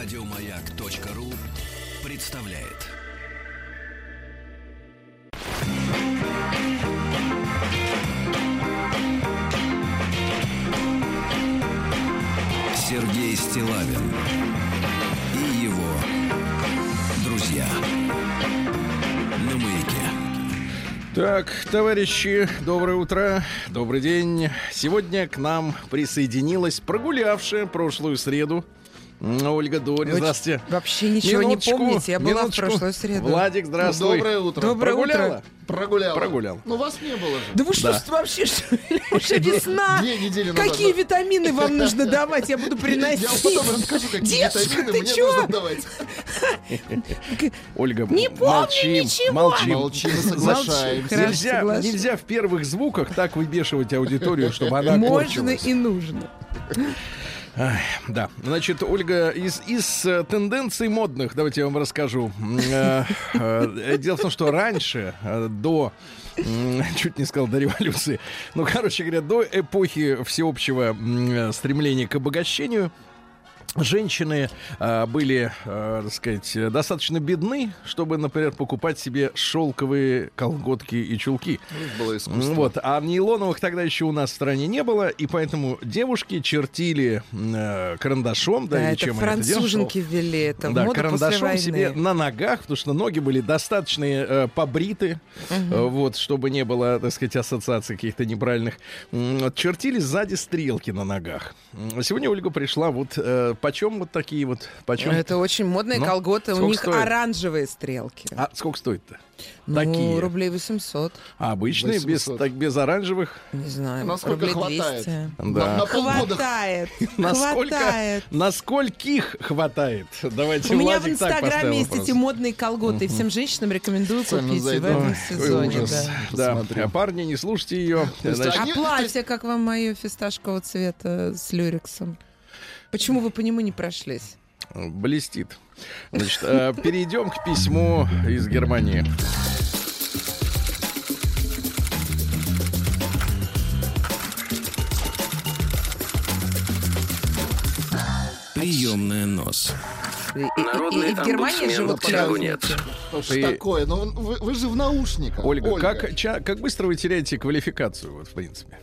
Радиомаяк.ру представляет. Сергей Стилавин и его друзья на маяке. Так, товарищи, доброе утро, добрый день. Сегодня к нам присоединилась прогулявшая прошлую среду Ольга Дори. Вы Здравствуйте. Вообще ничего Минуточку, не помните. Я была минуточку. в прошлую среду. Владик, здравствуй. Доброе утро. Доброе Прогуляла? утро. Прогулял. Прогулял. Ну вас не было же. Да вы что Да. вообще, что? Уже весна. Две недели назад, Какие витамины вам нужно давать? Я буду приносить. Я вам потом расскажу, какие витамины ты мне нужно давать. Ольга, Не помню ничего. молчим. Молчим и соглашаемся. Нельзя, нельзя в первых звуках так выбешивать аудиторию, чтобы она Можно и нужно. Ай, да, значит, Ольга, из, из э, тенденций модных, давайте я вам расскажу. Э, э, Дело в том, что раньше, до, чуть не сказал, до революции, ну, короче говоря, до эпохи всеобщего стремления к обогащению, Женщины э, были, э, так сказать, достаточно бедны, чтобы, например, покупать себе шелковые колготки и чулки. Их было искусство. Вот, а нейлоновых тогда еще у нас в стране не было, и поэтому девушки чертили э, карандашом, да, Да, или это чем они это делали? француженки ввели это. Да, Мода после карандашом войны. себе на ногах, потому что ноги были достаточно э, побриты, э, вот, чтобы не было, так сказать, ассоциаций каких-то неправильных. Чертили сзади стрелки на ногах. М, Сегодня Ольга пришла, вот, э, почем вот такие вот, почем? Это очень модные Ну, колготы. У них стоит? оранжевые стрелки. А сколько стоит-то? Ну, такие. рублей 800. А обычные, без, 800. так, без оранжевых? Не знаю. Насколько рублей хватает? 200. Да. На, на. Хватает. Насколько, Хватает. наскольких хватает? Давайте У меня в Инстаграме есть эти модные колготы. Всем женщинам рекомендую купить в этом сезоне. да. А парни, не слушайте ее. А платье, как вам мое фисташкового цвета с люрексом? Почему вы по нему не прошлись? блестит. Значит, э, перейдем к письму из Германии. Приемная нос. И, и- и- Народный и в Германии живут нет. Что ж Ты- такое? Ну вы, вы же в наушниках. Ольга, Как, ча- как быстро вы теряете квалификацию, вот, в принципе?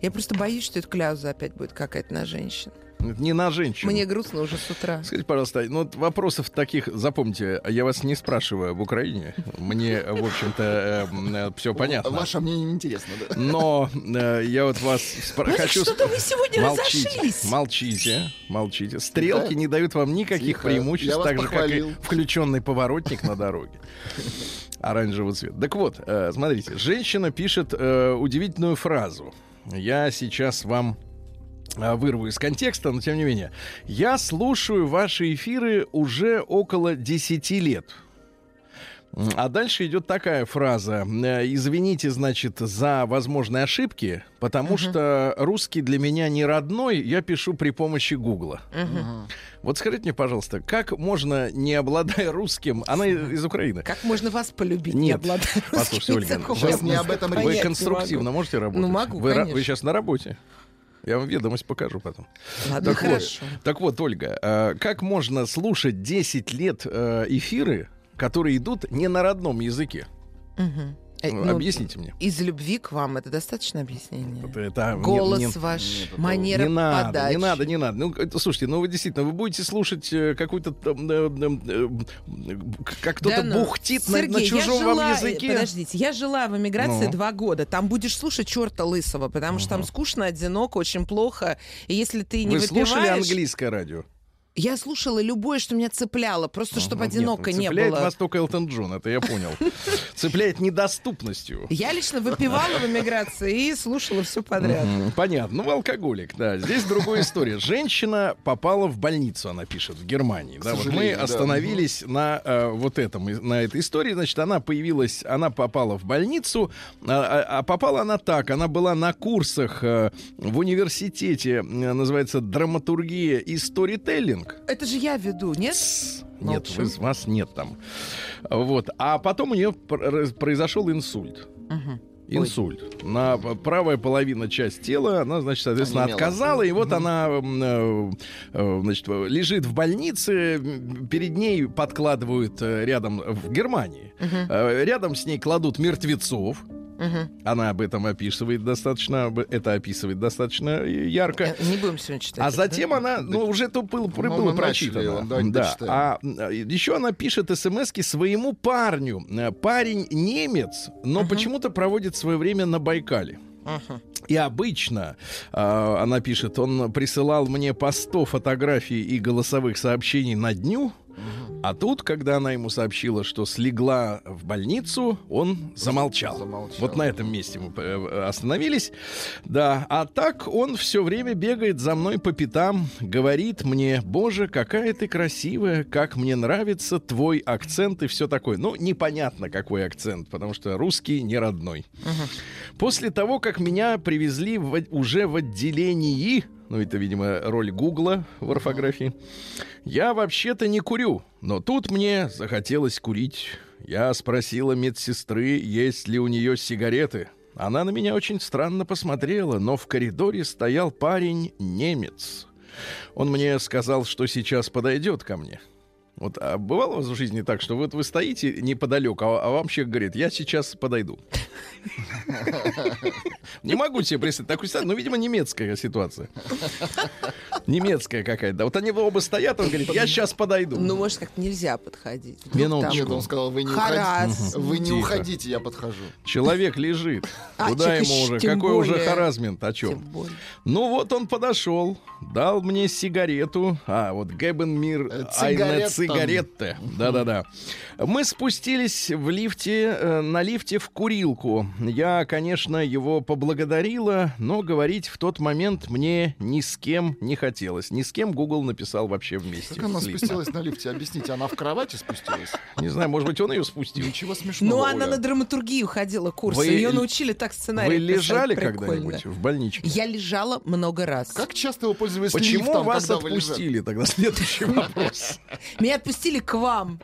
Я просто боюсь, что эта кляуза опять будет какая-то на женщин. Не на женщин. Мне грустно уже с утра. Скажите, пожалуйста, ну вот вопросов таких, запомните, я вас не спрашиваю об Украине. Мне, в общем-то, все понятно. Ваше мнение не интересно, да? Но э, я вот вас спра- Ну, хочу... что-то вы сегодня молчите, разошлись. молчите, молчите. Стрелки Да. не дают вам никаких Тихо. преимуществ, так же, как и похвалил. включенный поворотник на дороге. Оранжевый цвет. Так вот, э, смотрите, женщина пишет э, удивительную фразу. Я сейчас вам э, вырву из контекста, но тем не менее. Я слушаю ваши эфиры уже около 10 лет. А дальше идет такая фраза. э, Извините, значит, за возможные ошибки, потому что русский для меня не родной, я пишу при помощи Гугла. Вот скажите мне, пожалуйста, как можно, не обладая русским, она из Украины. Как можно вас полюбить, не Нет. обладая русским Послушайте, Ольга, сейчас не об этом Вы не конструктивно могу. можете работать? Ну, могу, вы, конечно. вы сейчас на работе? Я вам ведомость покажу потом. Ладно, Так вот, хорошо. так вот, Ольга, э, как можно слушать 10 лет э, эфиры, которые идут не на родном языке? Мгм. Э, Ну, ну, Объясните мне. Из любви к вам это достаточно объяснение? Это- это не- Голос не- ваш, Нет, манера не надо, подачи. не надо, не надо. Ну, это, слушайте, ну вы действительно, вы будете слушать э, какую-то там, э, э, э, как кто-то Да ну. бухтит на- Сергей, на, я чужом жила, вам языке. Подождите, я жила в эмиграции Ну. два года. Там будешь слушать черта лысого, потому что там скучно, одиноко, очень плохо. И если ты не Вы слушали выпиваешь... английское радио? Я слушала любое, что меня цепляло, просто чтобы Ага, одиноко нет, не цепляет было. вас только Элтон Джон, это я понял. Цепляет недоступностью. Я лично выпивала в эмиграции и слушала все подряд. Понятно. Ну, алкоголик, да. Здесь другая история. Женщина попала в больницу, она пишет, в Германии. Да, вот мы остановились на э, вот этом, на этой истории. Значит, она появилась, она попала в больницу, а, а- а попала она так. Она была на курсах э, в университете, э, называется драматургия и сторителлинг. Это же я веду, нет? Нет, вы- вас нет там. Вот. А потом у нее пр- произошел инсульт. Мгм. Инсульт. На п- правая половина часть тела, она, значит, соответственно, Онемела. отказала, и вот она, м, э, э, значит, э, лежит в больнице, перед ней подкладывают рядом в Германии, э, рядом с ней кладут мертвецов. Она об этом описывает достаточно, это описывает достаточно ярко. Э, Не будем сегодня читать. А затем да? она, ну, уже то было, Ну, было начали прочитано. его, давайте да. А м, еще она пишет смс своему парню. Э, Парень немец, но почему-то проводит свое время на Байкале. И обычно, а, она пишет, он присылал мне по 100 фотографий и голосовых сообщений на дню, а тут, когда она ему сообщила, что слегла в больницу, он замолчал. Замолчал. Вот на этом месте мы э, остановились. Да, а так он все время бегает за мной по пятам, говорит мне, боже, какая ты красивая, как мне нравится твой акцент и все такое. Ну, непонятно, какой акцент, потому что русский не родной. После того, как меня привезли в- уже в отделении, ну это, видимо, роль Гугла в орфографии, я вообще-то не курю, но тут мне захотелось курить. Я спросила медсестры, есть ли у нее сигареты. Она на меня очень странно посмотрела, но в коридоре стоял парень немец. Он мне сказал, что сейчас подойдет ко мне. Вот а бывало у вас в жизни так, что вот вы стоите неподалеку, а, а вам человек говорит, я сейчас подойду. Не могу себе представить такую ситуацию, ну, видимо, немецкая ситуация. Немецкая какая-то. Да, Вот они оба стоят, он говорит, я сейчас подойду. Ну, может, как-то нельзя подходить. Вдруг Минуточку. Он сказал, вы не уходите. Вы не уходите, я подхожу. Человек лежит. А, Куда ему уже? Какой уже харазмент? О чем? Ну вот он подошел, дал мне сигарету. А, вот Гебен Мир Э, Цигаретте. Да-да-да. Мы спустились в лифте, э, на лифте в курилку. Я, конечно, его поблагодарила, но говорить в тот момент мне ни с кем не хотелось. Ни с кем Google написал вообще вместе. Как она спустилась на лифте? Объясните, она в кровати спустилась? Не знаю, может быть, он ее спустил. Ничего смешного, Ну, она на драматургию ходила курсы. Ее научили так сценарий Вы лежали когда-нибудь в больничке? Я лежала много раз. Как часто вы пользуетесь Почему вас отпустили тогда? Следующий вопрос. Меня отпустили к вам.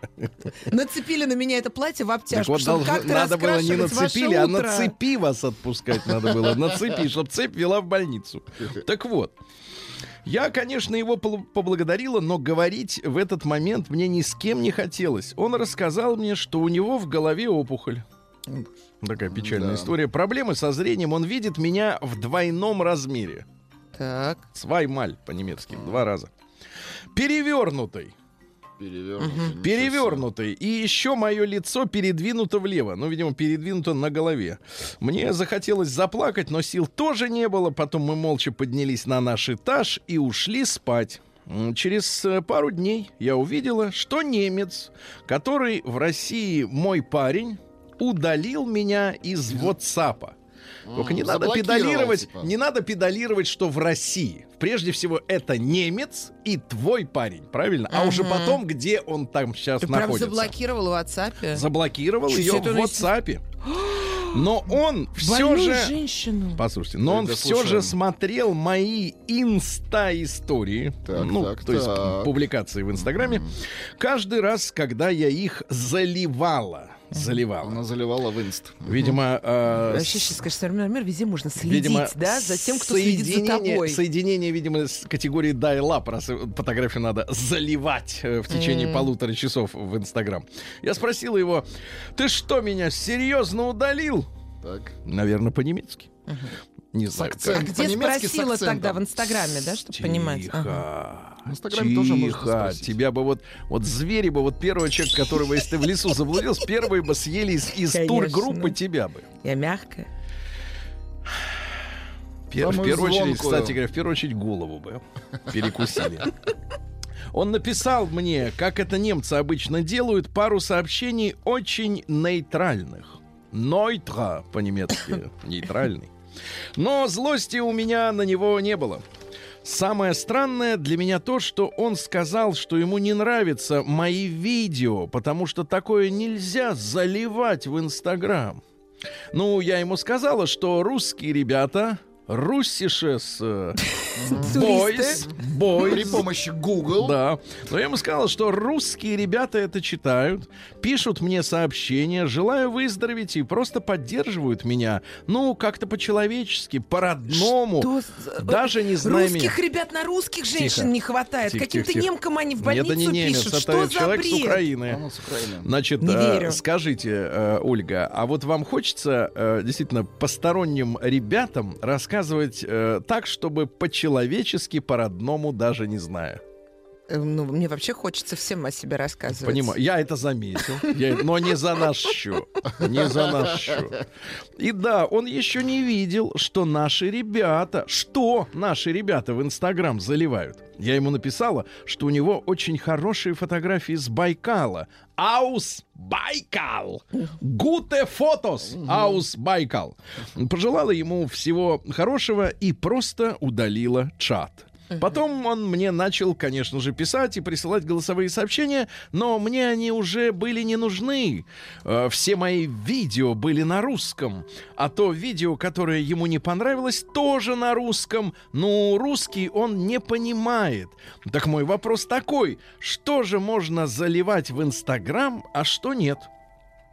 Нацепили на меня это платье в Так обтяжку, вот, чтобы должно- как-то надо было не нацепили, а на цепи вас отпускать надо было. На цепи, чтобы цепь вела в больницу. Так вот. Я, конечно, его поблагодарила, но говорить в этот момент мне ни с кем не хотелось. Он рассказал мне, что у него в голове опухоль. Такая печальная Да. история. Проблемы со зрением. Он видит меня в двойном размере. Так. Сваймаль по-немецки. Два раза. Перевернутый. Перевернутый. Перевернутый. И еще мое лицо передвинуто влево. Ну, видимо, передвинуто на голове. Мне захотелось заплакать, но сил тоже не было. Потом мы молча поднялись на наш этаж и ушли спать. Через э, пару дней я увидела, что немец, который в России мой парень, удалил меня из WhatsApp. Только не М, надо педалировать, типа. не надо педалировать, что в России. Прежде всего, это немец и твой парень, правильно? А уже Мгм. потом, где он там сейчас Ты прям находится. заблокировал в WhatsApp? Заблокировал Чё ее в WhatsApp. Но он все же... женщину. Послушайте, но он Да все слушаем. же смотрел мои инста-истории, Так, ну, так, то есть так. публикации в Инстаграме, каждый раз, когда я их заливала. Заливала. Она заливала в инст. Видимо, э, Вообще, сейчас, конечно, современный мир везде можно следить, Видимо, да, за тем, кто следит за соединение- тобой. Соединение, видимо, с категорией dial-up, раз фотографию надо заливать э, в течение М. полутора часов в Инстаграм. Я спросил его, ты что, меня серьезно удалил? Так. Наверное, по-немецки. Не знаю. А акцентом. как. где спросила тогда в Инстаграме, да, чтобы понимать? Тихо. Ага. В Инстаграме тоже можно Тихо. спросить. Тебя бы вот, вот звери бы, вот первого человека, которого, если ты в лесу заблудился, первые бы съели из, из тургруппы тебя бы. Я мягкая. Пер- в первую очередь, звонкую. кстати говоря, в первую очередь голову бы перекусили. Он написал мне, как это немцы обычно делают, пару сообщений очень нейтральных. Нейтра по-немецки, нейтральный. Но злости у меня на него не было. Самое странное для меня то, что он сказал, что ему не нравятся мои видео, потому что такое нельзя заливать в Инстаграм. Ну, я ему сказала, что русские ребята Руссишес э. Бойс. Бойс. При помощи Google. Да. Но я ему сказал, что русские ребята это читают, пишут мне сообщения, желаю выздороветь и просто поддерживают меня. Ну, как-то по-человечески, по-родному. Что с- Даже не меня. Русских ребят на русских женщин Тихо. не хватает. Тихо, Каким-то тихо, немкам они в Нет, больницу это не немец, пишут. это Что за человек с? Украины. С Украины. Значит, Не э, верю. скажите, э, Ольга, а вот вам хочется э, действительно посторонним ребятам рассказывать э, так, чтобы по-человечески, по-родному, даже не зная? Э, Ну, мне вообще хочется всем о себе рассказывать. Понимаю, я это заметил, Я- но не за наш счет. Не за наш счет. И да, он еще не видел, что наши ребята, что наши ребята в Инстаграм заливают. Я ему написала, что у него очень хорошие фотографии с Байкала. Аус Байкал. Гуте фотос. Аус Байкал. Пожелала ему всего хорошего и просто удалила чат. Потом он мне начал, конечно же, писать и присылать голосовые сообщения, но мне они уже были не нужны. Э, Все мои видео были на русском, а то видео, которое ему не понравилось, тоже на русском. Ну, русский он не понимает. Так мой вопрос такой, что же можно заливать в Инстаграм, а что нет?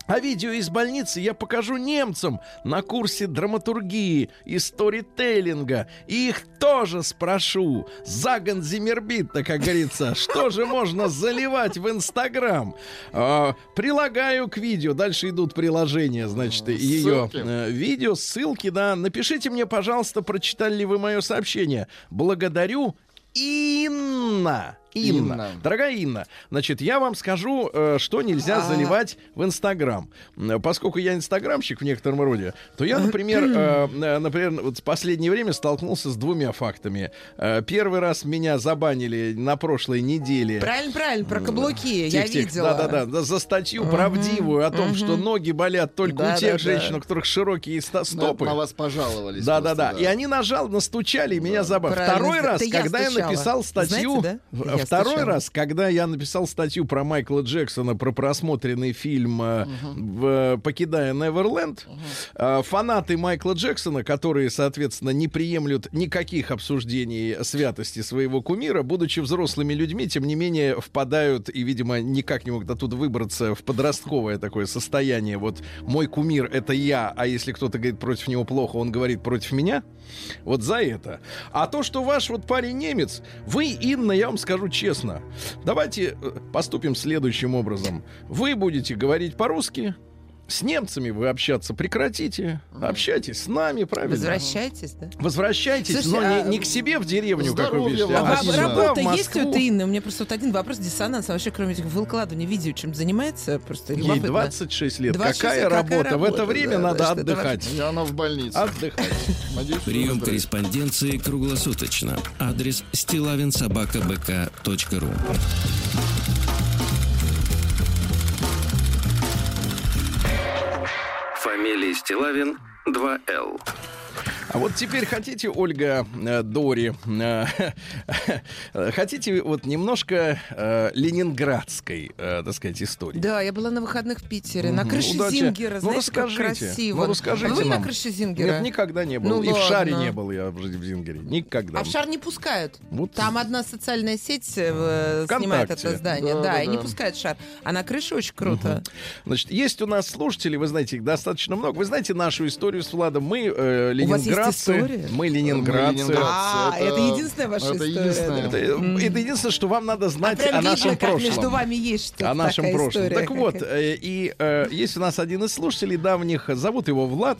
А видео из больницы я покажу немцам на курсе драматургии и сторителлинга. И их тоже спрошу. Загон Зиммербитта, как говорится. Что же можно заливать в Инстаграм? А, прилагаю к видео. Дальше идут приложения, значит, ее Ссылки. э, видео, ссылки, да. Напишите мне, пожалуйста, прочитали ли вы мое сообщение. Благодарю. Инна. Инна. Инна. Дорогая Инна, значит, я вам скажу, э, что нельзя А. заливать в Инстаграм. Поскольку я инстаграмщик в некотором роде, то я, например, э, э, например, вот в последнее время столкнулся с двумя фактами. Первый раз меня забанили на прошлой неделе. Правильно, правильно, про каблуки. Я Тих-тих, видела. Да-да-да, за статью правдивую о том, что ноги болят только у тех Да-да-да. женщин, у которых широкие На, стопы. на вас пожаловались. Да-да-да. И они нажал, настучали, и меня. Правильно. Второй раз, я когда я стучала. написал статью... Знаете, да? Второй стучала. раз, когда я написал статью про Майкла Джексона, про просмотренный фильм в, «Покидая Неверленд», э, фанаты Майкла Джексона, которые, соответственно, не приемлют никаких обсуждений святости своего кумира, будучи взрослыми людьми, тем не менее впадают и, видимо, никак не могут оттуда выбраться в подростковое такое состояние. Вот мой кумир — это я, а если кто-то говорит против него плохо, он говорит против меня. Вот за это. А то, что ваш вот парень немец, вы, Инна, я вам скажу честно, давайте э, поступим следующим образом. Вы будете говорить по-русски, с немцами вы общаться прекратите, общайтесь с нами, правильно? Возвращайтесь, да? Возвращайтесь, Слушайте, но а, не, не к себе в деревню, как вы здоровья пишете, а А сюда, работа в есть у Инны? У меня просто вот один вопрос диссонанс. А вообще, кроме этих выкладываний видео, чем занимается? Просто Ей любопытно. 26 лет. 26 какая, какая работа? В это работа, время да, надо это отдыхать. И она в больнице. Отдыхать. Надеюсь, Прием корреспонденции круглосуточно. Адрес стилавинсобакабк.ру Фамилия Стилавин 2Л. А вот теперь хотите, Ольга э, Дори, э, хотите вот немножко э, ленинградской, э, так сказать, истории? Да, я была на выходных в Питере, на крыше Удачи. Зингера. Ну, Знаете, как расскажите. красиво. Ну, расскажите А Вы нам. на крыше Зингера? Нет, никогда не был. Ну, И в шаре ладно. не был я в Зингере. Никогда. А в шар не пускают. Вот. Там одна социальная сеть э, снимает ВКонтакте. это здание. Да, Да, да, и не пускают шар. А на крыше очень круто. Значит, есть у нас слушатели, вы знаете, их достаточно много. Вы знаете нашу историю с Владом. Мы э, есть ленинградцы. история? Мы ленинградцы. А, это единственная ваша это история, единственная. Это, это единственное, что вам надо знать А прям о видно, нашем как прошлом. между вами есть что-то о нашем такая прошлом. история Так вот, э, и э, есть у нас один из слушателей давних, зовут его Влад.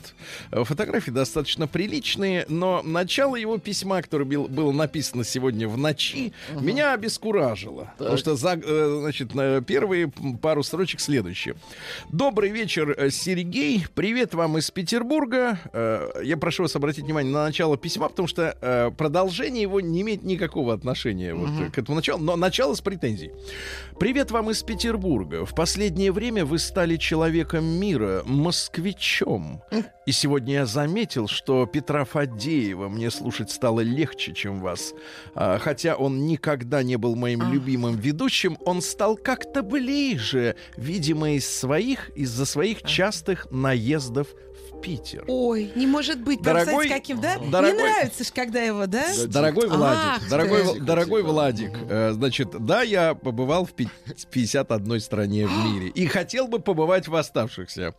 Э, Фотографии достаточно приличные, но начало его письма, которое был- было написано сегодня в ночи, меня обескуражило. Потому что за, значит, на первые пару строчек следующие. Добрый вечер, Сергей. Привет вам из Петербурга. Я прошу вас обратить внимание на начало письма, потому что э, продолжение его не имеет никакого отношения вот, э, к этому началу, но начало с претензий. Привет вам из Петербурга. В последнее время вы стали человеком мира, москвичом. И сегодня я заметил, что Петра Фадеева мне слушать стало легче, чем вас. А, хотя он никогда не был моим любимым ведущим, он стал как-то ближе, видимо, из своих, из-за своих частых наездов Питер. Ой, не может быть. Дорогой- знаете, каким, да? дорогой- Не нравится когда его, да? Дорогой Ах Владик, ты. дорогой, Тихо, дорогой. Владик, э, значит, да, я побывал в пи- 51 стране в мире и хотел бы побывать в оставшихся.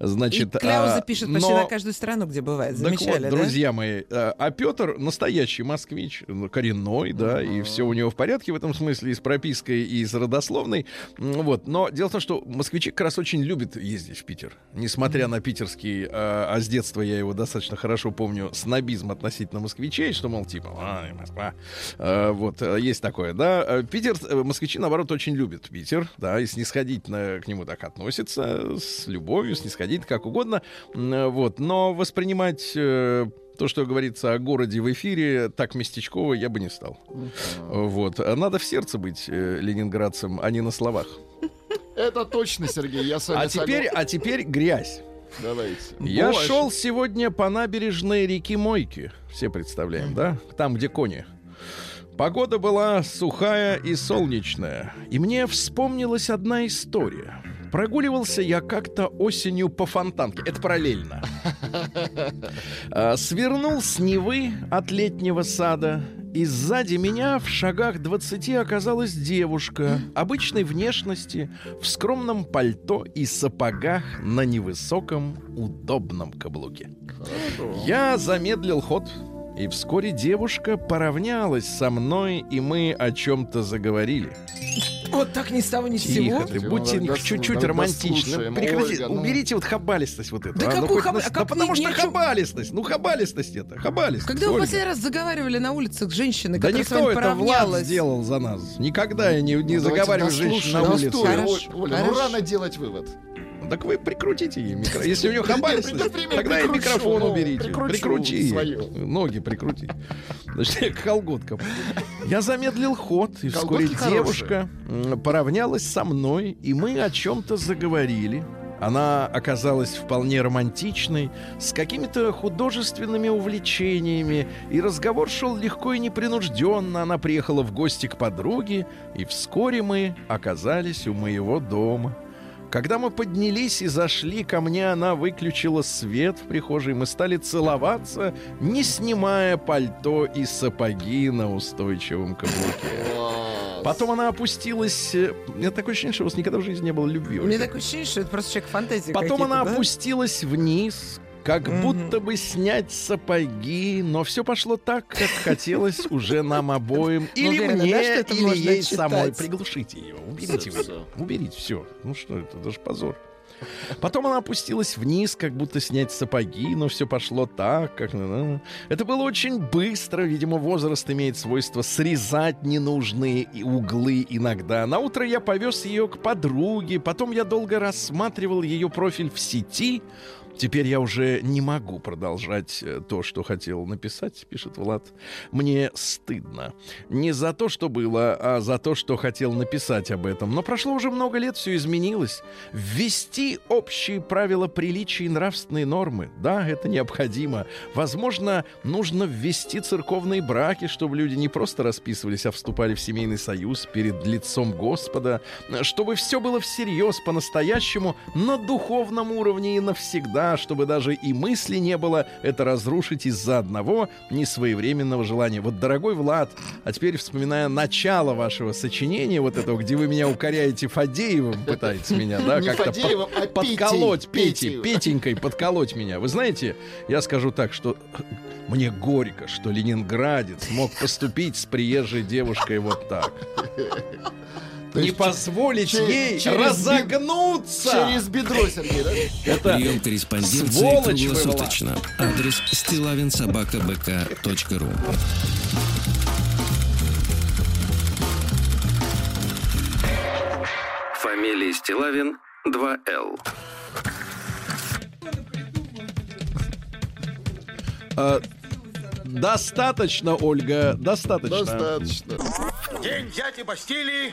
Значит, И Кляуза а, пишет почти но- на каждую страну, где бывает. Так Замечали, вот, да? друзья мои, э, а Петр настоящий москвич, коренной, да, и все у него в порядке в этом смысле, и с пропиской, и с родословной. Вот. Но дело в том, что москвичи как раз очень любят ездить в Питер. Несмотря на питерский, э, а с детства я его достаточно хорошо помню, снобизм относительно москвичей, что, мол, типа, «Ай, Москва. Вот, э, есть такое, да. Э, Питер, э, москвичи, наоборот, очень любят Питер, да, и снисходительно к нему так относятся, с любовью, снисходительно, как угодно. Вот. Но воспринимать то, что говорится о городе в эфире, так местечково я бы не стал. Вот. А Надо в сердце быть э, ленинградцем, а не на словах. Это точно, Сергей, я с вами А теперь, а теперь грязь. Давайте. Я Боже. шел сегодня по набережной реки Мойки. Все представляем, да? Там, где кони. Погода была сухая и солнечная. И мне вспомнилась одна история. Прогуливался я как-то осенью по фонтанке. Это параллельно. А, Свернул с Невы от летнего сада. И сзади меня в шагах 20 оказалась девушка обычной внешности, в скромном пальто и сапогах на невысоком удобном каблуке. Я замедлил ход, и вскоре девушка поравнялась со мной, и мы о чем-то заговорили. Вот так ни с того ни с сего. Тихо ты, Ну, будьте чуть-чуть дослушаем, романтичны. Прекратите, Ольга, ну. уберите вот хабалистость вот эту. Да а, ну какую хоть хаба- на- а Да потому что хабалистость. Ну хабалистость это, хабалистость. Когда вы Ольга. последний раз заговаривали на улицах с женщиной, Да которая с никто вами это Влад сделал за нас. Никогда я не, не Давайте заговариваю женщин на дослушаем улице. Оля, ну рано делать вывод. Так вы прикрутите ей микро. Если у нее пример тогда и микрофон ну, уберите. Прикрути. Ноги прикрути. Значит, к колготкам. Я замедлил ход, и вскоре девушка поравнялась со мной, и мы о чем-то заговорили. Она оказалась вполне романтичной, с какими-то художественными увлечениями, и разговор шел легко и непринужденно. Она приехала в гости к подруге, и вскоре мы оказались у моего дома. Когда мы поднялись и зашли ко мне, она выключила свет в прихожей. Мы стали целоваться, не снимая пальто и сапоги на устойчивом каблуке. Потом она опустилась... э, У меня такое ощущение, что у вас никогда в жизни не было любви. У меня такое ощущение, что это просто человек фантазии Потом она да? опустилась вниз, как Мгм. будто бы снять сапоги, но все пошло так, как хотелось уже нам обоим. Или уверена, да, мне, или ей самой. Приглушите ее, уберите вы. всё. Уберите все. Ну что это, даже позор. Потом она опустилась вниз, как будто снять сапоги, но все пошло так, как... ну, Это было очень быстро. Видимо, возраст имеет свойство срезать ненужные углы иногда. На утро я повез ее к подруге. Потом я долго рассматривал ее профиль в сети. Теперь я уже не могу продолжать э, то, что хотел написать, пишет Влад. Мне стыдно. Не за то, что было, а за то, что хотел написать об этом. Но прошло уже много лет, все изменилось. Ввести общие правила приличия и нравственные нормы. Да, это необходимо. Возможно, нужно ввести церковные браки, чтобы люди не просто расписывались, а вступали в семейный союз перед лицом Господа. Чтобы все было всерьез, по-настоящему, на духовном уровне и навсегда, чтобы даже и мысли не было это разрушить из-за одного несвоевременного желания. Вот, дорогой Влад, а теперь вспоминая начало вашего сочинения, вот этого, где вы меня укоряете Фадеевым, пытаетесь меня, да, как-то Фадеевым, а под- подколоть, Петей. Петенькой подколоть меня. Вы знаете, я скажу так, что мне горько, что ленинградец мог поступить с приезжей девушкой вот так. То Не есть позволить ей разогнуться. Через бедро, Сергей, да? Это Прием корреспонденции круглосуточно. Адрес стилавинсобакабк.ру Фамилия Стилавин 2Л. э, достаточно, Ольга, достаточно. Достаточно. День дяди Бастилии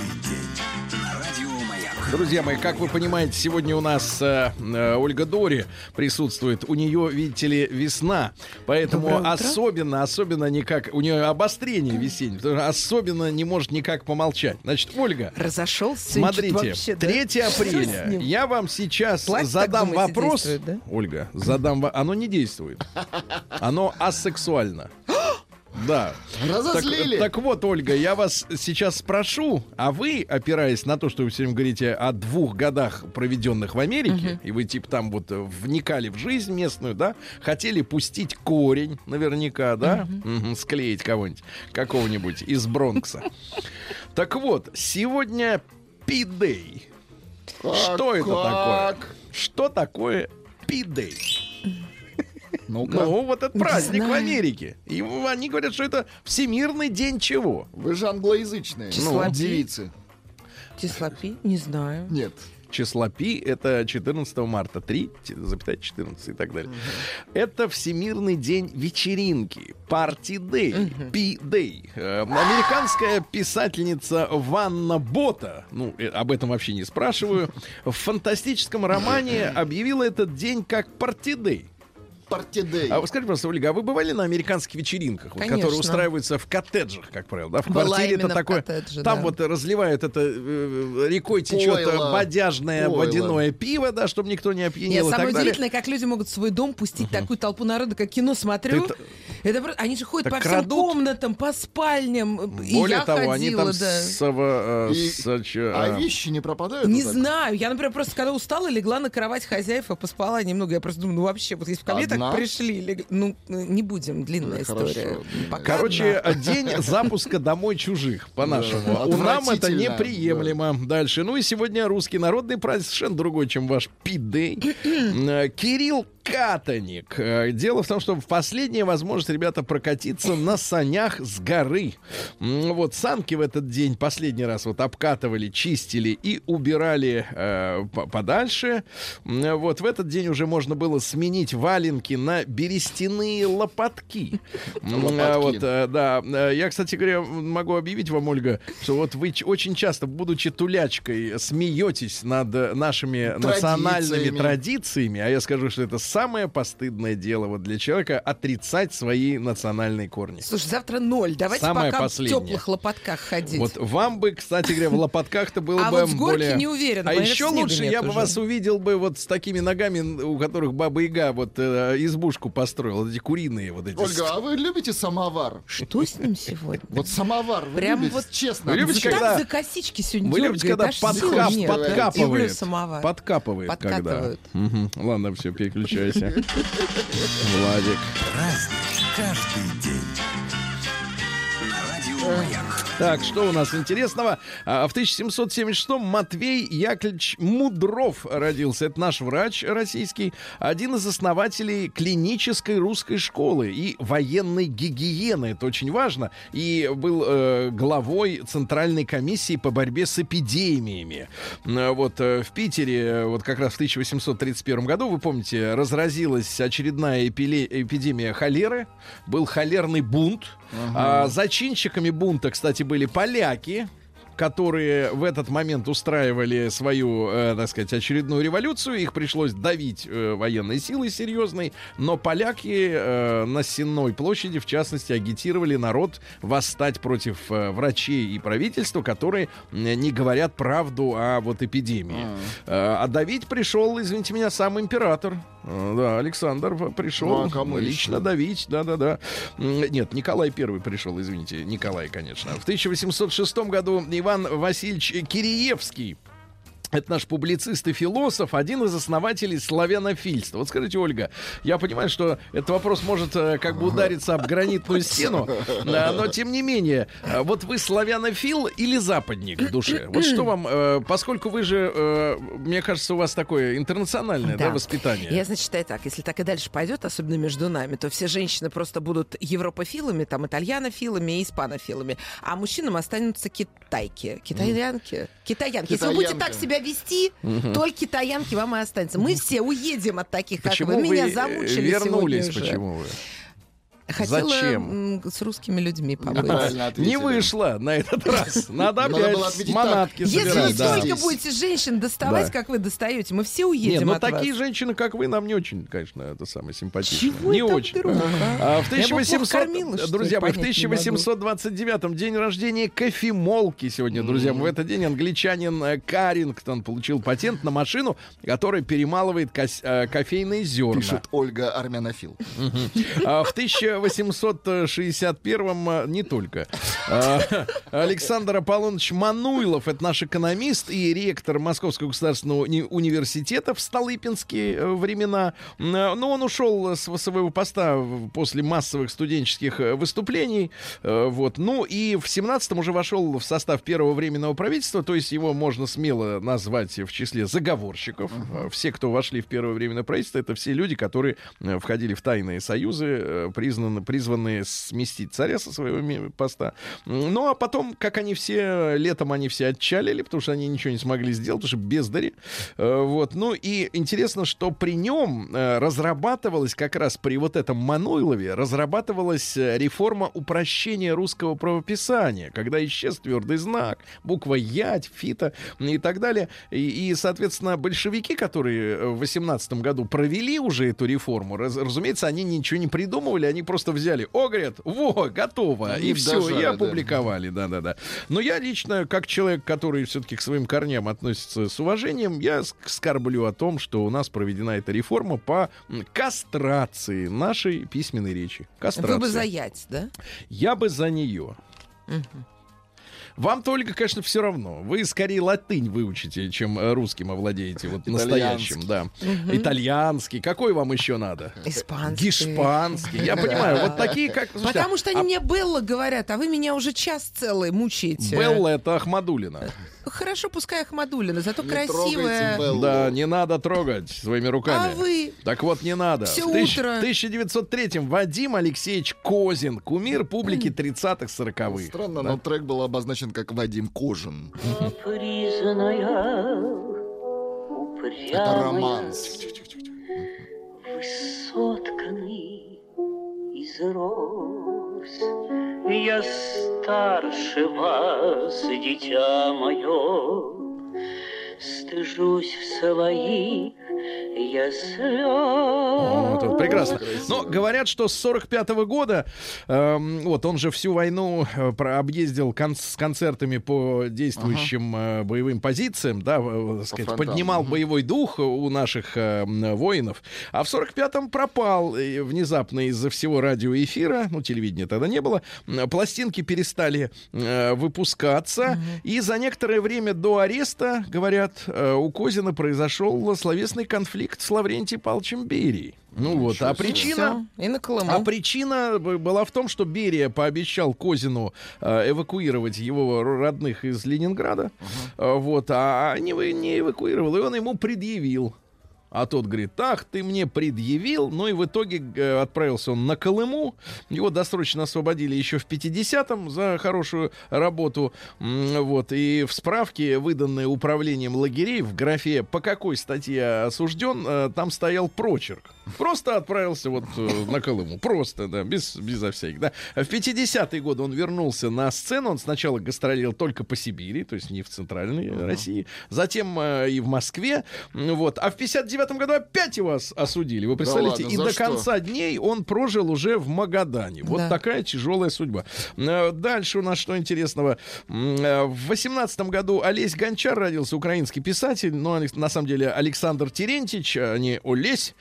Друзья мои, как вы понимаете, сегодня у нас э, э, Ольга Дори присутствует. У нее, видите ли, весна. Поэтому особенно, особенно никак... У нее обострение весеннее. потому что особенно не может никак помолчать. Значит, Ольга, Разошелся. смотрите, вообще, да? 3 Что с апреля. Я вам сейчас Платье, задам думаете, вопрос. да? Ольга, задам... Оно не действует. Оно асексуально. Да. Разозлили. Так, так вот, Ольга, я вас сейчас спрошу, а вы, опираясь на то, что вы все время говорите о двух годах, проведенных в Америке, и вы типа там вот вникали в жизнь местную, да, хотели пустить корень, наверняка, да, Мгм, склеить кого-нибудь, какого-нибудь из Бронкса. Так вот, сегодня пидей. Что это такое? Что такое пидей? Ну-ка. Ну, вот этот праздник в. Америке. И они говорят, что это Всемирный день чего? Вы же англоязычные. Числа Ну, девицы. Тислопи? Не знаю. Нет. Числа пи это 14 марта, 3, т- запятая 14 и так далее. Это Всемирный день вечеринки, парти дэй, пи дэй. Э, Американская писательница Ванна Бота, ну, э, об этом вообще не спрашиваю, в фантастическом романе объявила этот день как парти дэй. Партидей. А вы скажите, пожалуйста, Ольга, а вы бывали на американских вечеринках, вот, которые устраиваются в коттеджах, как правило, да? В Была квартире это такое. коттедже, там да. вот разливают это э, рекой течет э, Пойло. бодяжное Пойло. водяное пиво, да, чтобы никто не Нет, опьянел и самое так далее. удивительное, как люди могут в свой дом пустить такую толпу народа, как кино смотрю. Ты-то- Это просто, они же ходят Так по всем крадут. комнатам, по спальням. И Более я того, ходила, они там да. с, э, И- с, чё, А э, вещи не пропадают? Не вот так? знаю. Я, например, просто когда устала, легла на кровать хозяев и поспала немного. Я просто думаю, ну вообще, вот если бы ко мне Одна? Так пришли, лег- ну, не будем, длинная хорошо. история. Пока Короче, одна. день запуска домой чужих, по-нашему. Да, У нам это неприемлемо. Дальше. Ну и сегодня русский народный праздник совершенно другой, чем ваш пидей. Э, Кирилл Катаник. Э, Дело в том, что в последняя возможность, ребята, прокатиться на санях с горы. Вот санки в этот день последний раз вот обкатывали, чистили и убирали э, по- подальше. Вот в этот день уже можно было сменить валенки на берестяные лопатки. А Вот, э, да. Э, Я, кстати говоря, могу объявить вам, Ольга, что вот вы очень часто, будучи тулячкой, смеетесь над э, нашими национальными традициями, а я скажу, что это самое постыдное дело вот для человека отрицать свои национальные корни. Слушай, завтра ноль. Давайте Самое пока последнее. в теплых лопатках ходить. Вот вам бы, кстати говоря, в лопатках-то было А бы вот горки более... не уверена, А еще лучше я бы уже. вас увидел бы вот с такими ногами, у которых Баба Яга вот э, избушку построила, вот эти куриные вот эти. Ольга, а вы любите самовар? Что с ним сегодня? Вот самовар вы Прям любите? вот- честно. Вы любите, Так когда- за косички сегодня Вы любите, когда подкапывает. Подкапывает, Подкатывают. когда. Ладно, все, переключайся. Владик. Каждый день. На радио Маяк. Так, что у нас интересного? А, В 1776-м Матвей Яковлевич Мудров родился. Это наш врач российский, один из основателей клинической русской школы и военной гигиены. Это очень важно. И был э, главой Центральной комиссии по борьбе с эпидемиями. Вот э, в Питере, э, вот как раз в 1831 году, вы помните, разразилась очередная эпиле- эпидемия холеры. Был холерный бунт. А зачинщиками бунта, кстати, были поляки, которые в этот момент устраивали свою, э, так сказать, очередную революцию. Их пришлось давить э, военной силой серьезной. Но поляки э, на Сенной площади, в частности, агитировали народ восстать против э, врачей и правительства, которые не говорят правду о вот эпидемии. Э, А давить пришел, извините меня, сам император. Э, Да, Александр пришел Ну, а кому лично еще? давить, да-да-да. Нет, Николай Первый пришел, извините, Николай, конечно. В 1806 году Иван Васильевич Киреевский это наш публицист и философ, один из основателей славянофильства. Вот скажите, Ольга, я понимаю, что этот вопрос может э, как бы удариться об гранитную стену, но тем не менее, э, вот вы славянофил или западник в душе? Вот что вам, э, поскольку вы же, мне кажется, у вас такое интернациональное да, Да. воспитание. Я, значит, считаю так, если так и дальше пойдет, особенно между нами, то все женщины просто будут европофилами, там, итальянофилами и испанофилами, а мужчинам останутся китайки, китаянки, китаянки. Если вы будете так себя вести, только китаянки вам и останется. Мы все уедем от таких, как Почему вы. вы Меня э, замучили вернулись? сегодня уже. Почему вы? Хотела Зачем? с русскими людьми побыть. Не вышло на этот раз. Надо опять манатки Если вы столько будете женщин доставать, как вы достаете, мы все уедем ну от такие женщины, как вы, нам не очень, конечно, это самое симпатично. Не очень. а? А в Я бы плохо 1800, кормила, что ли, друзья мои, в понять не могу. 1829 день рождения кофемолки сегодня, друзья. В этот день англичанин э, Карингтон получил патент на машину, которая перемалывает э, кофейные зерна. Пишет Ольга Армянофил. А в 1861-м а, не только. А, Александр Аполлоныч Мануйлов, это наш экономист и ректор Московского государственного уни- университета в Столыпинские э, времена. А, Но он ушел с своего поста после массовых студенческих э, выступлений. Э, Вот. Ну и в 17-м уже вошел в состав первого временного правительства, то есть его можно смело назвать в числе заговорщиков. Э, Все, кто вошли в первое временное правительство, это все люди, которые э, входили в тайные союзы, э, признаны, призванные сместить царя со своего поста. Ну а потом, как они все, летом они все отчалили, потому что они ничего не смогли сделать, потому что бездари. Э, Вот. Ну и интересно, что при нем э, разрабатывалась как раз при вот этом Мануйлове разрабатывалась э, реформа упрощения русского правописания, когда исчез твердый знак, буква Ять, Фита и так далее. И, и, соответственно, большевики, которые в 18 году провели уже эту реформу, раз- разумеется, они ничего не придумывали, они просто взяли, о, говорят, во, готово, Они и все, дожали, и да. опубликовали, да-да-да. Но я лично, как человек, который все-таки к своим корням относится с уважением, я ск- скорблю о том, что у нас проведена эта реформа по кастрации нашей письменной речи. Кастрация. Вы бы заять, да? Я бы за нее. Вам только, конечно, все равно. Вы скорее латынь выучите, чем э, русским овладеете. Вот настоящим, да. Итальянский. Какой вам еще надо? Испанский. Гешпанский. Я понимаю. Вот такие, как... слушайте, Потому что они а мне Белла говорят, а вы меня уже час целый мучаете. Белла это Ахмадулина. Хорошо, пускай Ахмадулина, зато Не красивая. Да, не надо трогать своими руками. А вы? Так вот, не надо. Всё в тысяч- утро. 1903-м Вадим Алексеевич Козин, кумир публики 30-х, 40-х. Странно, но трек был обозначен как Вадим Кожин. Это романс. сотканный из роз. Я старше вас, дитя мое, стыжусь своих я слез. Вот, вот, прекрасно. Но говорят, что с 45 года, эм, вот он же всю войну э, про- объездил кон- с концертами по действующим э, боевым позициям, да, э, так сказать, поднимал боевой дух у наших э, воинов. А в 45-м пропал э, внезапно из-за всего радиоэфира, ну, телевидения тогда не было, пластинки перестали э, выпускаться, и за некоторое время до ареста, говорят, э, у Козина произошел словесный конфликт с Лаврентием Павловичем Берией. Ну вот, а причина... И на Колыму. А причина была в том, что Берия пообещал Козину э, эвакуировать его родных из Ленинграда. Э, вот, а не, не эвакуировал, и он ему предъявил. А тот говорит, ах, ты мне предъявил. Ну и в итоге э, отправился он на Колыму. Его досрочно освободили еще в 50-м за хорошую работу. Вот. И в справке, выданной управлением лагерей, в графе «По какой статье осужден?», э, там стоял прочерк. Просто отправился вот э, на Колыму. Просто, да, без, безо всяких, да. В 50-е годы он вернулся на сцену. Он сначала гастролировал только по Сибири, то есть не в центральной России. Затем э, и в Москве. Вот. А в 59 году опять его ос- осудили. Вы представляете? ладно, и до что? конца дней он прожил уже в Магадане. Вот Да. такая тяжелая судьба. Э, Дальше у нас что интересного. Э, В 18 году Олесь Гончар родился, украинский писатель, но он, на самом деле Александр Терентьевич, а не Олесь.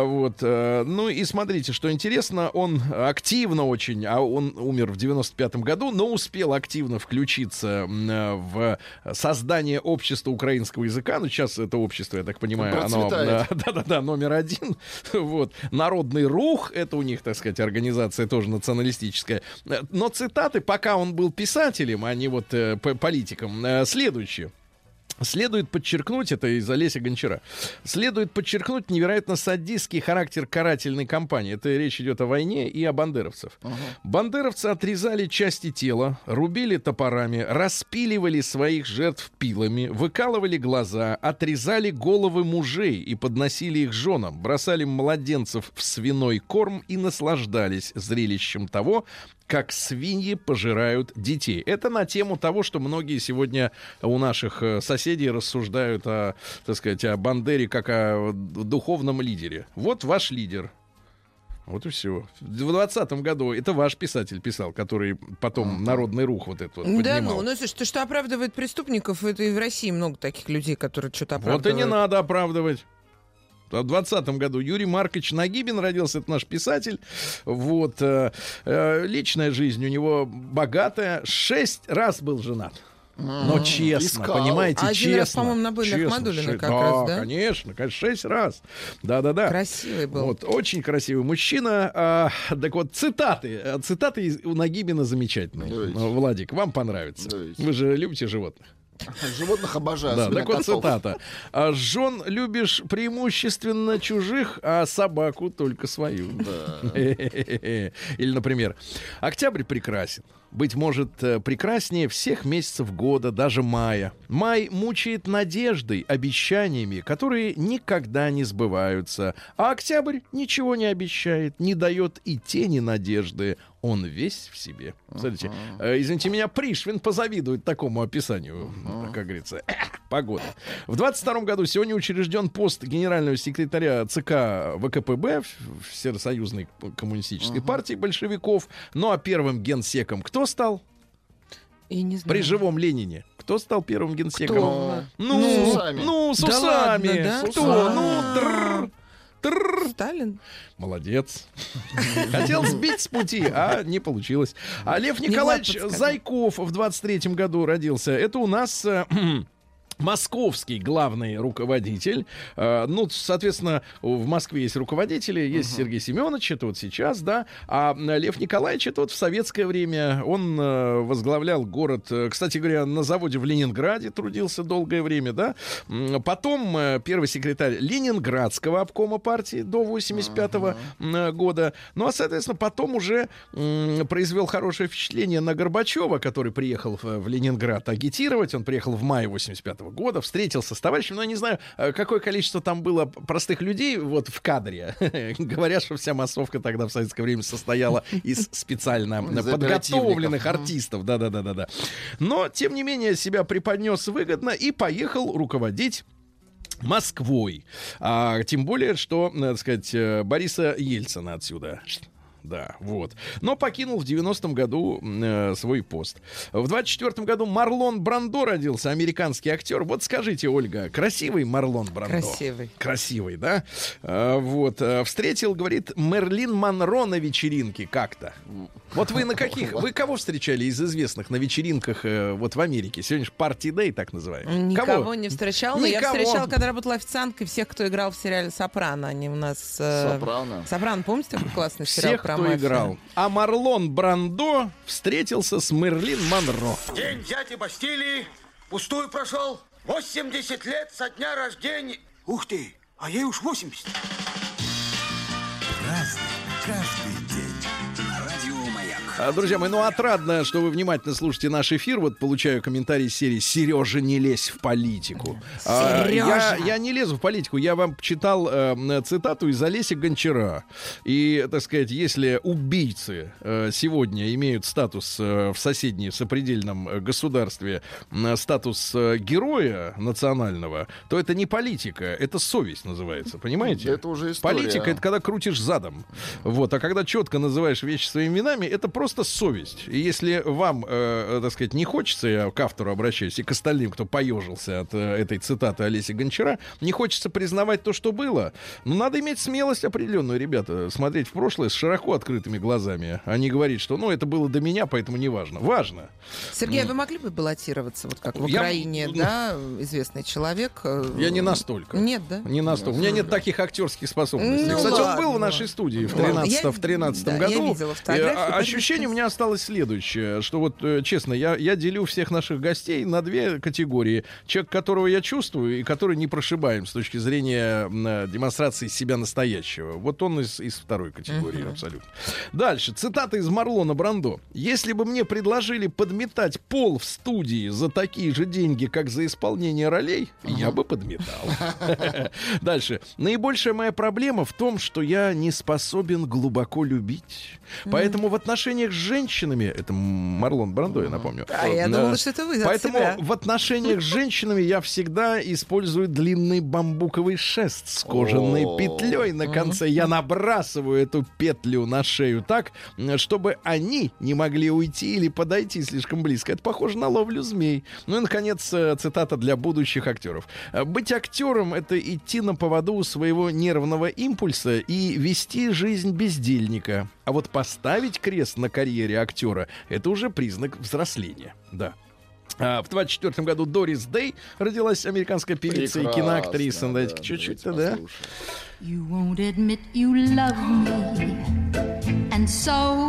Э, Вот. э, Ну и смотрите, что интересно, он активно очень, а он умер в 95 году, но успел активно включиться э, в создание общества украинского языка. Ну, сейчас это общество, я так понимаю, оно да-да-да, номер один. Вот. Народный рух, это у них, так сказать, организация тоже националистическая. Э, Но цитаты, пока он был писателем, а не вот политиком, следующие. Следует подчеркнуть, это из Олеся Гончара, следует подчеркнуть невероятно садистский характер карательной кампании. Это речь идет о войне и о бандеровцев. Бандеровцы отрезали части тела, рубили топорами, распиливали своих жертв пилами, выкалывали глаза, отрезали головы мужей и подносили их женам, бросали младенцев в свиной корм и наслаждались зрелищем того, как свиньи пожирают детей. Это на тему того, что многие сегодня у наших э, соседей рассуждают о, так сказать, о Бандере как о духовном лидере. Вот ваш лидер. Вот и все. В двадцатом году это ваш писатель писал, который потом народный рух вот этот вот поднимал. Да, ну, ну, слушай, то, что оправдывает преступников, это и в России много таких людей, которые что-то Вот и оправдывают. не надо оправдывать. В 20 году Юрий Маркович Нагибин родился, это наш писатель. Вот. э, э, личная жизнь у него богатая. Шесть раз был женат. Но честно, Искал. понимаете, А один честно. раз, по-моему, на Былях честно, Мадулина как да, раз, да? конечно, конечно, шесть раз. Да-да-да. Красивый был. Вот, очень красивый мужчина. А, так вот, цитаты. А, Цитаты у Нагибина замечательные. Давайте. Владик, вам понравится. Давайте. Вы же любите животных. Животных обожаю. Да, так вот цитата. А, Жен любишь преимущественно чужих, а собаку только свою. Или, например, октябрь прекрасен. Быть может, э, прекраснее всех месяцев года, даже мая. Май мучает надеждой, обещаниями, которые никогда не сбываются. А октябрь ничего не обещает, не дает и тени надежды. Он весь в себе. Смотрите, э, извините меня, Пришвин позавидует такому описанию, как говорится, погода. В 22 году сегодня учрежден пост генерального секретаря ЦК ВКПБ, Всесоюзной коммунистической партии большевиков. Ну а первым генсеком кто стал? И не знаю. При живом Ленине. Кто стал первым генсеком? Кто? Ну, С ну, усами. с Да усами. ладно, да? Кто? С усами. Ну, тррр, тррр. Сталин? Молодец. Хотел сбить с пути, а не получилось. А Лев Николаевич. Зайков в 23-м году родился. Это у нас... Московский главный руководитель. Э, ну, соответственно, в Москве есть руководители, есть Сергей Семенович, это вот сейчас, да. А э, Лев Николаевич, это вот в советское время. Он э, возглавлял город, кстати говоря, на заводе в Ленинграде трудился долгое время, да. Потом первый секретарь Ленинградского обкома партии до 85 м, года. Ну, а, соответственно, потом уже произвел хорошее впечатление на Горбачева, который приехал в Ленинград агитировать. Он приехал в мае 85 года, встретился с товарищем. Но я не знаю, э, какое количество там было простых людей вот в кадре. Говорят, что вся массовка тогда в советское время состояла из специально подготовленных артистов. Да-да-да-да-да. Но, тем не менее, себя преподнес выгодно и поехал руководить Москвой. А, тем более, что, надо сказать, э, Бориса Ельцина отсюда. Да, вот. Но покинул в 90-м году э, свой пост. В 24-м году Марлон Брандо родился, американский актер. Вот скажите, Ольга, красивый Марлон Брандо? Красивый. Красивый, да? А, вот. а, встретил, говорит, Мерлин Монро на вечеринке как-то. Вот вы на каких? Вы кого встречали из известных на вечеринках э, вот в Америке? Сегодня же Party Day, так называемый. Никого Кого? не встречал, но я Никого. встречала, когда работала официанткой, всех, кто играл в сериале «Сопрано». Они у нас... э, Сопрано. «Сопрано», помните такой классный сериал Всех, про кто мафию? играл. А Марлон Брандо встретился с Мерлин Монро. День взятия Бастилии пустую прошел. 80 лет со дня рождения. Ух ты, а ей уж 80. Разный, каждый Друзья мои, ну отрадно, что вы внимательно слушаете наш эфир. Вот получаю комментарий из серии «Сережа, не лезь в политику». А, я, Сережа! я не лезу в политику. Я вам читал э, цитату из Олеся Гончара. И, так сказать, если убийцы э, сегодня имеют статус э, в соседней сопредельном э, государстве, э, статус э, героя национального, то это не политика, это совесть называется. Понимаете? Это уже история. Политика это когда крутишь задом. Вот, а когда четко называешь вещи своими именами, это просто совесть. И если вам, э, э, так сказать, не хочется, я к автору обращаюсь, и к остальным, кто поежился от э, этой цитаты Олеси Гончара, не хочется признавать то, что было, ну, надо иметь смелость определенную, ребята, смотреть в прошлое с широко открытыми глазами, а не говорить, что, ну, это было до меня, поэтому не важно. Важно. Сергей, а вы могли бы баллотироваться, вот как в Я- Украине, да, известный человек? э, Я не настолько. Нет, да? Не настолько. У меня нет таких актерских способностей. Ну Кстати, он ладно. был в нашей студии в Ладно. 13 Я- в 13 да, я году. видела И, фотографии, а, поэтому ощущение у меня осталось следующее, что вот, э, честно, я, я делю всех наших гостей на две категории. Человек, которого я чувствую, и который не прошибаем с точки зрения э, демонстрации себя настоящего. Вот он из, из второй категории абсолютно. Дальше. Цитата из Марлона Брандо. «Если бы мне предложили подметать пол в студии за такие же деньги, как за исполнение ролей, я бы подметал». Дальше. Наибольшая моя проблема в том, что я не способен глубоко любить. Поэтому в отношениях с женщинами, это Марлон Брандо, я напомню. А я Да. думала, что это вы Поэтому в отношениях с женщинами я всегда использую длинный бамбуковый шест с кожаной петлей на конце. Я набрасываю эту петлю на шею так, чтобы они не могли уйти или подойти слишком близко. Это похоже на ловлю змей. Ну и, наконец, э, цитата для будущих актеров. Э, Быть актером — это идти на поводу своего нервного импульса и вести жизнь бездельника. А вот поставить крест на карьере актера — это уже признак взросления. Да. А, в 24 году Дорис Дэй родилась американская певица и Прекрасно, киноактриса. да, Дайте давайте да. You won't admit you love me. And so,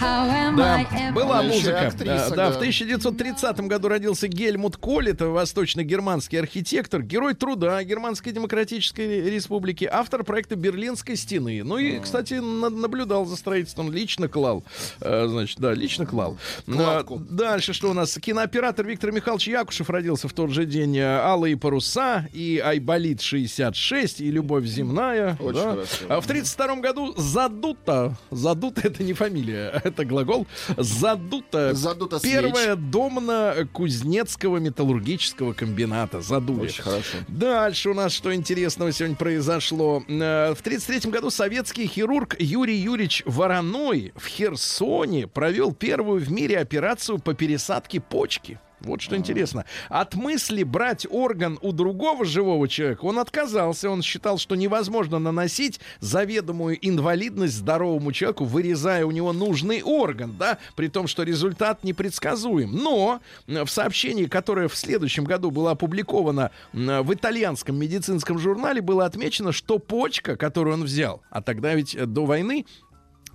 Да, была музыка. актриса, да, да, да. в 1930 году родился Гельмут Коль, это восточно-германский архитектор, герой труда Германской Демократической Республики, автор проекта Берлинской стены. Ну и, кстати, на- наблюдал за строительством, лично клал. Э, значит, да, лично клал. Кладку. А, дальше что у нас? Кинооператор Виктор Михайлович Якушев родился в тот же день. э, Алые паруса и Айболит 66 и Любовь земная. Очень да. хорошо. А в 32 году задута. Задута это не фамилия, это глагол. Задута. Задута свеч. Первая домна Кузнецкого металлургического комбината. Задули. Очень хорошо. Дальше у нас что интересного сегодня произошло. Э, В 1933 году советский хирург Юрий Юрьевич Вороной в Херсоне провел первую в мире операцию по пересадке почки. Вот что интересно. От мысли брать орган у другого живого человека он отказался. Он считал, что невозможно наносить заведомую инвалидность здоровому человеку, вырезая у него нужный орган, да, при том, что результат непредсказуем. Но э, в сообщении, которое в следующем году было опубликовано м, в итальянском медицинском журнале, было отмечено, что почка, которую он взял, а тогда ведь э, до войны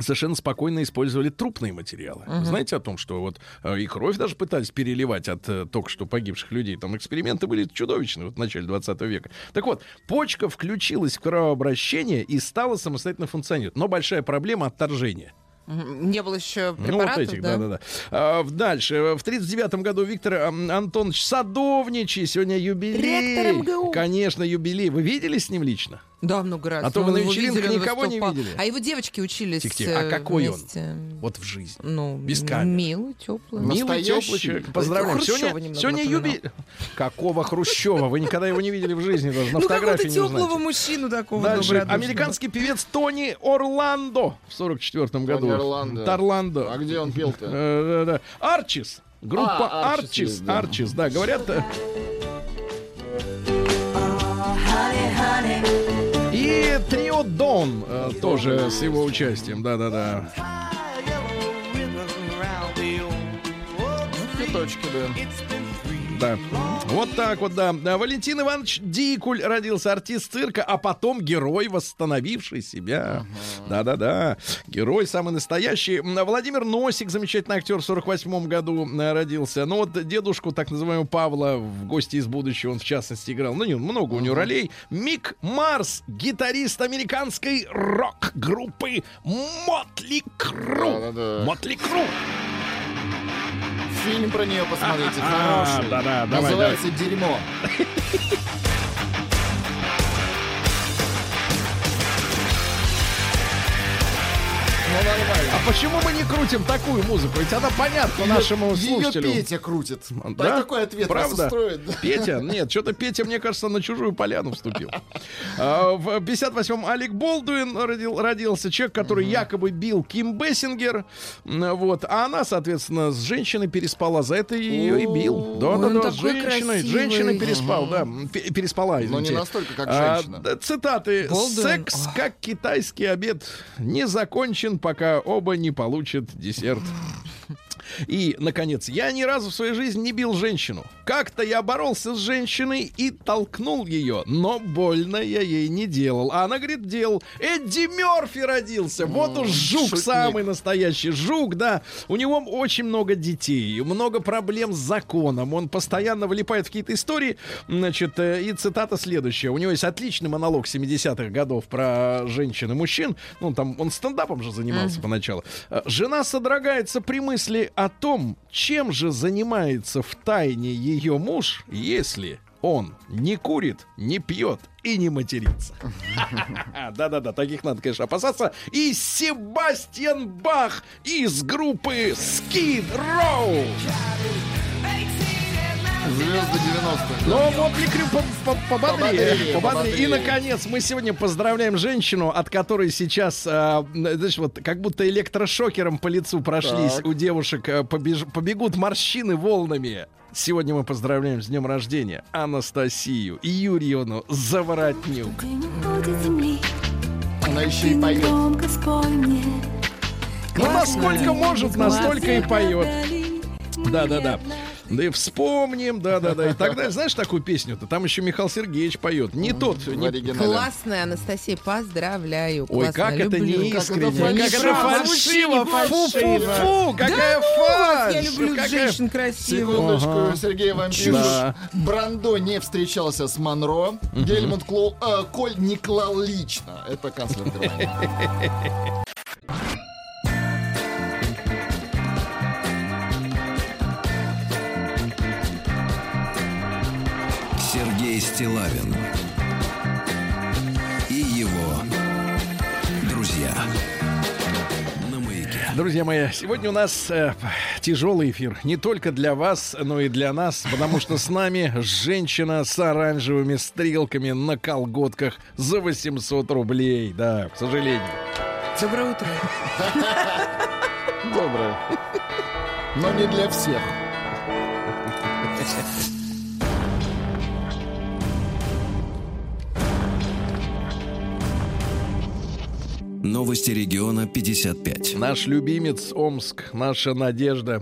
совершенно спокойно использовали трупные материалы. Вы Знаете о том, что вот э, и кровь даже пытались переливать от э, только что погибших людей. Там эксперименты были чудовищные вот в начале 20 века. Так вот, почка включилась в кровообращение и стала самостоятельно функционировать. Но большая проблема отторжения. Мгм. Не было еще Ну, вот препаратов, этих, да? да-да-да. А, в- дальше. В 39 году Виктор Антонович Садовничий. Сегодня юбилей. Ректор МГУ. Конечно, юбилей. Вы видели с ним лично? Да, много раз. А то Мы вы на вечеринках видели, он никого не видели. А его девочки учились Тихо-тихо. А э, какой он? вместе. Вот в жизни. Ну, Без камер. милый, теплый. Милый, теплый человек. Поздравляем. Хрущева Сегодня, немного сегодня юбилей. Какого Хрущева? Вы никогда его не видели в жизни, даже на ну, фотографии какого-то не теплого узнаете. мужчину такого Дальше. Американский певец Тони Орландо в 44 году. Орландо. Торландо. А где он пел-то? Э, да. Арчис. Группа А, Арчис Арчис. да. Арчис, да. Говорят... э, И Трио Дон э, тоже с его участием. Да-да-да. Цветочки, да. Да. Вот так вот, да. Да, Валентин Иванович Дикуль родился артист цирка, а потом герой, восстановивший себя. Да-да-да. Герой самый настоящий. Владимир Носик, замечательный актер, в 48 году э, родился. Ну вот дедушку, так называемого Павла, в «Гости из будущего» он в частности играл. Ну, не, много у него ролей. Мик Марс, гитарист американской рок-группы Мотли Кру. Мотли Кру. Фильм про нее посмотрите, хороший. да-да, давай, Называется «Дерьмо». Ну, нормально. А почему мы не крутим такую музыку? Ведь она понятна нашему слушателю. Петя крутит. Да? Так такой ответ нас Правда? да. Петя? Нет, что-то Петя, мне кажется, на чужую поляну вступил. А, В 58-м Алек Болдуин родил- родился. Человек, который якобы бил Ким Бессингер. Вот. А она, соответственно, с женщиной переспала. За это ее и бил. Да-да-да, с женщиной. Женщиной переспал, да. Переспала, Но не извините. настолько, как А, женщина. цитаты. Секс как китайский обед. Не закончен, пока оба не получат десерт. И, наконец, я ни разу в своей жизни не бил женщину. Как-то я боролся с женщиной и толкнул ее, но больно я ей не делал. А она говорит, делал. Эдди Мерфи родился. Вот уж жук шутник. самый настоящий. Жук, да. У него очень много детей, много проблем с законом. Он постоянно влипает в какие-то истории. Значит, э, и цитата следующая. У него есть отличный монолог 70-х годов про женщин и мужчин. Ну, там он стендапом же занимался поначалу. Э, Жена содрогается при мысли о том, чем же занимается в тайне ее муж, если он не курит, не пьет и не матерится. Да-да-да, таких надо, конечно, опасаться. И Себастьян Бах из группы Skid Row. Звезды 90-х. Но Мотли Крю по- по- пободрее, Пободрее. И, наконец, мы сегодня поздравляем женщину, от которой сейчас, а, знаешь, вот как будто электрошокером по лицу прошлись. Так. У девушек а, побеж- побегут морщины волнами. Сегодня мы поздравляем с днем рождения Анастасию Юрьевну Заворотнюк. Она еще и поет. Ну, насколько может, настолько и поет. Да-да-да. Да и вспомним, да-да-да. И тогда, знаешь такую песню-то? Там еще Михаил Сергеевич поет. Не тот, не. Классная, Анастасия, поздравляю. Ой, Классно, как это не искренне, как это фальшиво, фу-фу-фу, какая фальшь, Я люблю какая- женщин красивых. Секундочку. Сергей вам Чушь. пишет. Да. Брандо не встречался с Монро. Гельмут Клоу, э, Коль не клал лично. Это канцлер Германии. Стилавин и его друзья. Друзья мои, сегодня у нас э, тяжелый эфир. Не только для вас, но и для нас, потому что с нами женщина с оранжевыми стрелками на колготках за 800 рублей. Да, к сожалению. Доброе утро. Доброе. Но не для всех. Новости региона 55. Наш любимец Омск, наша надежда.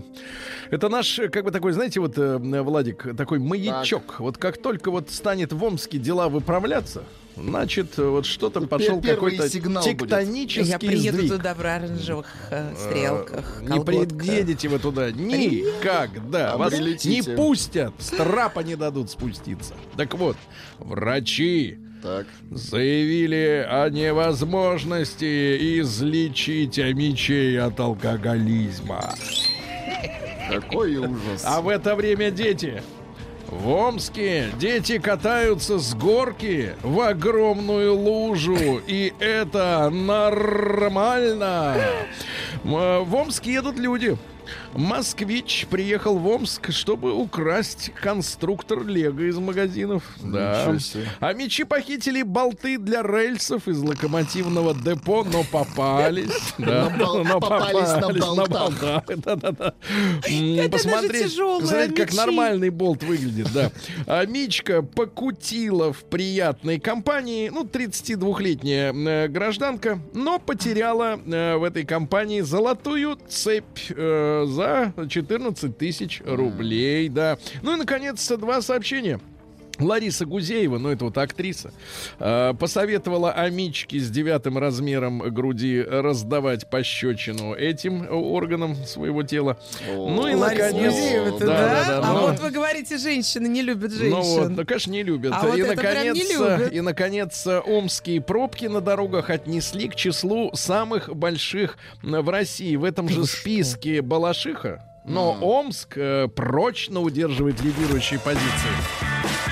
Это наш, э, как бы такой, знаете, вот, э, Владик, такой маячок. Вот как только вот станет в Омске дела выправляться, значит, э, вот что-то пошел первый какой-то тектонический Я приеду сдвиг. туда в оранжевых э, стрелках, Не приедете вы туда никогда. А Вас не пустят. С трапа не дадут спуститься. Так вот, врачи Так. заявили о невозможности излечить амичей от алкоголизма. Какой ужас. А в это время дети. В Омске дети катаются с горки в огромную лужу, и это нормально. В Омск едут люди. Москвич приехал в Омск, чтобы украсть конструктор Лего из магазинов. Да. А мечи похитили болты для рельсов из локомотивного депо, но попались. Да, но попались на болтах. Посмотреть, посмотреть, как нормальный болт выглядит, да. А Мичка покутила в приятной компании, ну, 32-летняя э, гражданка, но потеряла э, в этой компании золотую цепь э, за 14 тысяч рублей, да. Ну и, наконец, два сообщения. Лариса Гузеева, ну это вот актриса, э, посоветовала Амичке с девятым размером груди раздавать пощечину этим органам своего тела. Ну и Лариса наконец... Гузеева-то, да, да? да, да, а ну, вот вы говорите, женщины не любят женщин. ну вот, ну, конечно, не любят. А вот и, это прям наконец, не любят. и, наконец, омские пробки на дорогах отнесли к числу самых больших в России. В этом же списке Балашиха. Но Омск э, прочно удерживает лидирующие позиции.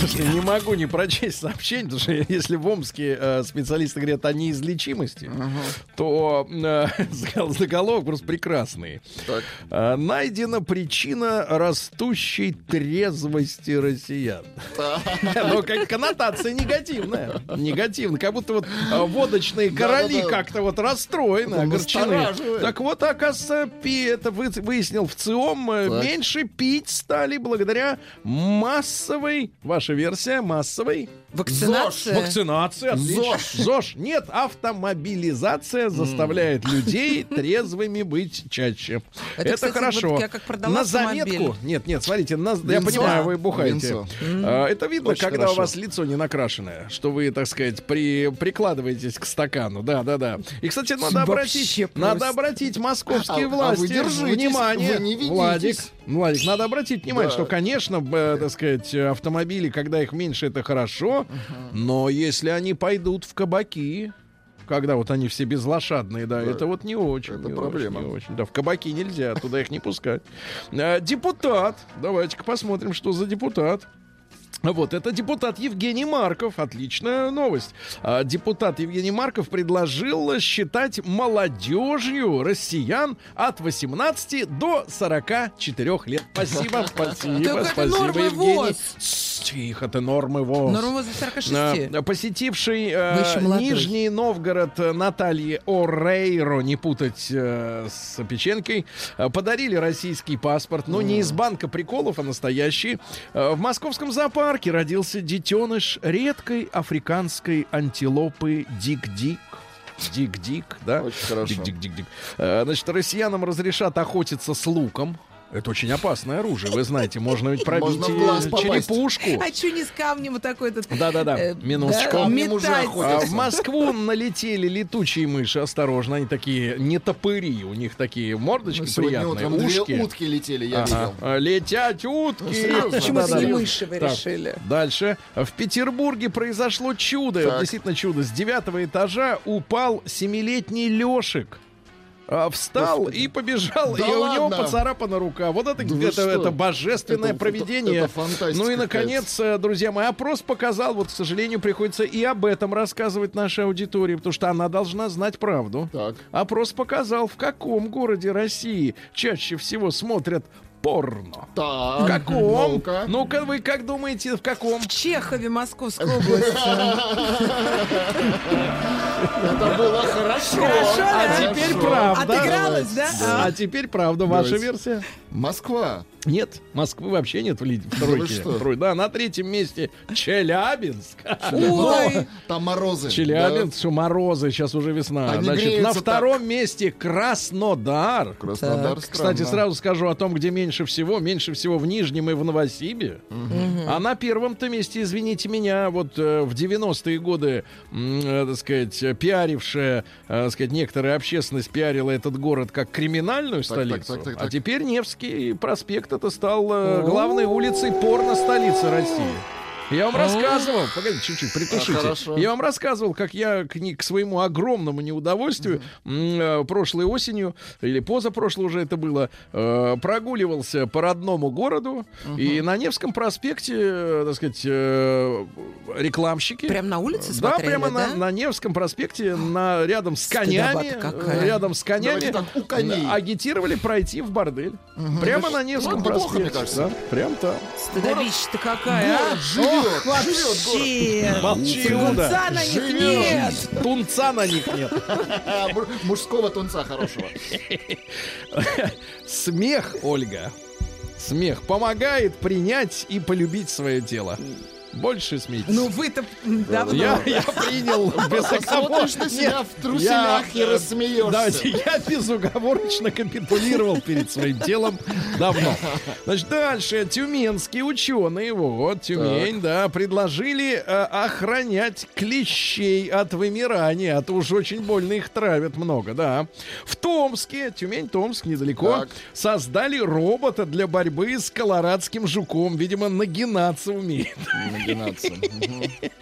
Слушайте, не могу не прочесть сообщение, потому что если в Омске э, специалисты говорят о неизлечимости, то э, заголовок просто прекрасный. Э, найдена причина растущей трезвости россиян. Ну, как коннотация негативная. Негативная. Как будто вот э, водочные короли как-то вот расстроены, огорчены. Так вот, оказывается, пи- это вы- выяснил в ЦИОМ, э, меньше пить стали благодаря массовой, ваша версия, массовой Вакцинация. Вакцинация, отлично. ЗОЖ. ЗОЖ. Нет, автомобилизация заставляет людей трезвыми быть чаще. Это, Это, кстати, хорошо. вот я как на заметку. Нет, нет, смотрите, на- я понимаю, вы бухаете. Винцо. А, Это видно, Очень когда хорошо. у вас лицо не накрашенное, что вы, так сказать, при, прикладываетесь к стакану. Да, да, да. И, кстати, надо обратить, надо обратить московские А- а власти вы держитесь, внимание. вы не. Владик, Владик, надо обратить внимание, Да. что, конечно, б, так сказать, автомобили, когда их меньше, это хорошо, но если они пойдут в кабаки, когда вот они все безлошадные, да, это вот не очень. Это не проблема. очень, не очень. Да, в кабаки нельзя, туда их не пускать. А, депутат, давайте-ка посмотрим, что за депутат. Вот, это депутат Евгений Марков. Отличная новость. А, Депутат Евгений Марков предложил считать молодежью россиян от 18 до 44 лет. Спасибо, спасибо, спасибо, нормы Евгений. ВОЗ. Тихо, ты нормы ВОЗ. Норма возле 46. А, Посетивший молодой. Нижний Новгород Наталье Орейро, не путать э, с Печенкой, э, подарили российский паспорт, но не из банка приколов, а настоящий. В московском зоопарке родился детеныш редкой африканской антилопы Дик-Дик. Дик-Дик, да? Очень хорошо. Дик-дик-дик-дик. Э, Значит, россиянам разрешат охотиться с луком. Это очень опасное оружие, вы знаете, можно ведь пробить Можно в глаз попасть. черепушку. А что не с камнем вот такой этот... Да-да-да, э, минуточку. да. А в Москву налетели летучие мыши, осторожно, они такие нетопыри, у них такие мордочки Ну, приятные, утром две ушки. утки летели, я Ага. видел. А, Летят утки. серьезно? Почему Да-да. с мыши вы Так, решили? Дальше. В Петербурге произошло чудо. Так. Действительно чудо. С девятого этажа упал семилетний Лешик. А, Встал и побежал, Да и у него ладно? поцарапана рука. Вот это, Да это, это божественное Это- проведение. это фантастика ну и, наконец, э, друзья мои, опрос показал, вот, к сожалению, приходится и об этом рассказывать нашей аудитории, потому что она должна знать правду. Так. Опрос показал, в каком городе России чаще всего смотрят порно. Так. В каком? Ну-ка. Ну-ка, вы как думаете, в каком? В Чехове, Московской области. Это было хорошо. Хорошо, А теперь правда. Отыгралась, да? А теперь правда, ваша версия? Москва. Нет, Москвы вообще нет в, ли- в тройке. Трой- Да, на третьем месте Челябинск. Ой, Там морозы. Челябинск, что морозы, сейчас уже весна. Они Значит, на втором месте Краснодар. Да. Краснодар Кстати, странно. сразу скажу о том, где меньше всего. Меньше всего в Нижнем и в Новосибе. А на первом-то месте, извините меня, вот э, в 90-е годы, э, так сказать, пиарившая, э, так сказать, некоторая общественность пиарила этот город как криминальную так, столицу. так, так, А так. теперь Невский проспект это стал э, главной улицей порно-столицы России. Я вам рассказывал, погодите, чуть-чуть, притушите. А, хорошо. Я вам рассказывал, как я к, к своему огромному неудовольствию э, прошлой осенью, или позапрошлой уже это было, э, прогуливался по родному городу, и на Невском проспекте, э, так сказать, рекламщики... прям на улице Да, смотрели, прямо да? На, на Невском проспекте, на, рядом с конями, рядом с конями, агитировали пройти в бордель. Прямо на Невском Ну, это плохо, проспекте. мне кажется. Да, прям там. Стыдобище-то какая, а? Живет. Вообще! Молчи, Тунца на них Живет. нет! Тунца на них нет. Мужского тунца хорошего. Смех, Ольга, смех помогает принять и полюбить свое тело. Больше смейтесь. Ну вы-то давно. я, я принял безоговорочно. Себя в труселях я, и э, рассмеешься. Давайте, я безоговорочно капитулировал перед своим телом давно. Значит, дальше. Тюменские ученые, вот, Тюмень, да, предложили э, охранять клещей от вымирания. А то уж очень больно их травят много, да. В Томске, Тюмень, Томск, недалеко, Так. создали робота для борьбы с колорадским жуком. Видимо, нагинаться умеет. Комбинация.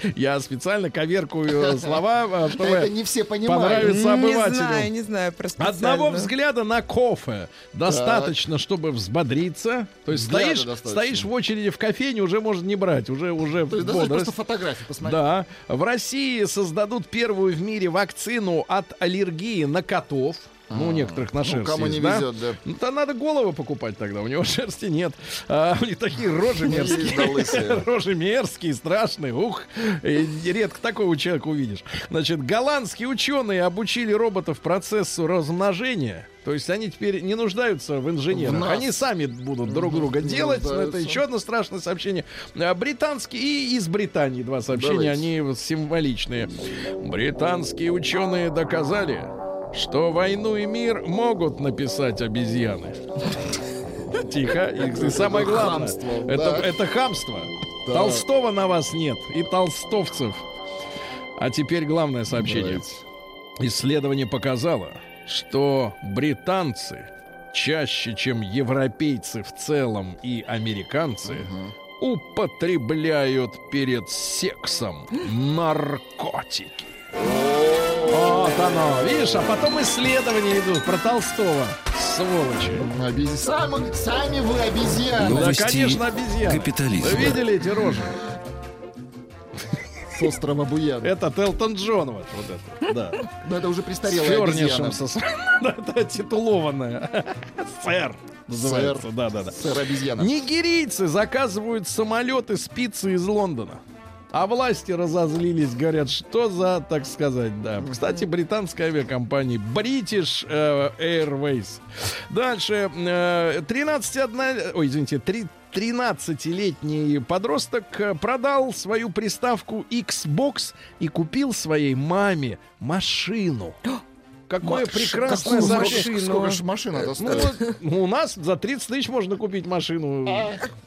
Я специально коверкую слова, а, Это чтобы не все понимают. Не знаю, не знаю Одного взгляда на кофе достаточно, чтобы взбодриться. То есть стоишь, стоишь в очереди в кофейне, уже можно не брать, уже уже То есть просто фотографии посмотреть. Да. В России создадут первую в мире вакцину от аллергии на котов. Ну, у некоторых на Ну, шерсть кому есть, не везет, да. Ну, то надо голову покупать тогда, у него шерсти нет. А, у них такие рожи мерзкие. Рожи мерзкие, страшные. Ух, редко такого человека увидишь. Значит, голландские ученые обучили роботов процессу размножения. То есть они теперь не нуждаются в В инженерах. нас. Они сами будут друг друга делать. Но это еще одно страшное сообщение. А, Британские и из Британии два сообщения. Давайте. Они символичные. Британские ученые доказали, что войну и мир могут написать обезьяны. Тихо. И, самое главное, это, хамство. Толстого на вас нет и толстовцев. А теперь главное сообщение. Исследование показало, что британцы чаще, чем европейцы в целом и американцы, употребляют перед сексом наркотики. Вот оно, видишь, а потом исследования идут про Толстого. Сволочи. Обез- Сами, сами вы обезьяны. Новости да, конечно, обезьяны. капитализма. Вы видели эти рожи? С острова Буяна. Это Телтон Джон вот, вот это, да. Но это уже престарелая обезьяна. фернишем со Это титулованная. Сэр. Называется, Сэр. да, да, да. Сэр обезьяна. Нигерийцы заказывают самолеты с пиццей из Лондона. А власти разозлились, говорят, что за, так сказать, да. Кстати, британская авиакомпания British э, Airways. Дальше. Э, 13 ой, извините, три- 13-летний подросток э, продал свою приставку Xbox и купил своей маме машину. Какое Ма- прекрасное какую сообщение. Сколько ж машина Ну, достали? вот, у нас за 30 тысяч можно купить машину.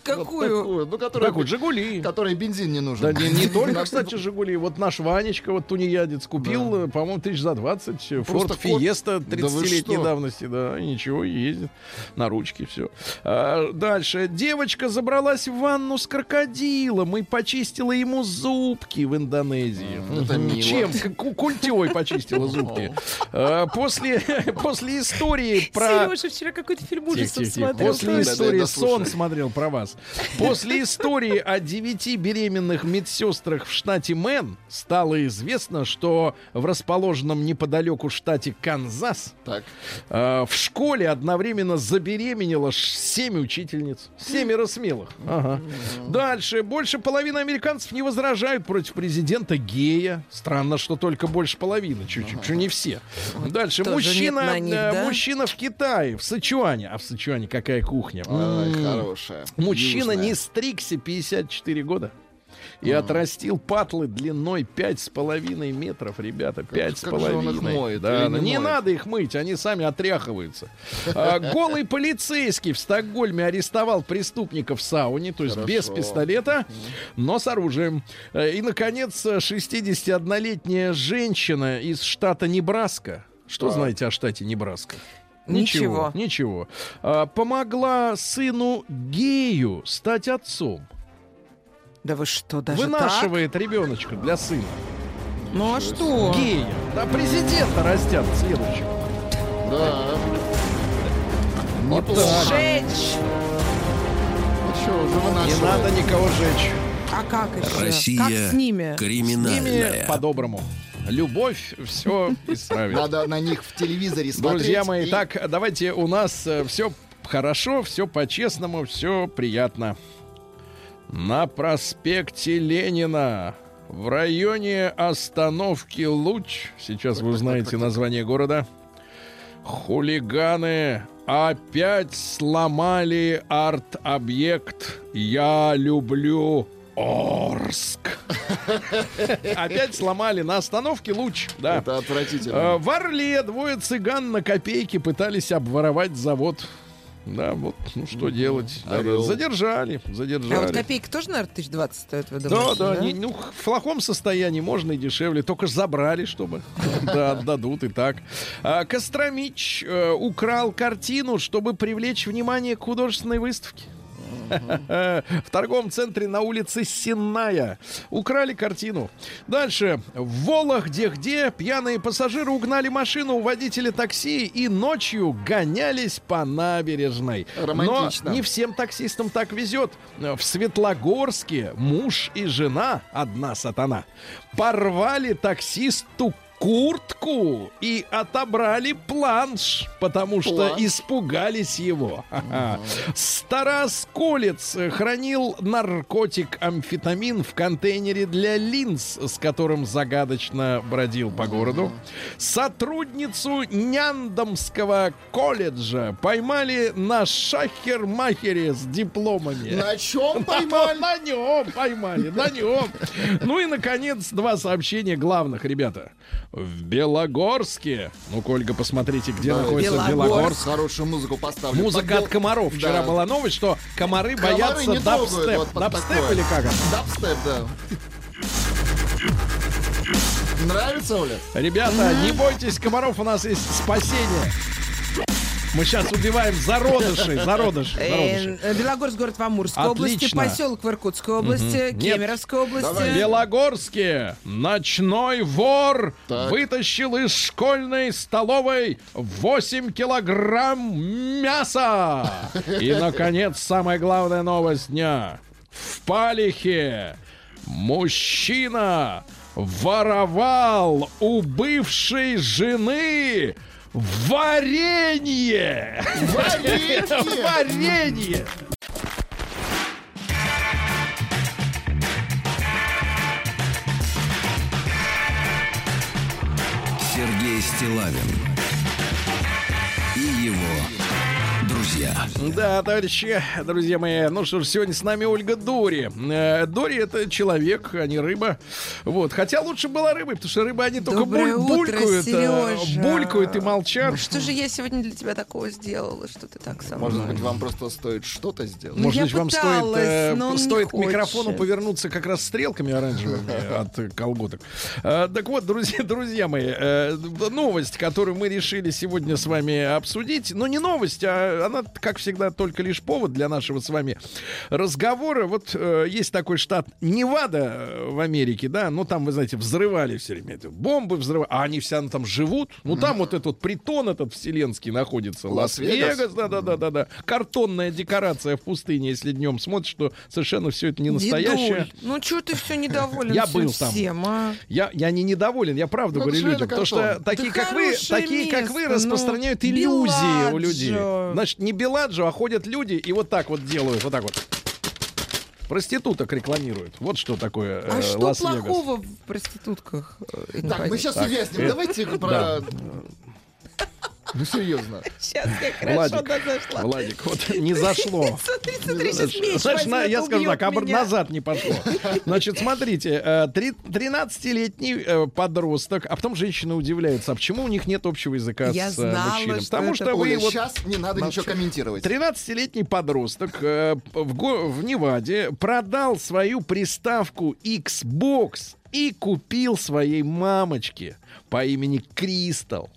Какую? Такую, ну, которая, Какую? Жигули. которой бензин не нужен. Да не, не только, кстати, Жигули. Вот наш Ванечка, вот тунеядец, купил, э, по-моему, тысяч за 20. Форд Фиеста Да вы 30-летней что? давности, да, и ничего, ездит на ручке, все. дальше. Девочка забралась в ванну с крокодилом и почистила ему зубки в Индонезии. это мило. Чем? Культевой почистила зубки. А, После, после истории про... Сережа вчера какой-то фильм ужасов смотрел. После истории да, сон смотрел про вас. После истории о девяти беременных медсестрах в штате Мэн стало известно, что в расположенном неподалеку штате Канзас Так. э, в школе одновременно забеременело семь учительниц. Семеро смелых. Ага. Дальше. Больше половины американцев не возражают против президента гея. Странно, что только больше половины. Чуть-чуть. Что не все. Дальше. Тоже Мужчина, них, э, да? мужчина в Китае, в Сычуане. А в Сычуане какая кухня? Ай, хорошая. Мужчина Южная. не стригся 54 года. И отрастил патлы длиной 5,5 метров, ребята. как же он их 5,5. моет Да, ну не не моет? надо их мыть, они сами отряхиваются. А, голый полицейский в Стокгольме арестовал преступника в сауне, то есть Хорошо. без пистолета, но с оружием. Э, И, наконец, 61-летняя женщина из штата Небраска. Что Так. знаете о штате Небраска? Ничего. Ничего. А, помогла сыну гею стать отцом. Да вы что, даже так? Вынашивает ребеночка для сына. Ну а что? Гея. Да президента растят следующего. Да. Вот Неплохо. так. Жечь! Ну что, уже Не надо никого жечь. А как еще? Россия Как с ними? С криминальная. ними по-доброму. Любовь все исправит. Надо на них в телевизоре смотреть. Друзья мои, и- так, давайте у нас все хорошо, все по-честному, все приятно. На проспекте Ленина в районе остановки Луч, сейчас вы узнаете название города, хулиганы опять сломали арт-объект «Я люблю Орск». Опять сломали на остановке Луч, да. Это отвратительно. Э, В Орле двое цыган на копейки пытались обворовать завод. Да, вот, ну что делать? Да, Орел. задержали, А вот задержали. копейка тоже, наверное, 1020 стоит, вы Да, думаете? да, не- ну, в плохом состоянии можно и дешевле, только ж забрали, чтобы да, отдадут и так. А, Костромич э, украл картину, чтобы привлечь внимание к художественной выставке. В торговом центре на улице Сенная украли картину. Дальше. В Вологде-где пьяные пассажиры угнали машину у водителя такси и ночью гонялись по набережной. Романтично. Но не всем таксистам так везет. В Светлогорске муж и жена, одна сатана, порвали таксисту куртку и отобрали планш, потому что Планш? испугались его. Старосколец хранил наркотик амфетамин в контейнере для линз, с которым загадочно бродил по городу. Сотрудницу Няндомского колледжа поймали на шахер-махере с дипломами. На чем поймали? На нем поймали, на нем. Ну и, наконец, два сообщения главных, ребята. В Белогорске. Ну, Ольга, посмотрите, где Да, находится Белогорск. Белогорск. Хорошую музыку поставлю. Музыка Под от комаров. Вчера Да. была новость, что комары, Комары боятся трогают дабстеп. вот дабстеп такое. или как это? Дабстеп, да. Нравится, Оля? Ребята, не бойтесь комаров, у нас есть спасение. Мы сейчас убиваем зародышей, зародышей, зародышей. Э, Белогорск, город в Амурской области, Отлично. поселок в Иркутской области. Кемеровской В области. Белогорске ночной вор вытащил из школьной столовой 8 килограмм мяса. И, наконец, самая главная новость дня. В Палихе мужчина воровал у бывшей жены варенье. Варенье! Варенье. Сергей Стилавин Да, товарищи, друзья мои, ну что ж, сегодня с нами Ольга Дори. Э, Дори это человек, а не рыба. Вот, хотя лучше была рыбой, потому что рыбы они только буль- утро, булькают, э, Сережа. булькают и молчат. Что же я сегодня для тебя такого сделала, что ты так мной? Может быть, вам просто стоит что-то сделать? Ну, Может я быть, вам стоит, пыталась, э, но он не стоит к хочет. микрофону повернуться как раз стрелками оранжевыми от э, колготок. Э, Так вот, друзья, друзья мои, э, новость, которую мы решили сегодня с вами обсудить, но не новость, а она, как всегда, только лишь повод для нашего с вами разговора. Вот э, есть такой штат Невада э, в Америке, да, ну там, вы знаете, взрывали все время, эти бомбы взрывали, а они все там живут. Ну там вот этот вот притон этот вселенский находится, Лас-Вегас. Лас-Вегас, да-да-да-да. Картонная декорация в пустыне, если днем смотришь, что совершенно все это не настоящее. Дедуль, ну что ты все недоволен Я был там. всем, а? Я, я не недоволен, я правду Ну, говорю людям, потому что такие, Да как вы, такие, как вы, место, ну, распространяют иллюзии у людей. Значит, не Беладжо, а ходят люди и вот так вот делают, вот так вот. Проституток рекламируют. Вот что такое А э, что Лас-Вегас. плохого в проститутках? Э, Так, мы сейчас Так, уясним. э, Давайте про... Ну, серьезно. Сейчас я хорошо Владик, дозашла. Владик, вот не зашло. Смотри, смотри, сейчас меч Значит, на- возьмет, я скажу так, назад не пошло. Значит, смотрите, э, три- 13-летний э, подросток, а потом женщины удивляются, а почему у них нет общего языка Я с э, знала, мужчинами? что Потому что вы Оля, вот сейчас не надо ничего комментировать. 13-летний подросток э, в, го- в Неваде продал свою приставку Xbox и купил своей мамочке по имени Кристал.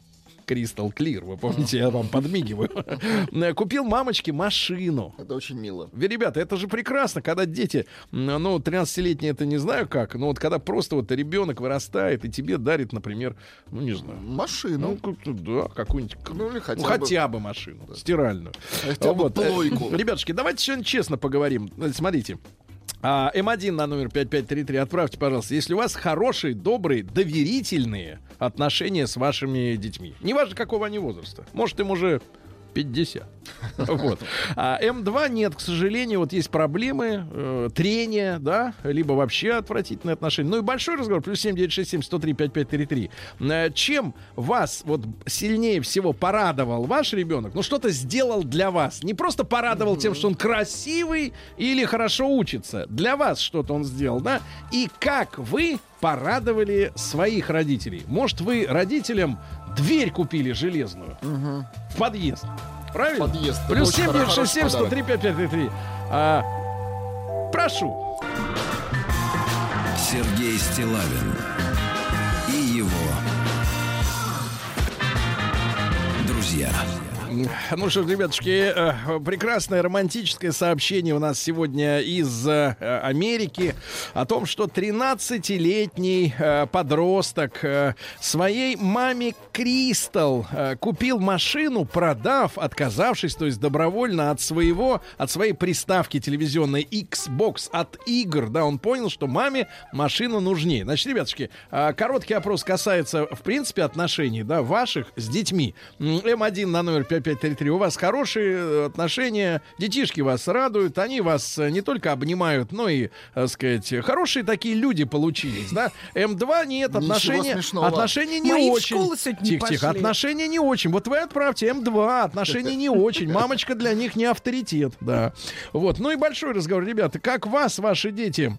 Кристал Клир, вы помните, я вам подмигиваю. Э, Купил мамочке машину. Это очень мило. Ребята, это же прекрасно, когда дети, ну, 13-летние, это не знаю как, но вот когда просто вот ребенок вырастает и тебе дарит, например, ну, не знаю, ну, Машину. как- да, какую-нибудь, Ну, или хотя ну, бы- хотя бы машину, стиральную. Хотя бы Вот, э, плойку. Ребятушки, давайте сегодня честно поговорим. Э, Смотрите. А, М1 на номер 5533 отправьте, пожалуйста, если у вас хорошие, добрые, доверительные отношения с вашими детьми. Неважно, какого они возраста. Может, им уже 50. Вот. А М2 нет, к сожалению, вот есть проблемы, э, трения, да, либо вообще отвратительные отношения. Ну и большой разговор, плюс 7967 103 5533. Э, Чем вас вот сильнее всего порадовал ваш ребенок? Ну что-то сделал для вас. Не просто порадовал тем, что он красивый или хорошо учится. Для вас что-то он сделал, да? И как вы порадовали своих родителей? Может, вы родителям дверь купили железную в подъезд? Правильно? Подъезд. Плюс очень 7 хоро- 967 хороший 103 5533. А, прошу. Сергей Стилавин и его друзья. Ну что ж, ребятушки, э, прекрасное романтическое сообщение у нас сегодня из э, Америки о том, что 13-летний э, подросток э, своей маме Кристал э, купил машину, продав, отказавшись, то есть добровольно от своего, от своей приставки телевизионной Xbox, от игр, да, он понял, что маме машина нужнее. Значит, ребятушки, э, короткий опрос касается, в принципе, отношений, да, ваших с детьми. М, М1 на номер 5533. У вас хорошие э, отношения, детишки вас радуют, они вас э, не только обнимают, но и, так сказать, хорошие такие люди получились, да. М2 нет, отношения, отношения не Мои в очень. школу сегодня не Тихо, тихо, пошли. отношения не очень. Вот вы отправьте М2, отношения не очень. Мамочка для них не авторитет, да. Вот, ну и большой разговор, ребята. Как вас ваши дети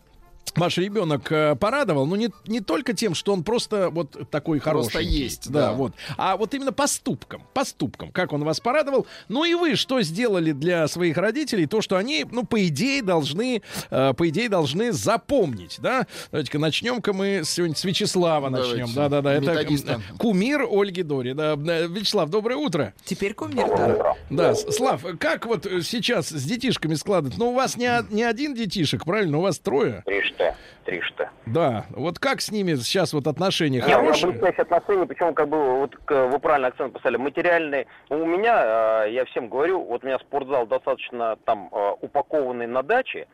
Ваш ребенок э, порадовал, ну не, не только тем, что он просто вот такой Просто хороший. есть, да, да. вот. А вот именно поступком, поступком, как он вас порадовал. Ну и вы что сделали для своих родителей? То, что они, ну, по идее, должны, э, по идее, должны запомнить, да? Давайте-ка начнем-ка мы сегодня с Вячеслава Давайте. начнем. Да-да-да, это Методиста. кумир Ольги Дори. Да. Э, Вячеслав, доброе утро. Теперь кумир, да. Да, Слав, как вот сейчас с детишками складывается? Ну, у вас не, не один детишек, правильно? У вас трое. Три что, три что. Да, вот как с ними сейчас вот отношения Не, у меня хорошие? блестящие отношения, причем как бы вот вы правильно акцент поставили, материальные. У меня, э, я всем говорю, вот у меня спортзал достаточно там э, упакованный на даче.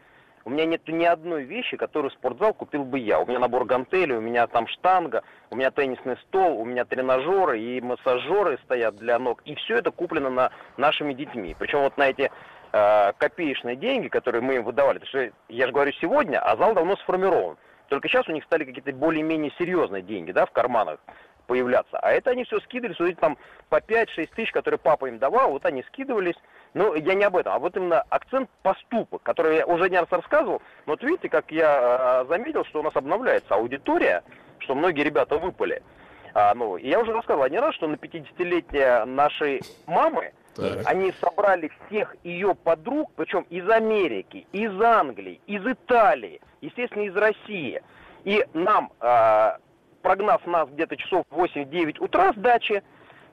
У меня нет ни одной вещи, которую спортзал купил бы я. У меня набор гантелей, у меня там штанга, у меня теннисный стол, у меня тренажеры и массажеры стоят для ног. И все это куплено на нашими детьми. Причем вот на эти э, копеечные деньги, которые мы им выдавали. Потому что я же говорю сегодня, а зал давно сформирован. Только сейчас у них стали какие-то более-менее серьезные деньги, да, в карманах появляться. А это они все скидывались, вот эти там по 5-6 тысяч, которые папа им давал, вот они скидывались. Ну, я не об этом, а вот именно акцент поступок, который я уже не раз рассказывал. Но вот видите, как я э, заметил, что у нас обновляется аудитория, что многие ребята выпали. А, ну, и я уже рассказывал не раз, что на 50-летие нашей мамы Так. они собрали всех ее подруг, причем из Америки, из Англии, из Италии, естественно, из России. И нам, э, прогнав нас где-то часов в 8-9 утра с дачи,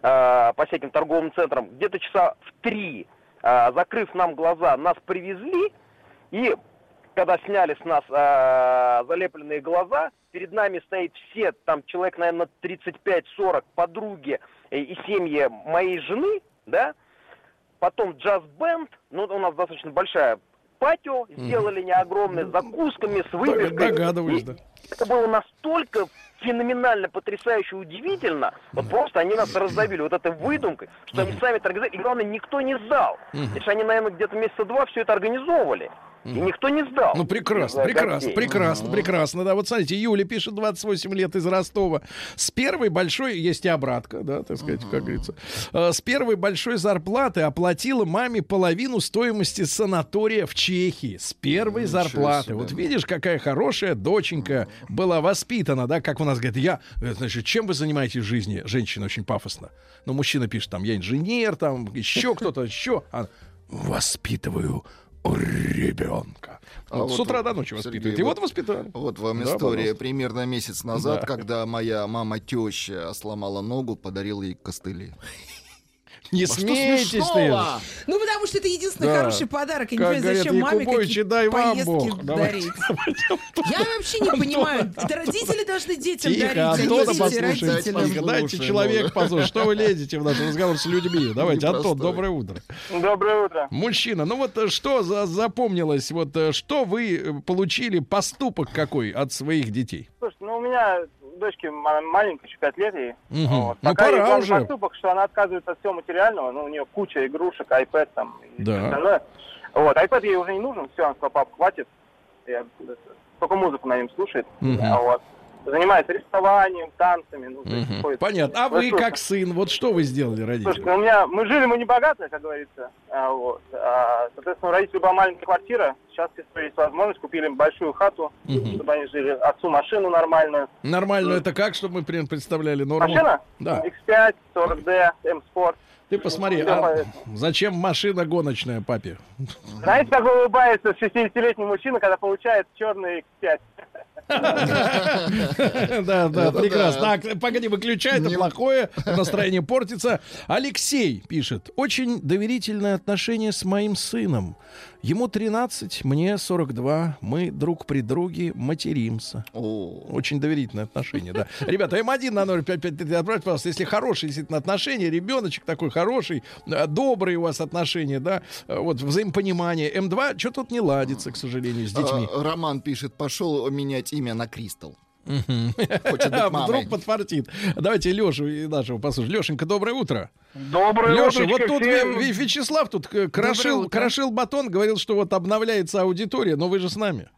э, по всяким торговым центрам, где-то часа в 3, э, закрыв нам глаза, нас привезли, и когда сняли с нас э, залепленные глаза, перед нами стоит все, там человек, наверное, 35-40 подруги э, и семьи моей жены, да, потом джаз-бенд, ну, у нас достаточно большая патио, сделали не огромное, с закусками, с выпивкой. Догадываюсь, да. Это было настолько феноменально, потрясающе, удивительно. Вот просто они нас раздавили вот этой выдумкой, что они сами это организовали. И главное, никто не сдал. Потому что они, наверное, где-то месяца два все это организовывали. И никто не сдал. Ну, прекрасно, прекрасно, гостей. прекрасно, прекрасно. Да, вот смотрите, Юля пишет 28 лет из Ростова. С первой большой, есть и обратка, да, так сказать, как говорится. Э, С первой большой зарплаты оплатила маме половину стоимости санатория в Чехии. С первой Ничего зарплаты. себе. Вот видишь, какая хорошая доченька была воспитана, да, как у нас говорят, я, э, значит, чем вы занимаетесь в жизни? Женщина очень пафосно. Но мужчина пишет, там, я инженер, там, еще кто-то, еще. Воспитываю ребенка. А Вот вот с утра вот, до ночи Сергей, воспитывают. И вот- вот воспитали. Вот вам Да, история. пожалуйста. Примерно месяц назад, Да. когда моя мама теща сломала ногу, подарил ей костыли. Не А смейтесь ты. Ну, потому что это единственный Да. хороший подарок. Я не Как понимаю, говорят, зачем маме какие дай поездки Бог. Дарить. Я вообще не понимаю. Это родители должны детям Тихо, дарить, а не Антона дети родителям. Тихо, Дайте человек его. послушать. Что вы лезете в наш разговор с людьми? Давайте, Антон, доброе утро. Доброе утро. Мужчина, ну вот э, что за, запомнилось, вот э, что вы э, получили, поступок какой от своих детей? Слушай, ну у меня дочке ма- маленькой, еще 5 лет ей. Мгм. Вот. Ну, Пока пора ей уже. поступок, что она отказывается от всего материального, ну у нее куча игрушек, iPad там и Да. всё остальное. Вот, iPad ей уже не нужен, все, она сказала, пап, хватит. Я, э, только музыку на нем слушает. А вот. Занимается рисованием, танцами. Ну, ходит. Понятно. А вы Растут. как сын, вот что вы сделали, родители? ну, у меня, мы жили, мы не богатые, как говорится. А, вот. А, соответственно, у родителей была маленькая квартира. Сейчас, есть возможность, купили им большую хату, Мгм. чтобы они жили. Отцу машину нормальную. Нормально это как, чтобы мы примерно представляли норму? Машина? Да. X5, 40D, M-Sport. Ты посмотри, Всё а зачем машина гоночная папе? Знаете, как улыбается 60-летний мужчина, когда получает черный X5? Да, да, прекрасно. да. Так, погоди, выключай, это плохое, настроение портится. Алексей пишет. Очень доверительное отношение с моим сыном. Ему 13, мне 42. Мы друг при друге материмся. О, Очень доверительное отношение, да. Ребята, М1 на 05533 отправьте, пожалуйста, если хорошие действительно отношения, ребеночек такой хороший, э, добрые у вас отношения, да, э, вот взаимопонимание. М2 что тут не ладится, к сожалению, с детьми. а, Роман пишет, пошел менять имя на Кристал. Хочет быть мамой. Вдруг подфартит. Давайте Лешу и нашего послушаем. Лешенька, доброе утро. Доброе Леша, утречко вот тут всем. Вячеслав тут крошил, утро. крошил батон, говорил, что вот обновляется аудитория, но вы же с нами.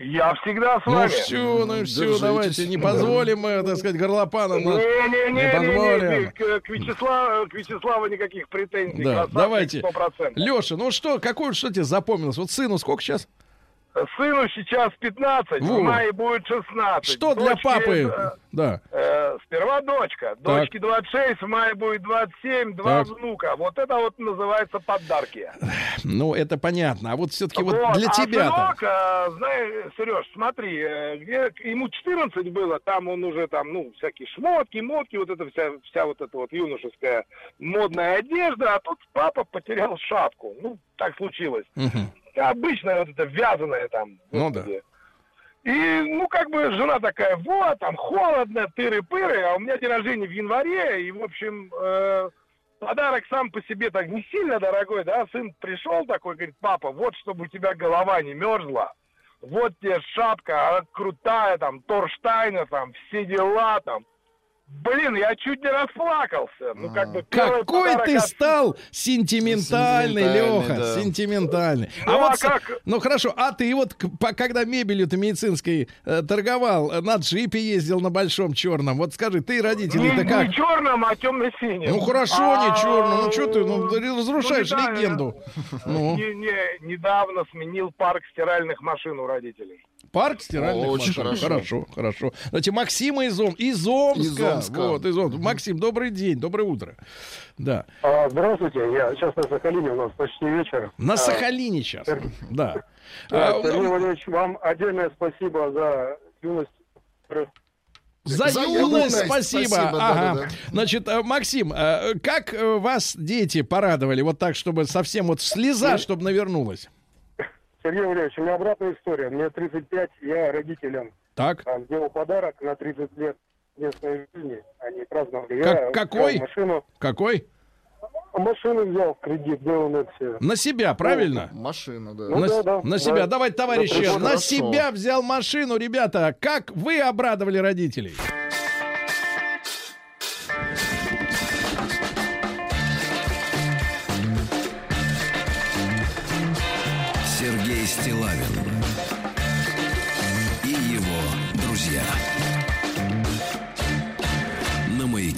Я всегда с Ну вами. все, ну все, Держитесь. давайте, не позволим, э, так сказать, горлопанам. нас- Не-не-не, Не позволим. не-не-не, к, к Вячеславу, к Вячеславу никаких претензий. Да, Красавчик давайте. 100%. Леша, ну что, какой, что тебе запомнилось? Вот сыну сколько сейчас? Сыну сейчас 15, Во. в мае будет 16. Что для Дочке, папы? э, Да. э, сперва дочка. Дочке 26, в мае будет 27, два Так. внука. Вот это вот называется подарки. Ну, это понятно. А вот все-таки вот для а тебя-то. сынок, э, знаешь, Сереж, смотри, э, где ему 14 было, там он уже там, ну, всякие шмотки, мотки, вот это вся, вся вот эта вот юношеская модная одежда, а тут папа потерял шапку. Ну, так случилось. Мгм. Обычная вот эта вязаная там. Ну господи. И, ну, как бы жена такая, вот, там холодно, тыры-пыры, а у меня день рождения в январе, и, в общем, э, подарок сам по себе так не сильно дорогой, да, сын пришел такой, говорит, папа, вот, чтобы у тебя голова не мерзла, вот тебе шапка, она крутая, там, Торштайна, там, все дела, там. Блин, я чуть не расплакался. Ну, как бы Какой подарок ты от- стал сентиментальный, Сентиментальный, Леха, да. сентиментальный. Ну, вот, а с- как? ну хорошо, а ты вот, когда мебелью-то медицинской э, торговал, э, на джипе ездил на большом черном, вот скажи, ты Не, родители-то не как? черным, а темно-синим. Ну хорошо, А, не черным, ну что ты, ну ты разрушаешь ну, не легенду. Ну, Не, не, недавно сменил парк стиральных машин у родителей. Парк стиральных Очень машин. хорошо. Хорошо, хорошо. Давайте Максима из, Ом... из Омска. Из Омска. Вот, из Омска. Максим, добрый день, доброе утро. Да. А, здравствуйте, я сейчас на Сахалине, у нас почти вечер. На А, Сахалине сейчас. Да. да, А, Сергей Валерьевич, вам отдельное спасибо за юность. За, За юность спасибо. спасибо, да, ага. да, да. Значит, э, Максим, э, как э, вас дети порадовали вот так, чтобы совсем вот слеза, чтобы навернулась? Сергей Валерьевич, у меня обратная история. Мне 35, я родителям Так. а, сделал подарок на 30 лет местной жизни. Они праздновали. Как- я какой? взял машину, Какой? машину взял в кредит, сделал на все. На себя, правильно? Машина, да. Ну, на, да, да. на себя. Да. Давайте, товарищи, Да, на хорошо. себя взял машину, ребята. Как вы обрадовали родителей?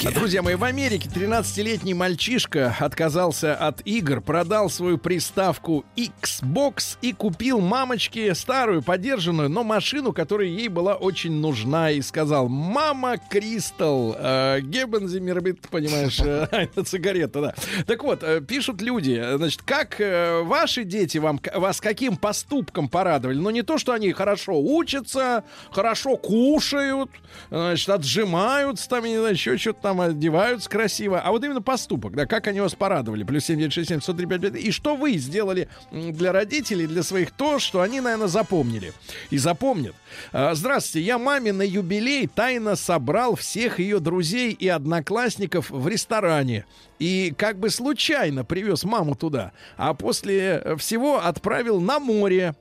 Маяке. Друзья мои, в Америке 13-летний мальчишка отказался от игр, продал свою приставку Xbox и купил мамочке старую, подержанную, но машину, которая ей была очень нужна, и сказал, мама Кристал, э, понимаешь, э, сигарета, да. Так вот, э, пишут люди, э, значит, как э, ваши дети вам, вас каким поступком порадовали? Ну, не то, что они хорошо учатся, хорошо кушают, значит, отжимаются там, не знаю, еще что-то там одеваются красиво, а вот именно поступок, да, как они вас порадовали, плюс 7967 103 55. и что вы сделали для родителей, для своих то, что они, наверное, запомнили и запомнят. А, Здравствуйте, я маме на юбилей тайно собрал всех ее друзей и одноклассников в ресторане и как бы случайно привез маму туда, а после э, всего отправил на море.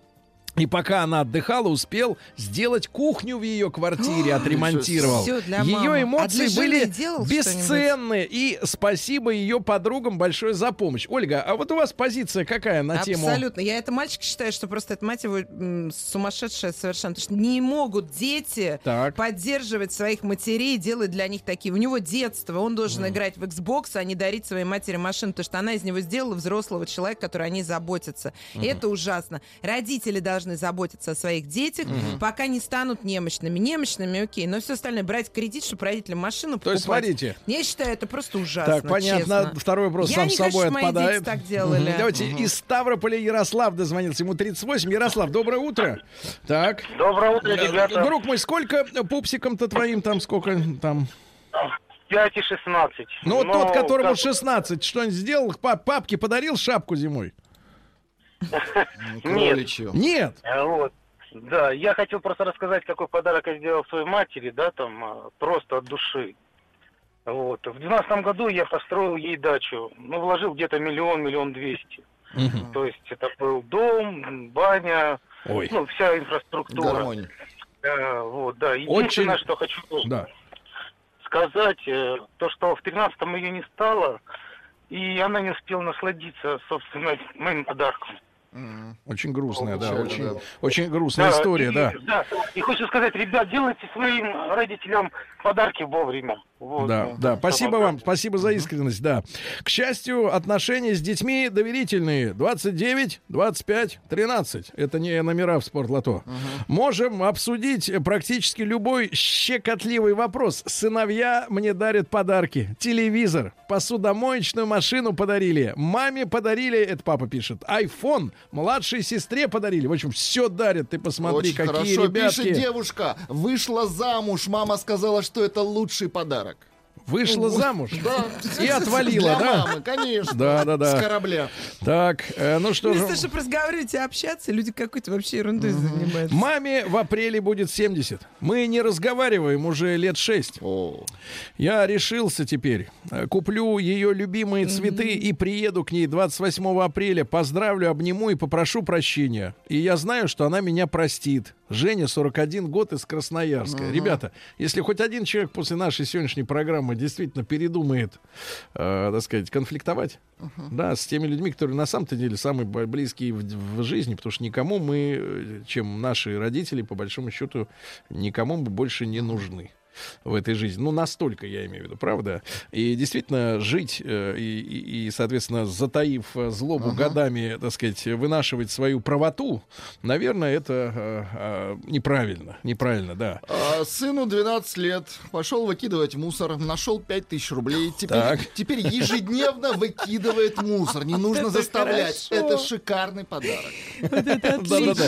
И пока она отдыхала, успел сделать кухню в ее квартире, отремонтировал. Ее А эмоции жены были бесценны. И спасибо ее подругам большое за помощь. Ольга, а вот у вас позиция какая на тему? Абсолютно. Я это мальчик считаю, что просто эта мать его сумасшедшая совершенно. Потому что не могут дети Так. поддерживать своих матерей, делать для них такие. У него детство, он должен играть в Xbox, а не дарить своей матери машину, потому что она из него сделала взрослого человека, который о ней заботится. И это ужасно. Родители должны должны заботиться о своих детях, пока не станут немощными. Немощными, окей, но все остальное брать кредит, чтобы родителям машину То есть, покупать. смотрите. Я считаю, это просто ужасно. Так, понятно. честно. Второй вопрос Я сам не собой хочу, чтобы мои отпадает. дети так делали. Мгм. Давайте из Ставрополя Ярослав дозвонился. Ему 38. Ярослав, доброе утро. Так. Доброе утро, Э, ребята. Друг мой, сколько пупсиком-то твоим там, сколько там? 5 и 16. Ну, вот Но тот, которому как- 16, что-нибудь сделал? Пап- Папке подарил шапку зимой? Нет. Нет. Э, Вот. Да, я хотел просто рассказать, какой подарок я сделал своей матери, да, там, а, просто от души. Вот. В двенадцатом году я построил ей дачу. Ну, вложил где-то миллион, миллион двести. То есть это был дом, баня, Ой. ну, вся инфраструктура. Гармония. Э, вот, да. Единственное, Очень- что хочу Да. сказать, э, то, что в тринадцатом ее не стало, и она не успела насладиться, собственно, моим подарком. Очень грустная, да, очень, да. очень грустная история, и, да. Да, и хочу сказать, ребят, делайте своим родителям подарки вовремя. Вот. Да, да, спасибо вам, спасибо за искренность, да. К счастью, отношения с детьми доверительные. 29, 25, 13. Это не номера в спортлото. Можем обсудить практически любой щекотливый вопрос. Сыновья мне дарят подарки. Телевизор, посудомоечную машину подарили. Маме подарили, это папа пишет, iPhone. Младшей сестре подарили. В общем, все дарят. Ты посмотри, Очень какие хорошо. ребятки. Пишет девушка. Вышла замуж. Мама сказала, что это лучший подарок. Вышла замуж Да. и отвалила, Для да? мамы, конечно. Да, да, да. С корабля. Так, э, ну что же. Вместо чтобы разговаривать и общаться, люди какой-то вообще ерундой занимаются. Маме в апреле будет 70. Мы не разговариваем уже лет 6. Я решился теперь. Э, Куплю ее любимые цветы и приеду к ней 28 апреля. Поздравлю, обниму и попрошу прощения. И я знаю, что она меня простит. Женя, 41 год из Красноярска. Мгм. Ребята, если хоть один человек после нашей сегодняшней программы действительно передумает, э, так сказать, конфликтовать, да, с теми людьми, которые на самом-то деле самые близкие в, в жизни, потому что никому мы, э, чем наши родители, по большому счету, никому мы больше не нужны в этой жизни. Ну, настолько, я имею в виду, правда? И действительно, жить э, и, и- соответственно, затаив э, злобу годами, так сказать, вынашивать свою правоту, наверное, это э, э, неправильно. Неправильно, да. А, сыну 12 лет. Пошел выкидывать мусор. Нашел 5000 рублей. Теперь, Так. теперь ежедневно выкидывает мусор. Не нужно заставлять. Это шикарный подарок.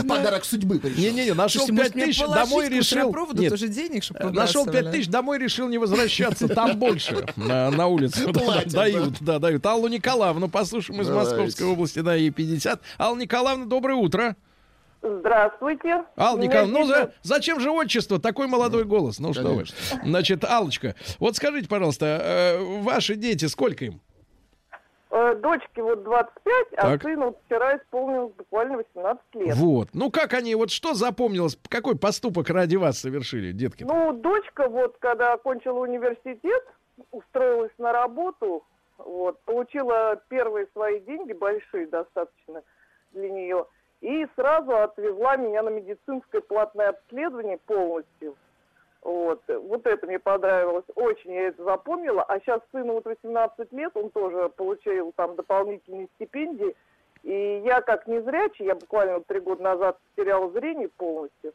Подарок судьбы. Не-не-не, нашел Слушайте, может, 5 мне тысяч, положить домой к решил... денег, чтобы Э, Нашел 5 тысяч, домой решил не возвращаться. Там больше на, на улицу. Да, Платят, дают, да, дают. Аллу Николаевну послушаем из Давайте. Московской области, да, ей 50. Алла Николаевна, доброе утро. Здравствуйте. Алла Николаевна, ну за, зачем же отчество? Такой молодой голос. Ну что вы. Значит, Аллочка, вот скажите, пожалуйста, э, ваши дети, сколько им? Э, Дочке вот 25, а Так. сыну вот вчера исполнилось буквально 18 лет. Вот. Ну как они, вот что запомнилось, какой поступок ради вас совершили, детки? Ну, дочка вот, когда окончила университет, устроилась на работу, вот, получила первые свои деньги, большие достаточно для нее, и сразу отвезла меня на медицинское платное обследование полностью. Вот. вот это мне понравилось. Очень я это запомнила. А сейчас сыну вот 18 лет, он тоже получил там дополнительные стипендии. И я как незрячий, я буквально три года назад потеряла зрение полностью.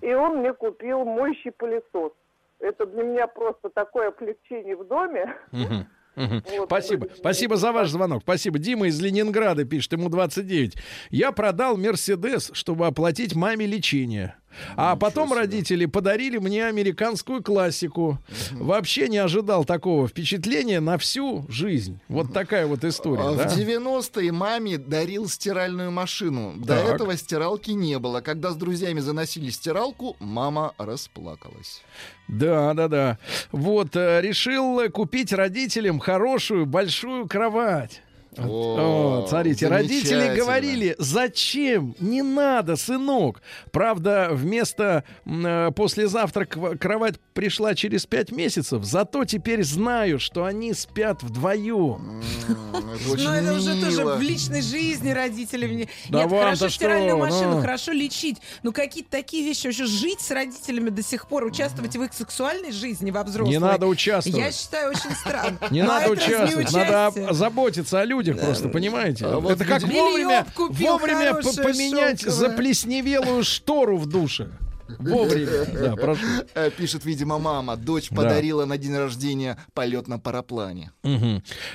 И он мне купил моющий пылесос. Это для меня просто такое облегчение в доме. Мгм. Вот. Спасибо. Спасибо за ваш звонок. Спасибо. Дима из Ленинграда пишет, ему 29. Я продал Мерседес, чтобы оплатить маме лечение. А потом родители подарили мне американскую классику. Вообще не ожидал такого впечатления на всю жизнь. Вот такая вот история. А да? В 90-е маме дарил стиральную машину. До Так. этого стиралки не было. Когда с друзьями заносили стиралку, мама расплакалась. Да, да, да. Вот, э, решил купить родителям хорошую большую кровать. О, Вот, смотрите, родители говорили, зачем? Не надо, сынок. Правда, вместо э, послезавтра кровать пришла через пять месяцев, зато теперь знаю, что они спят вдвоем. Ну, это уже тоже в личной жизни родители. Нет, хорошо стиральную машину, ну. хорошо лечить. Ну, какие-то такие вещи. Вообще жить с родителями до сих пор, участвовать в их сексуальной жизни во взрослой. Не надо участвовать. Я считаю, очень странно. Не а надо участвовать, надо заботиться о людях. Людях просто, понимаете? А вот Это как вовремя, вовремя поменять шелковое. заплесневелую штору в душе. Вовремя, да, прошу. Э, Пишет, видимо, мама. Дочь Да. подарила на день рождения полет на параплане.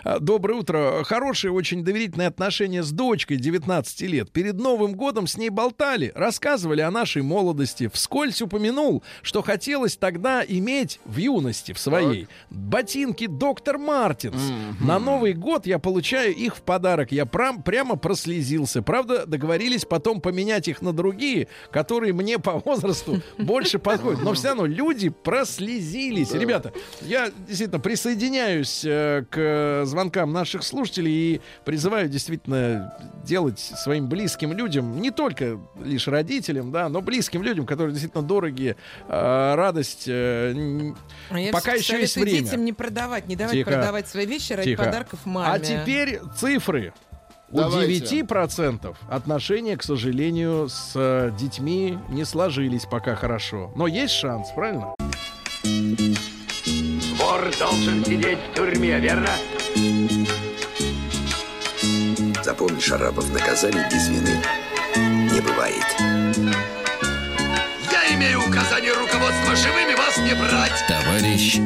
А, Доброе утро. Хорошие, очень доверительные отношения с дочкой 19 лет. Перед Новым годом с ней болтали, рассказывали о нашей молодости. Вскользь упомянул, что хотелось тогда иметь в юности в своей ботинки доктор Мартинс. На Новый год я получаю их в подарок. Я прям, прямо прослезился. Правда, договорились потом поменять их на другие, которые мне по возрасту больше подходят. Но все равно люди прослезились. Ребята, я действительно присоединяюсь э, к звонкам наших слушателей и призываю действительно делать своим близким людям, не только лишь родителям, да, но близким людям, которые действительно дорогие, э, радость. э, н- А я Пока еще есть время. детям не продавать, не давать Тихо. продавать свои вещи ради Тихо. подарков маме. А теперь цифры. У Давайте. 9% отношения, к сожалению, с э, детьми не сложились пока хорошо. Но есть шанс, правильно? Вор должен сидеть в тюрьме, верно? Запомни, Шарапов, наказаний без вины не бывает. Я имею указание руководства живыми вас не брать. Товарищ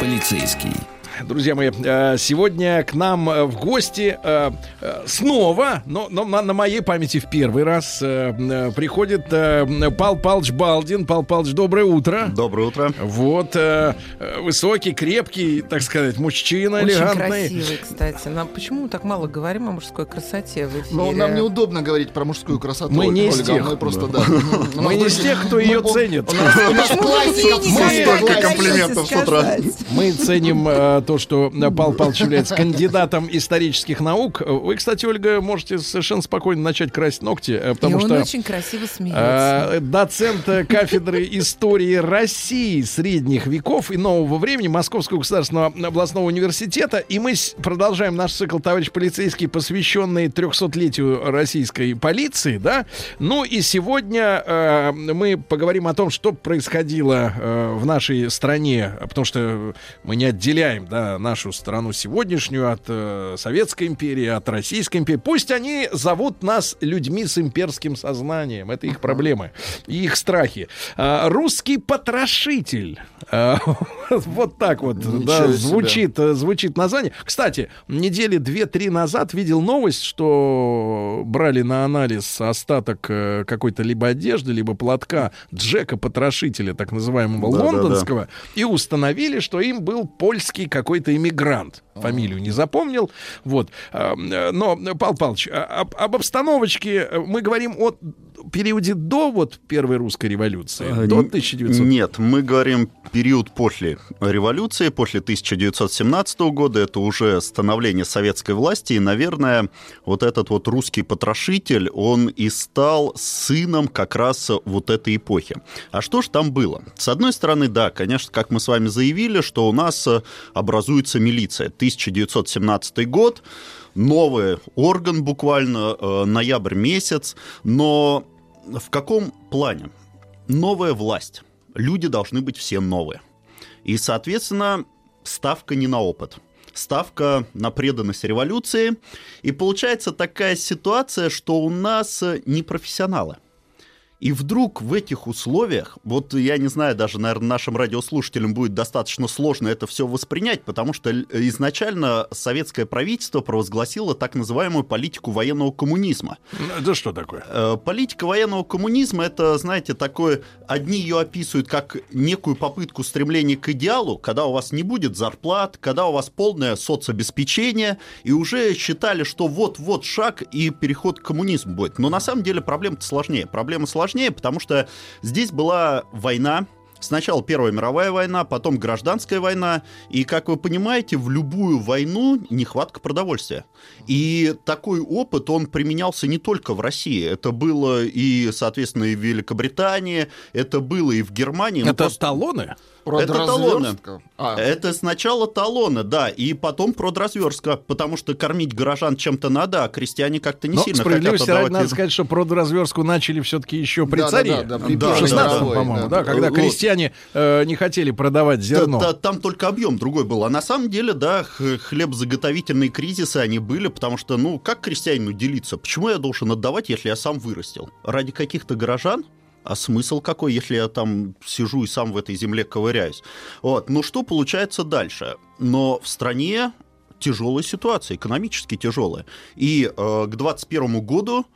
полицейский. Друзья мои, э, сегодня к нам э, в гости э, снова, но, но на, на моей памяти в первый раз приходит Пал Палыч Балдин. Пал Палыч, доброе утро. Доброе утро. Вот, высокий, крепкий, так сказать, мужчина, Очень элегантный. красивый, кстати. Нам почему мы так мало говорим о мужской красоте в эфире? Но нам неудобно говорить про мужскую красоту. Мы не из тех. Мы просто, да. Мы не из тех, кто ее ценит. У нас классика не столько комплиментов с утра. Мы ценим то, что э, Павел Павлович является кандидатом исторических наук. Вы, кстати, Ольга, можете совершенно спокойно начать красить ногти, э, потому И он что очень красиво смеется. э, доцент э, кафедры истории России средних веков и нового времени Московского государственного областного университета. И мы продолжаем наш цикл «Товарищ полицейский», посвященный 300-летию российской полиции, да. Ну и сегодня э, мы поговорим о том, что происходило э, в нашей стране, потому что мы не отделяем, да, нашу страну сегодняшнюю от э, Советской империи, от Российской империи. Пусть они зовут нас людьми с имперским сознанием, это их проблемы и их страхи. А, русский потрошитель. А, вот так вот, Ничего да, себе. звучит, э, звучит название. Кстати, недели две-три назад видел новость, что брали на анализ остаток э, какой-то либо одежды, либо платка Джека Потрошителя, так называемого Да-да-да. лондонского, и установили, что им был польский какой-то иммигрант. Фамилию не запомнил. Вот. А, э, Но, Павел Павлович, а- об, об обстановочке э, мы говорим о периоде до вот первой русской революции, Э, до н- 1900. Нет, мы говорим период после революции, после 1917 года. Это уже становление советской власти. И, наверное, вот этот вот русский потрошитель, он и стал сыном как раз вот этой эпохи. А что ж там было? С одной стороны, да, конечно, как мы с вами заявили, что у нас э, образуется милиция. 1917 год, новый орган буквально, э, ноябрь месяц. Но в каком плане? Новая власть. Люди должны быть все новые. И, соответственно, ставка не на опыт. Ставка на преданность революции. И получается такая ситуация, что у нас э, не профессионалы. И вдруг в этих условиях, вот я не знаю, даже, наверное, нашим радиослушателям будет достаточно сложно это все воспринять, потому что изначально советское правительство провозгласило так называемую политику военного коммунизма. Это что такое? Э, Политика военного коммунизма это, знаете, такое, одни ее описывают как некую попытку стремления к идеалу, когда у вас не будет зарплат, когда у вас полное соцобеспечение, и уже считали, что вот-вот шаг и переход к коммунизму будет. Но на самом деле проблема сложнее. Проблема сложнее, потому что здесь была война, Сначала Первая мировая война, потом гражданская война. И, как вы понимаете, в любую войну нехватка продовольствия. И такой опыт, он применялся не только в России. Это было и, соответственно, и в Великобритании, это было и в Германии. Ну, Это просто- талоны? Это талоны. А. Это сначала талоны, да, и потом продразверстка, потому что кормить горожан чем-то надо, а крестьяне как-то не Но сильно хотят справедливости ради отдавать надо сказать, что продразверстку начали все-таки еще при Да, да, царе. да, да, в Первой 16 мировой, по-моему, да, да. когда Вот. крестьяне э, не хотели продавать зерно. Да, да, там только объем другой был. А на самом деле, да, х- хлебозаготовительные кризисы они были, потому что, ну, как крестьянину делиться? Почему я должен отдавать, если я сам вырастил? Ради каких-то горожан? А смысл какой, если я там сижу и сам в этой земле ковыряюсь? Вот. Ну, что получается дальше? Но в стране тяжелая ситуация, экономически тяжелая. И э, к 21 году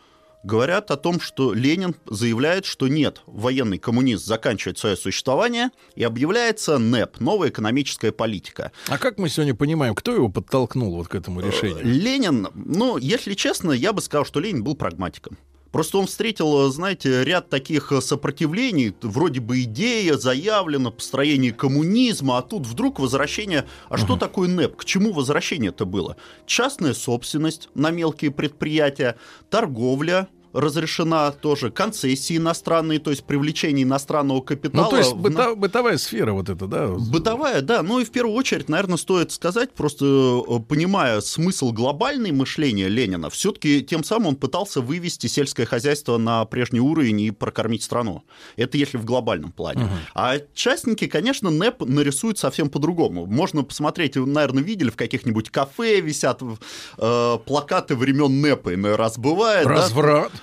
говорят о том, что Ленин заявляет, что нет, военный коммунист заканчивает свое существование и объявляется НЭП, новая экономическая политика. А как мы сегодня понимаем, кто его подтолкнул вот к этому решению? Ленин, ну, если честно, я бы сказал, что Ленин был прагматиком. Просто он встретил, знаете, ряд таких сопротивлений, вроде бы идея заявлена, построение коммунизма, а тут вдруг возвращение. А что такое НЭП? К чему возвращение это было? Частная собственность на мелкие предприятия, торговля, разрешена тоже концессии иностранные, то есть привлечение иностранного капитала. Ну, то есть быта- бытовая сфера вот эта, да? Бытовая, да. Ну и в первую очередь, наверное, стоит сказать, просто э, понимая смысл глобальной мышления Ленина, все-таки тем самым он пытался вывести сельское хозяйство на прежний уровень и прокормить страну. Это если в глобальном плане. А частники, конечно, НЭП нарисуют совсем по-другому. Можно посмотреть, вы, наверное, видели в каких-нибудь кафе висят э, плакаты времен НЭПа, иной раз бывает. да?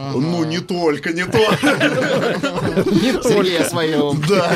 Разврат. Ну, не только, не то. Сергей о своем. Да,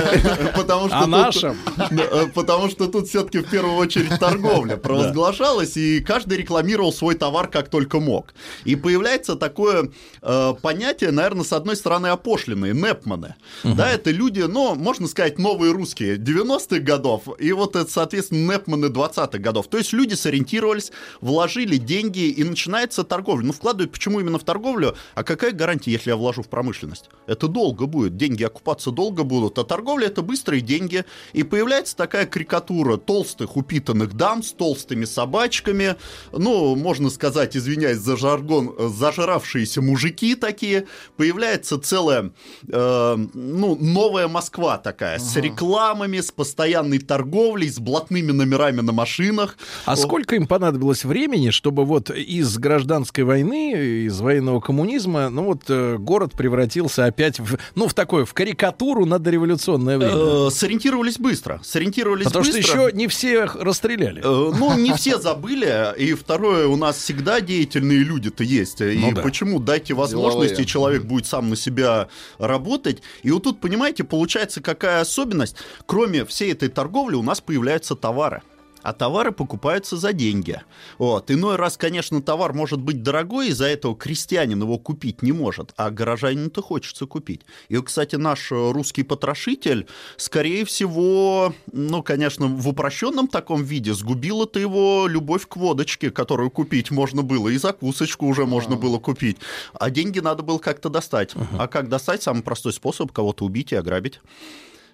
потому что О тут- нашем. Э, Потому что тут все-таки в первую очередь торговля провозглашалась, и каждый рекламировал свой товар как только мог. И появляется такое э, понятие, наверное, с одной стороны опошленные, непманы. Да, это люди, ну, можно сказать, новые русские 90-х годов, и вот это, соответственно, непманы 20-х годов. То есть люди сориентировались, вложили деньги, и начинается торговля. Ну, вкладывают почему именно в торговлю? А какая гарантия, если я вложу в промышленность? Это долго будет, деньги окупаться долго будут, а торговля это быстрые деньги. И появляется такая карикатура толстых упитанных дам с толстыми собачками, ну, можно сказать, извиняюсь за жаргон, зажравшиеся мужики такие. Появляется целая, э, ну, новая Москва такая, с рекламами, с постоянной торговлей, с блатными номерами на машинах. А сколько им понадобилось времени, чтобы вот из гражданской войны, из военного коммунизма, ну вот э, город превратился опять в, ну, в такое, в карикатуру на дореволюционное время? Э, Сориентировались быстро. Сориентировались Потому что быстро. еще не всех расстреляли. Э, Ну, не все забыли. И второе, у нас всегда деятельные люди-то есть. И Ну да. почему дайте возможности, Деловые. человек будет сам на себя работать. И вот тут, понимаете, получается какая особенность. Кроме всей этой торговли у нас появляются товары. А товары покупаются за деньги. Вот. Иной раз, конечно, товар может быть дорогой, из-за этого крестьянин его купить не может, а горожанину-то хочется купить. И, кстати, наш э, русский потрошитель, скорее всего, ну, конечно, в упрощенном таком виде сгубила-то его любовь к водочке, которую купить можно было, и закусочку уже можно было купить. А деньги надо было как-то достать. А как достать? Самый простой способ кого-то убить и ограбить.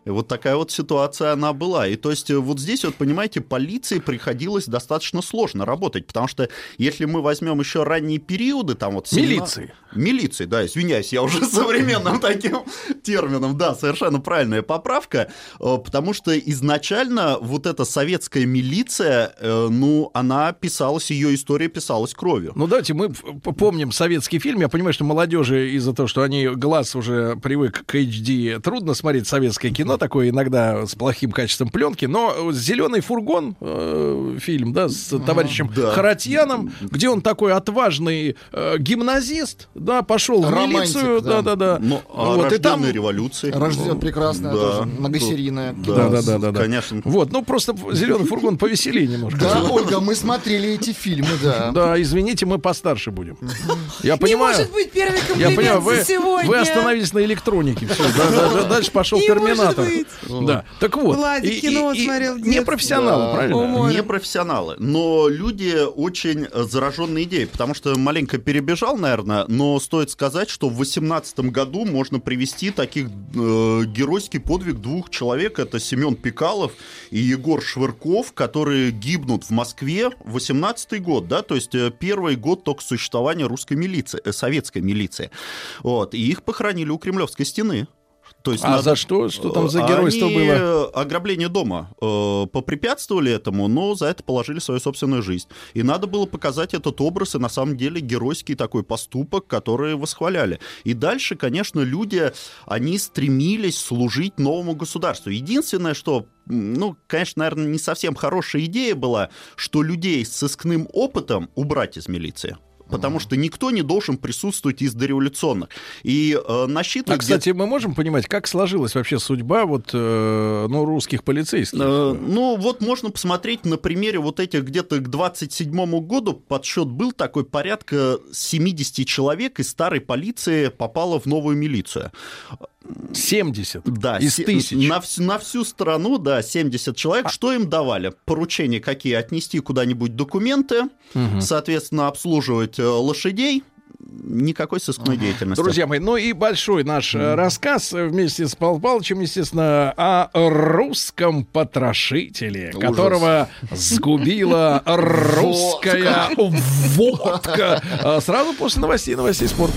Вот такая вот ситуация она была. И то есть э, вот здесь вот, понимаете, полиции приходилось достаточно сложно работать, потому что если мы возьмем еще ранние периоды, там вот... семена- Милиции. Милиции, да, извиняюсь, я уже современным таким термином, да, совершенно правильная поправка, э, потому что изначально вот эта советская милиция, э, ну, она писалась, ее история писалась кровью. Ну, давайте мы помним советский фильм. Я понимаю, что молодежи из-за того, что они глаз уже привык к HD, трудно смотреть советское кино, такое иногда с плохим качеством пленки. Но «Зеленый фургон» э, фильм, да, с товарищем Да. Харатьяном, где он такой отважный э, гимназист, да, пошел в милицию, да. да-да-да. Ну, а Вот, и там- революции. Рожден прекрасная Да. тоже, многосерийная. Да, да, да, да, да. Конечно. Вот, ну просто зеленый фургон повеселее немножко. Да, Ольга, мы смотрели эти фильмы, да. Да, извините, мы постарше будем. Я Не понимаю. может быть первый Я комплимент понимаю, вы, сегодня. вы остановились на электронике. Да, да, да, дальше пошел Не терминатор. Быть. Да. Так вот. Владик и- кино смотрел Не профессионалы, Да. правильно? Не профессионалы, но люди очень зараженные идеей, потому что маленько перебежал, наверное, но стоит сказать, что в 18 году можно привести таких э, геройский подвиг двух человек, это Семен Пикалов и Егор Швырков, которые гибнут в Москве. 18 год, да, то есть э, первый год только существования русской милиции, э, советской милиции, вот, и их похоронили у Кремлевской стены То есть а надо- за что? Что там за геройство Они, было? э, Ограбление дома. Э, Попрепятствовали этому, но за это положили свою собственную жизнь. И надо было показать этот образ и на самом деле геройский такой поступок, который восхваляли. И дальше, конечно, люди, они стремились служить новому государству. Единственное, что ну, конечно, наверное, не совсем хорошая идея была, что людей с сыскным опытом убрать из милиции. Потому что никто не должен присутствовать из дореволюционных. И э, А, насчитывать... кстати, мы можем понимать, как сложилась вообще судьба вот, э, ну, русских полицейских? Э, Ну, вот можно посмотреть на примере вот этих где-то к 27 году подсчет был такой, порядка 70 человек из старой полиции попало в новую милицию. 70 Да, из се- тысяч. На, вс- на всю страну, да, 70 человек. Что им давали? Поручения какие? Отнести куда-нибудь документы, Мгм. соответственно, обслуживать э, лошадей. Никакой сыскной деятельности. Друзья мои, ну и большой наш э, рассказ э, вместе с Павлом Павловичем, естественно, о русском потрошителе, Ужас. которого сгубила русская водка. А Сразу после новостей, новостей спорта.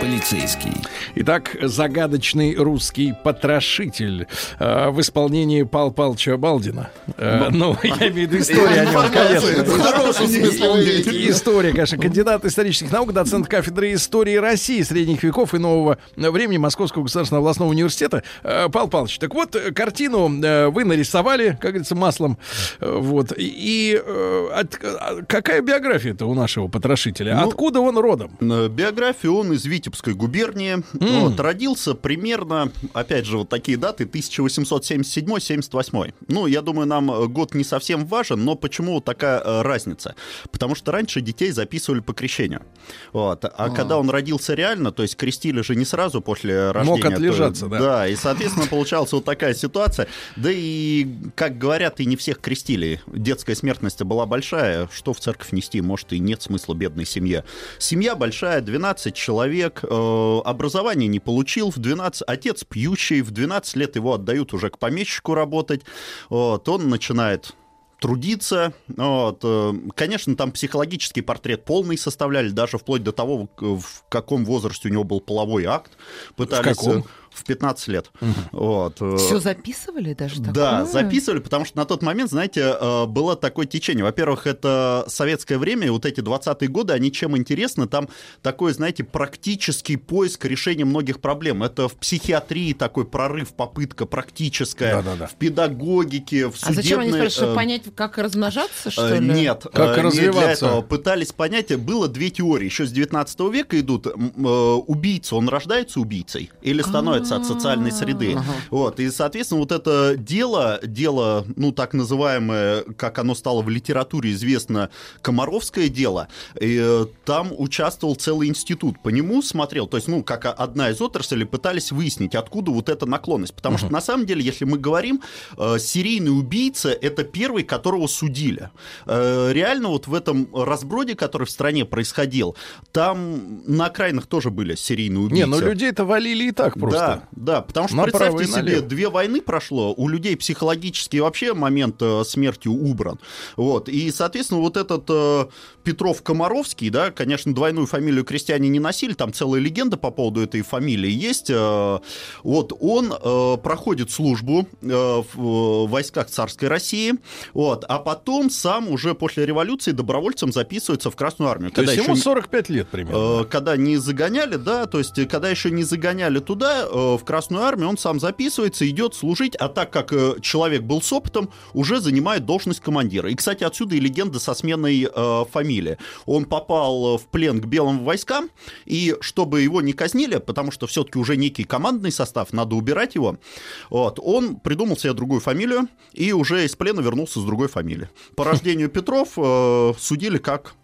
полицейский. Итак, загадочный русский потрошитель э, в исполнении Пал Палча Балдина. Э, ну, я имею в виду история о нем, конечно. История, конечно. Кандидат исторических наук, доцент кафедры истории России, средних веков и нового времени Московского государственного областного университета. Э, Пал Палыч, так вот, э, картину э, вы нарисовали, как говорится, маслом. Э, Вот. И, и, э, от- а какая биография-то у нашего потрошителя? Ну, Откуда он родом? Э, Биографию он из Витебской губернии. Вот, родился примерно, опять же, вот такие даты, 1877-78. Ну, я думаю, нам э, год не совсем важен, но почему такая э, разница? Потому что раньше детей записывали по крещению. Вот. А, когда он родился реально, то есть крестили же не сразу после рождения. то- отлежаться, да. Да, и, соответственно, получалась вот такая ситуация. Да и, как говорят, и не всех крестили. Детская смертность была большая. Что в церковь нести? Может, и нет смысла бедной семье. Семья большая, 12 человек. Э, Образование не получил. В 12... Отец пьющий. В 12 лет его отдают уже к помещику работать. Вот. Он начинает трудиться. Вот. э, Конечно, там психологический портрет полный составляли, даже вплоть до того, в в каком возрасте у него был половой акт. Пытались каком? Э, в 15 лет. Вот. э, Все записывали даже такое? да, записывали, потому что на тот момент, знаете, э, было такое течение. Во-первых, это советское время, и вот эти 20-е годы, они чем интересны? Там такой, знаете, практический поиск решения многих проблем. Это в психиатрии такой прорыв, попытка практическая, Да-да-да. в педагогике, в А зачем они судебной, спрашивают, чтобы э, понять, как размножаться, что Э, ли? Нет, Как э, не для развиваться? этого. Пытались понять, было две теории. Еще с 19 века идут. Э, Убийца, он рождается убийцей или становится от социальной среды. Вот, и, соответственно, вот это дело, дело, ну, так называемое, как оно стало в литературе известно, Комаровское дело, и, э, там участвовал целый институт. По нему смотрел, то есть, ну, как одна из отраслей, пытались выяснить, откуда вот эта наклонность. Потому что, на самом деле, если мы говорим, э, серийный убийца — это первый, которого судили. Э, Реально вот в этом разброде, который в стране происходил, там на окраинах тоже были серийные убийцы. Не, ну людей-то валили и так просто. Да, да, потому что представьте себе, две войны прошло, у людей психологически вообще момент э, смерти убран. Вот, и, соответственно, вот этот э, Петров Комаровский, да, конечно, двойную фамилию крестьяне не носили, там целая легенда по поводу этой фамилии есть. э, вот, он э, проходит службу э, в э, войсках царской России, вот, а потом сам уже после революции добровольцем записывается в Красную армию. То есть Когда ему еще- 45 лет примерно. Э, когда не загоняли, да, то есть э, когда еще не загоняли туда, э, в Красную армию, он сам записывается, идет служить, а так как э, человек был с опытом, уже занимает должность командира. И, кстати, отсюда и легенда со сменой э, фамилии. Он попал в плен к белым войскам, и чтобы его не казнили, потому что все-таки уже некий командный состав, надо убирать его, вот, он придумал себе другую фамилию и уже из плена вернулся с другой фамилией. По рождению Петров э, судили как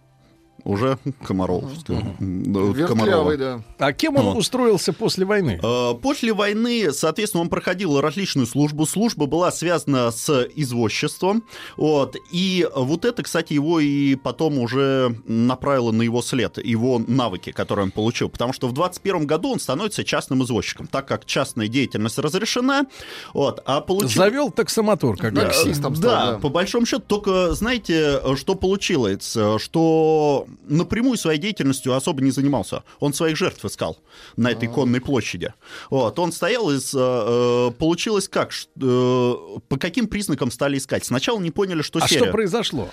уже Комаровского. Вертлявый, да. А кем он Вот. устроился после войны? Э, После войны, соответственно, он проходил различную службу. Служба была связана с извозчеством. Вот. И вот это, кстати, его и потом уже направило на его след, его навыки, которые он получил. Потому что в 21 году он становится частным извозчиком, так как частная деятельность разрешена. Вот. А получил... Завел таксомотор, как Да, говорится. да, по большому счету, только знаете, что получилось? Что напрямую своей деятельностью особо не занимался. Он своих жертв искал на этой конной площади. Вот, он стоял из... э, э, Получилось как? Э, По каким признакам стали искать? Сначала не поняли, что А серия. что произошло?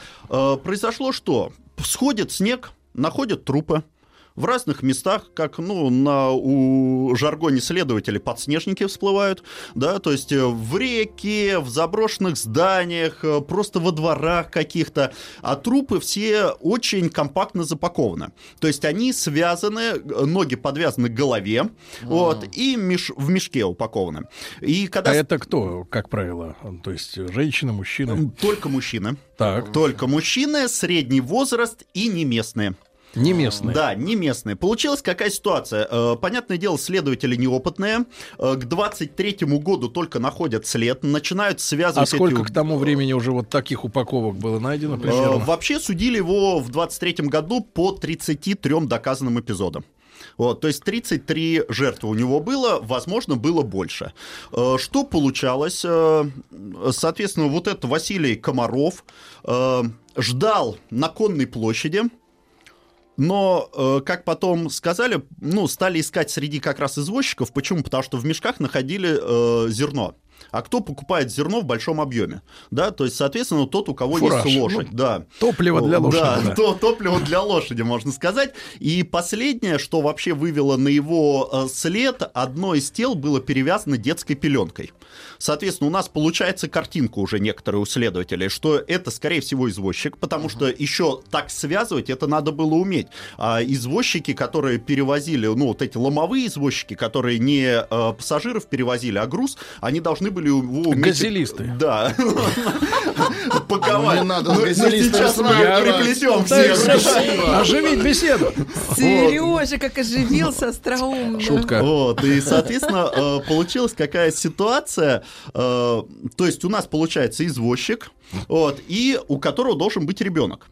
Произошло что? Сходит снег, находят трупы. В разных местах, как ну, на, у жаргоне следователей подснежники всплывают, да, то есть э, в реке, в заброшенных зданиях, э, просто во дворах каких-то, а трупы все очень компактно запакованы. То есть они связаны, э, ноги подвязаны к голове, вот, и меш- в мешке упакованы. И когда А это кто, как правило? То есть женщина, мужчина? только мужчины. Так. Только мужчины, средний возраст и не местные. Не местные. Да, не местные. Получилась какая ситуация? Э, Понятное дело, следователи неопытные. Э, К 23 году только находят след, начинают А связывать сколько эти- к тому времени уже вот таких упаковок было найдено Э, примерно? Вообще судили его в 23 году по 33 доказанным эпизодам. Вот, то есть 33 жертвы у него было, возможно, было больше. Что получалось? Соответственно, вот этот Василий Комаров ждал на конной площади, но, э, как потом сказали, ну, стали искать среди как раз извозчиков. Почему? Потому что в мешках находили э, зерно. А кто покупает зерно в большом объеме? Да, то есть, соответственно, тот, у кого Фураж. есть лошадь. Ну, да. топливо для лошади, Да, да. то- топливо для лошади, можно сказать. И последнее, что вообще вывело на его э, след, одно из тел было перевязано детской пеленкой. Соответственно, у нас получается картинка уже некоторые у следователей, что это, скорее всего, извозчик, потому что еще так связывать это надо было уметь. А извозчики, которые перевозили, ну, вот эти ломовые извозчики, которые не э, пассажиров перевозили, а груз, они должны были его уметь... Газелисты. Да. Паковать. Ну, не надо Ну, сейчас мы приплетем всех. Оживить беседу. Сережа, как оживился остроумно. Шутка. Вот, и, соответственно, э, получилась какая ситуация, э, то есть у нас получается извозчик, вот, и у которого должен быть ребенок.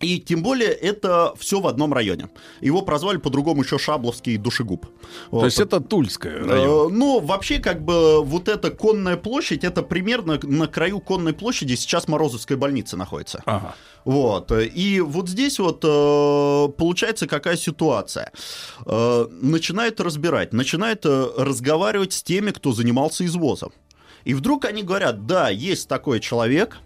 И тем более это все в одном районе. Его прозвали по-другому еще Шабловский душегуб. То есть это Тульская Э, район. Ну, вообще, как бы, вот эта конная площадь, это примерно на краю конной площади сейчас Морозовская больница находится. Ага. Вот. И вот здесь вот э, получается какая ситуация. Э, начинают разбирать, начинают э, разговаривать с теми, кто занимался извозом. И вдруг они говорят, да, есть такой человек,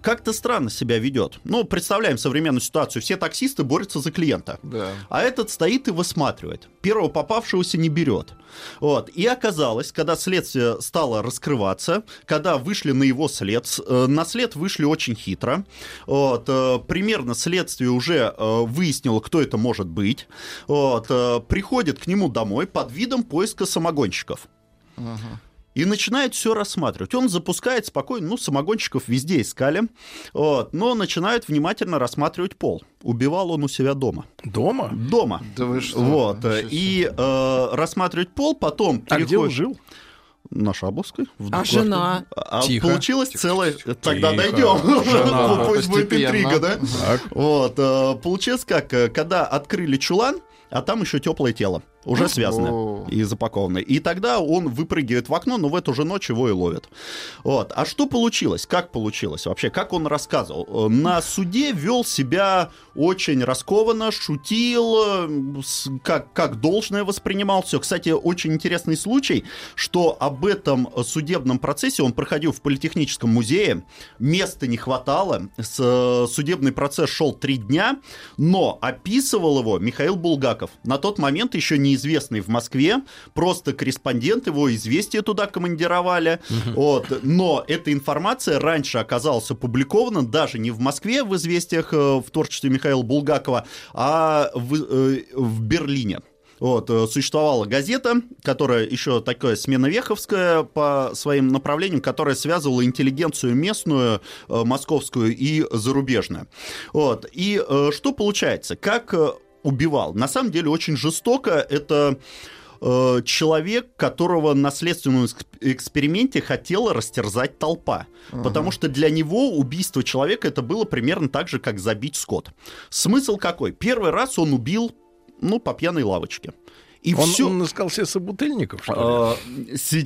как-то странно себя ведет. Ну, представляем современную ситуацию. Все таксисты борются за клиента. Да. А этот стоит и высматривает. Первого попавшегося не берет. Вот. И оказалось, когда следствие стало раскрываться, когда вышли на его след, э, на след вышли очень хитро. Вот. э, Примерно следствие уже э, выяснило, кто это может быть. Вот. Приходит к нему домой под видом поиска самогонщиков. И начинает все рассматривать. Он запускает спокойно, ну, самогонщиков везде искали, вот, но начинают внимательно рассматривать пол. Убивал он у себя дома. Дома? Дома. Да вы что? Вот. Ничего себе. И э, рассматривать пол, потом... А где он переходит- жил? На Шабловской. в А жена? А Тихо. получилось целое... Тогда Тихо. дойдем. Жена. Пусть будет интрига, да? Так. Вот. э, Получилось как, э, когда открыли чулан, а там еще теплое тело, уже связанное О. и запакованное. И тогда он выпрыгивает в окно, но в эту же ночь его и ловят. Вот. А что получилось? Как получилось вообще? Как он рассказывал? Э, На суде вел себя очень раскованно, шутил, э, как, как должное воспринимал все. Кстати, очень интересный случай, что об этом судебном процессе он проходил в Политехническом музее, места не хватало, э, судебный процесс шел три дня, но описывал его Михаил Булгаков. На тот момент еще неизвестный в Москве, просто корреспондент его, известия туда командировали. Вот. Но эта информация раньше оказалась опубликована даже не в Москве в известиях э, в творчестве Михаила Булгакова, а в, э, в Берлине. Вот, э, существовала газета, которая еще такая сменовеховская по своим направлениям, которая связывала интеллигенцию местную, московскую и зарубежную. Вот, и что получается? Как убивал? На самом деле очень жестоко. Это э, человек, которого на следственном эксп- эксперименте хотела растерзать толпа. Ага. Потому что для него убийство человека это было примерно так же, как забить скот. Смысл какой? Первый раз он убил, ну, по пьяной лавочке. И он, все... он искал себе собутыльников, что ли? Все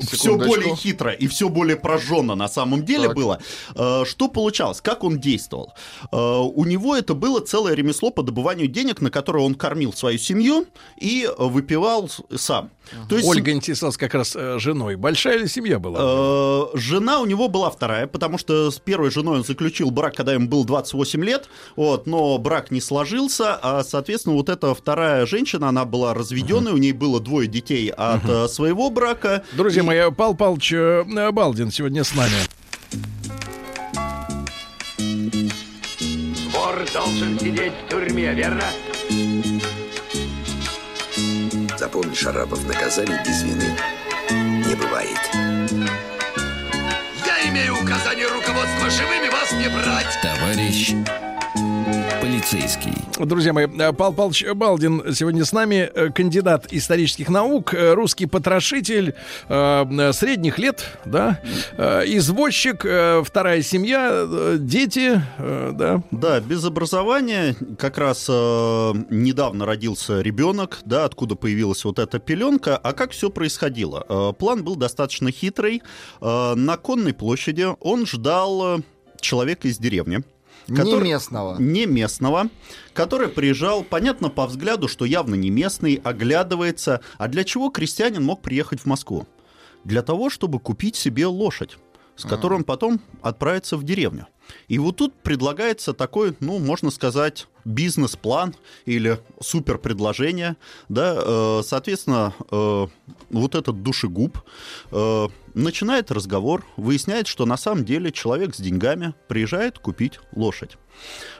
Секундочку. более хитро и все более прожженно на самом деле Так. было. Э, Что получалось? Как он действовал? Э, У него это было целое ремесло по добыванию денег, на которое он кормил свою семью и выпивал сам. То есть Ольга интересовалась как раз э, женой. Большая ли семья была? Жена у него была вторая, потому что с первой женой он заключил брак, когда ему было 28 лет, вот, но брак не сложился, а, соответственно, вот эта вторая женщина, она была разведенной, у ней было двое детей от э, своего брака. Друзья И- мои, Пал Палыч э, Балдин сегодня с нами. Вор должен сидеть в тюрьме, верно? Запомни, Шарапов, наказание без вины не бывает. Я имею указание руководства живыми вас не брать. Товарищ полицейский. Друзья мои, э, Пал Палыч Балдин сегодня с нами, э, кандидат исторических наук, э, русский потрошитель э, средних лет, да, э, извозчик, э, вторая семья, дети, да. Да, без образования как раз недавно родился ребенок, да, откуда появилась вот эта пеленка. А как все происходило? План был достаточно хитрый. На конной площади он ждал человека из деревни. Не местного. Не местного, который приезжал, понятно, по взгляду, что явно не местный, оглядывается. А для чего крестьянин мог приехать в Москву? Для того, чтобы купить себе лошадь, с которой он потом отправится в деревню. И вот тут предлагается такой, ну, можно сказать, бизнес-план или супер предложение, да, э, соответственно, э, вот этот душегуб э, начинает разговор, выясняет, что на самом деле человек с деньгами приезжает купить лошадь.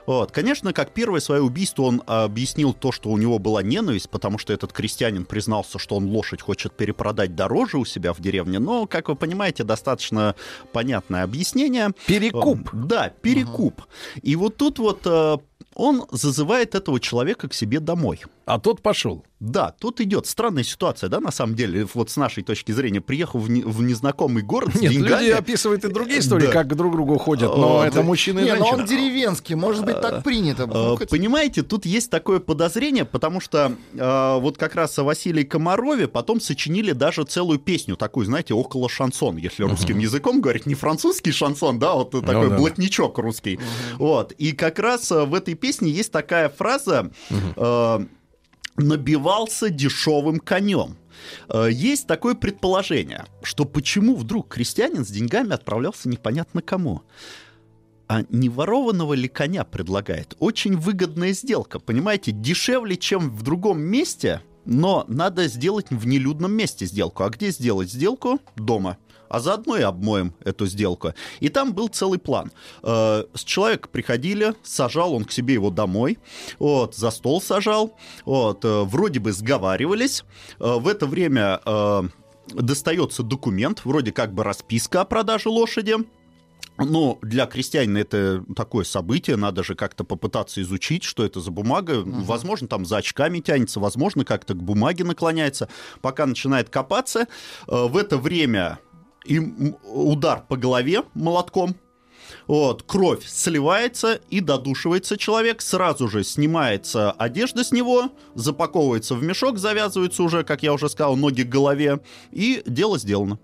Вот. Конечно, как первое свое убийство он объяснил то, что у него была ненависть, потому что этот крестьянин признался, что он лошадь хочет перепродать дороже у себя в деревне, но, как вы понимаете, достаточно понятное объяснение. Перекуп. Э, Да, перекуп. И вот тут вот э, он зазывает этого человека к себе домой. А тот пошел. Да, тут идет странная ситуация, да, на самом деле, вот с нашей точки зрения, приехав в, не- в незнакомый город с Нет, деньгами... люди описывают и другие истории, Да. как друг к другу ходят, но Э, это мужчина и Не, но женщина. он деревенский, может быть, так принято. Э, Ну, хоть- Понимаете, тут есть такое подозрение, потому что э, вот как раз о Василии Комарове потом сочинили даже целую песню, такую, знаете, около шансон, если русским языком говорить, не французский шансон, да, вот такой да. блатничок русский. Вот. И как раз э, в этой песне есть такая фраза э, «набивался дешевым конем». Э, Есть такое предположение, что почему вдруг крестьянин с деньгами отправлялся непонятно кому. А не ворованного ли коня предлагает? Очень выгодная сделка, понимаете, дешевле, чем в другом месте, но надо сделать в нелюдном месте сделку. А где сделать сделку? Дома. А заодно и обмоем эту сделку. И там был целый план. Э, С человека приходили, сажал он к себе его домой, вот, за стол сажал, вот, э, вроде бы сговаривались. Э, В это время достается документ, вроде как бы расписка о продаже лошади. Ну, для крестьянина это такое событие, надо же как-то попытаться изучить, что это за бумага. Возможно, там за очками тянется, возможно, как-то к бумаге наклоняется. Пока начинает копаться, э, в это время им удар по голове молотком, вот, кровь сливается и додушивается человек, сразу же снимается одежда с него, запаковывается в мешок, завязывается уже, как я уже сказал, ноги к голове, и дело сделано.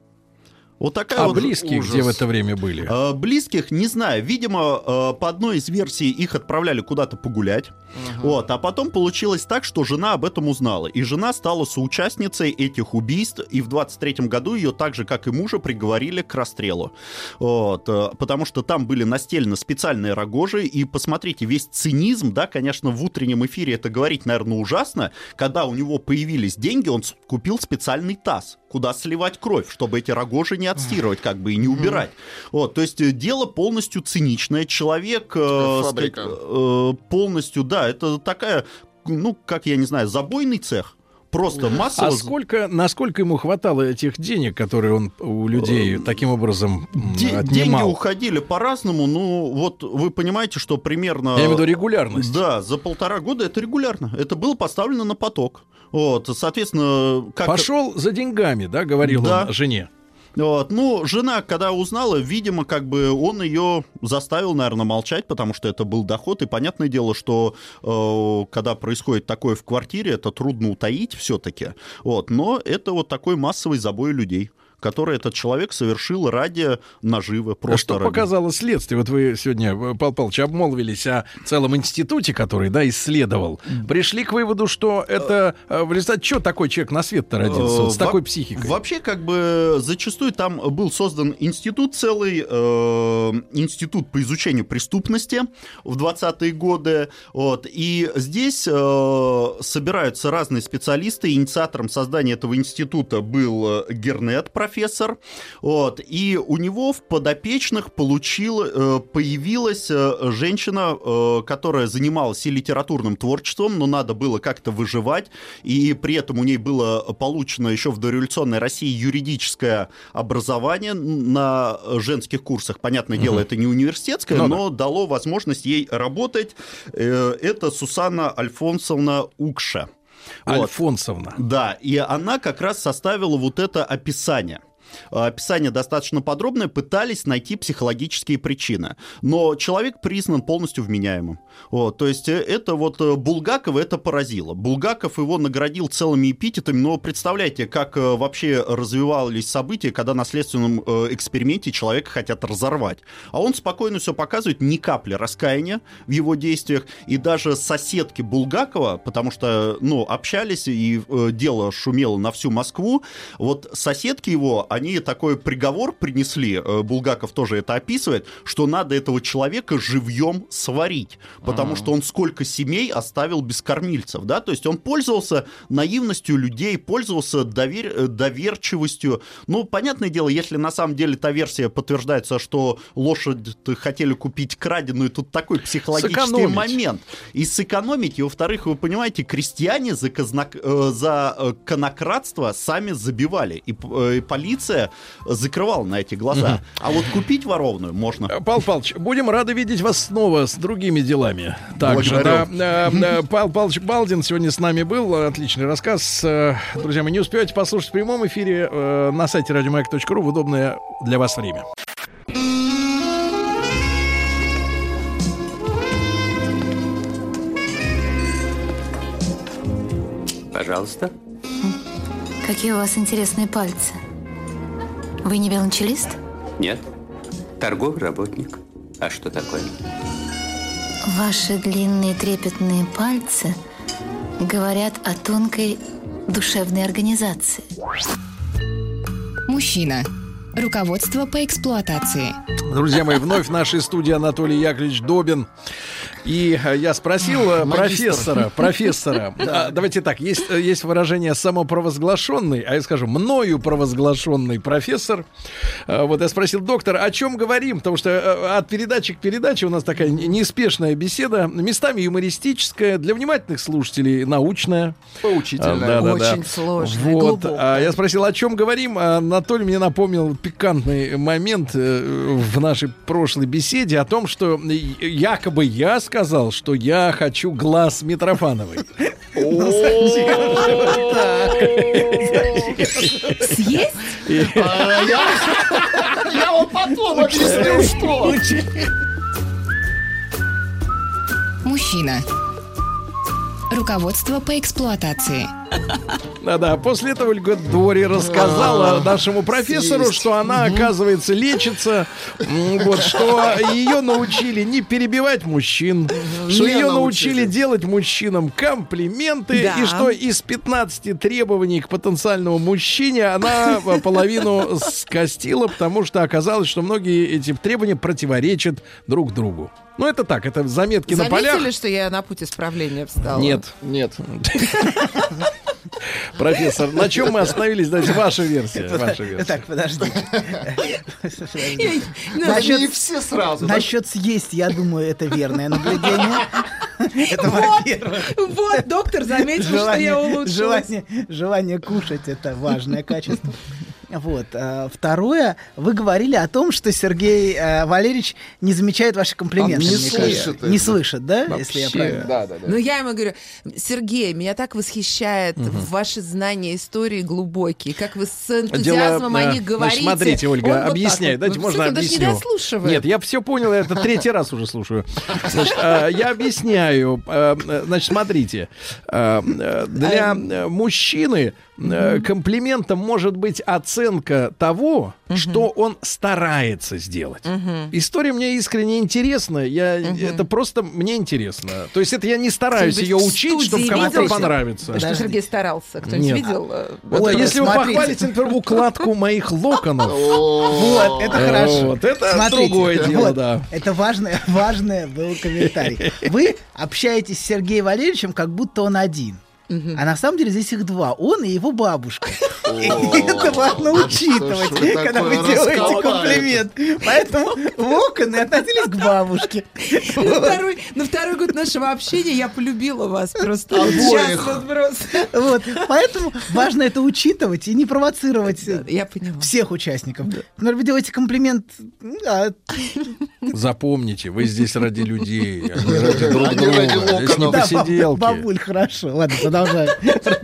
Вот такая А вот близкие ужас. где в это время были? Э, Близких не знаю. Видимо, э, по одной из версий их отправляли куда-то погулять. Вот, а потом получилось так, что жена об этом узнала. И жена стала соучастницей этих убийств. И в 23 году ее так же, как и мужа, приговорили к расстрелу. Вот, э, потому что там были настелены специальные рогожи. И посмотрите, весь цинизм, да, конечно, в утреннем эфире это говорить, наверное, ужасно. Когда у него появились деньги, он купил специальный таз, куда сливать кровь, чтобы эти рогожи не отстирывать, как бы, и не убирать. Вот, то есть э, дело полностью циничное. Человек э, Фабрика. э, полностью, да, это такая ну, как я не знаю, забойный цех. Просто массово... А сколько, насколько ему хватало этих денег, которые он у людей таким образом Де- отнимал? деньги уходили по-разному, ну вот вы понимаете, что примерно... Я имею в виду регулярность. Да, за полтора года это регулярно. Это было поставлено на поток. Вот, соответственно, как... Пошел за деньгами, да, говорил Да. он жене. Вот. Ну, жена, когда узнала, видимо, как бы он ее заставил, наверное, молчать, потому что это был доход. И понятное дело, что э, когда происходит такое в квартире, это трудно утаить все-таки. Вот. Но это вот такой массовый забой людей, который этот человек совершил ради наживы. Просто Что ради. показало следствие? Вот вы сегодня, э, Павел Павлович, обмолвились о целом институте, который, да, исследовал. Пришли к выводу, что это э, в результате что такой человек на свет-то родился? Вот с Э, такой психикой. Вообще, как бы, зачастую там был создан институт целый, э, институт по изучению преступности в 20-е годы. Вот, и здесь э, собираются разные специалисты. Инициатором создания этого института был э, Гернет, профессор. Вот, и у него в подопечных получил, э, появилась э, женщина, э, которая занималась и литературным творчеством, но надо было как-то выживать, и при этом у ней было получено еще в дореволюционной России юридическое образование на женских курсах. Понятное дело, Мгм. это не университетское, Ну да. но дало возможность ей работать. Это Сусанна Альфонсовна Укша. Вот. Альфонсовна. Да, и она как раз составила вот это описание. А, Описание достаточно подробное, пытались найти психологические причины. Но человек признан полностью вменяемым. Вот, то есть э, это вот э, Булгакова это поразило. Булгаков его наградил целыми эпитетами, но представляете, как э, вообще развивались события, когда на следственном э, эксперименте человека хотят разорвать. А он спокойно все показывает, ни капли раскаяния в его действиях. И даже соседки Булгакова, потому что, ну, общались, и э, дело шумело на всю Москву, вот соседки его, они такой приговор принесли, э, Булгаков тоже это описывает, что надо этого человека живьем сварить, потому что он сколько семей оставил без кормильцев, да, то есть он пользовался наивностью людей, пользовался довер- э, доверчивостью. Ну, понятное дело, если на самом деле та версия подтверждается, что лошадь хотели купить краденую, тут такой психологический Сэкономить. момент. И сэкономить, и во-вторых, вы понимаете, крестьяне за, э, за э, конократство сами забивали, и, э, и полиция закрывала на эти глаза. А вот купить воровную можно. Павел Павлович, будем рады видеть вас снова с другими делами. Также, да. Благодарю. Э, э, Павел Павлович Балдин сегодня с нами был. Отличный рассказ. Э, Друзья, вы не успеваете послушать в прямом эфире э, на сайте радиомаяк.ру в удобное для вас время. Пожалуйста. Какие у вас интересные пальцы. Вы не велончелист? Нет. Торговый работник. А что такое? Ваши длинные трепетные пальцы говорят о тонкой душевной организации. Мужчина. Руководство по эксплуатации. Друзья мои, вновь в нашей студии Анатолий Яковлевич Добин. И э, я спросил э, Магистр. профессора, профессора, а, давайте так, есть, э, есть выражение самопровозглашенный, а я скажу, мною провозглашенный профессор. Вот я спросил, доктор, о чем говорим? Потому что от передачи к передаче у нас такая не- неспешная беседа, местами юмористическая, для внимательных слушателей научная. Поучительная. А, да-да-да. Очень сложная, Вот. глубокая. А я спросил, о чем говорим. Анатолий мне напомнил пикантный момент в нашей прошлой беседе о том, что якобы я сказал, что я хочу глаз Митрофановой. Съесть? Я вам потом объясню, что. Мужчина. Руководство по эксплуатации. Да-да, после этого Ольга Дори рассказала А, нашему профессору, съесть. что она, оказывается, лечится, вот, что ее научили не перебивать мужчин, что ее научили. делать мужчинам комплименты, Да. и что из 15 требований к потенциальному мужчине она э, половину скостила, потому что оказалось, что многие эти требования противоречат друг другу. Ну, это так, это заметки на полях. Заметили, что я на путь исправления встала? Нет. Нет. Профессор, на чем мы остановились? Давайте ваша версия. Ваша версия. Так, подождите. Ну, Насчет- Не все сразу. Насчет съесть, я думаю, это верное наблюдение. Это Вот, вот, доктор заметил, что я улучшилась. желание, желание кушать это важное качество. Вот. а, Второе, вы говорили о том, что Сергей э, Валерьевич не замечает ваши комплименты. Он не мне слышит. Не слышит, да? Если я Вообще. правильно. Да, да, да. Ну, я ему говорю, Сергей, меня так восхищает ваши знания истории глубокие, как вы с энтузиазмом о э, них говорите. Значит, смотрите, Он Ольга, вот так объясняй. вот. Дайте, Ну, можно он даже не объясню? дослушивает. Нет, я все понял, я это третий раз уже слушаю. Значит, э, я объясняю. Э, э, Значит, смотрите. Э, э, Для э, мужчины э, комплиментом может быть оценка того, что он старается сделать. История мне искренне интересна. Я, Это просто мне интересно. То есть это я не стараюсь ее учить, чтобы кому-то понравится. Что. Сергей старался? Кто-нибудь видел? э, Вот Ой, если вы похвалите, например, укладку моих локонов, Вот, это хорошо. вот, это Смотрите, другое дело, вот, да. Это важное, важное был комментарий. Вы общаетесь с Сергеем Валерьевичем, как будто он один. А на самом деле здесь их два. Он и его бабушка. И это важно учитывать, когда вы делаете комплимент. Поэтому локоны относились к бабушке. На второй, год нашего общения я полюбила вас просто. Вот. Поэтому важно это учитывать и не провоцировать всех участников. Например, вы делаете комплимент, ну, Запомните, вы здесь ради людей, а не ради друг А друга. Здесь не локонов. да, посиделки. бабуль, хорошо. Ладно, продолжаем.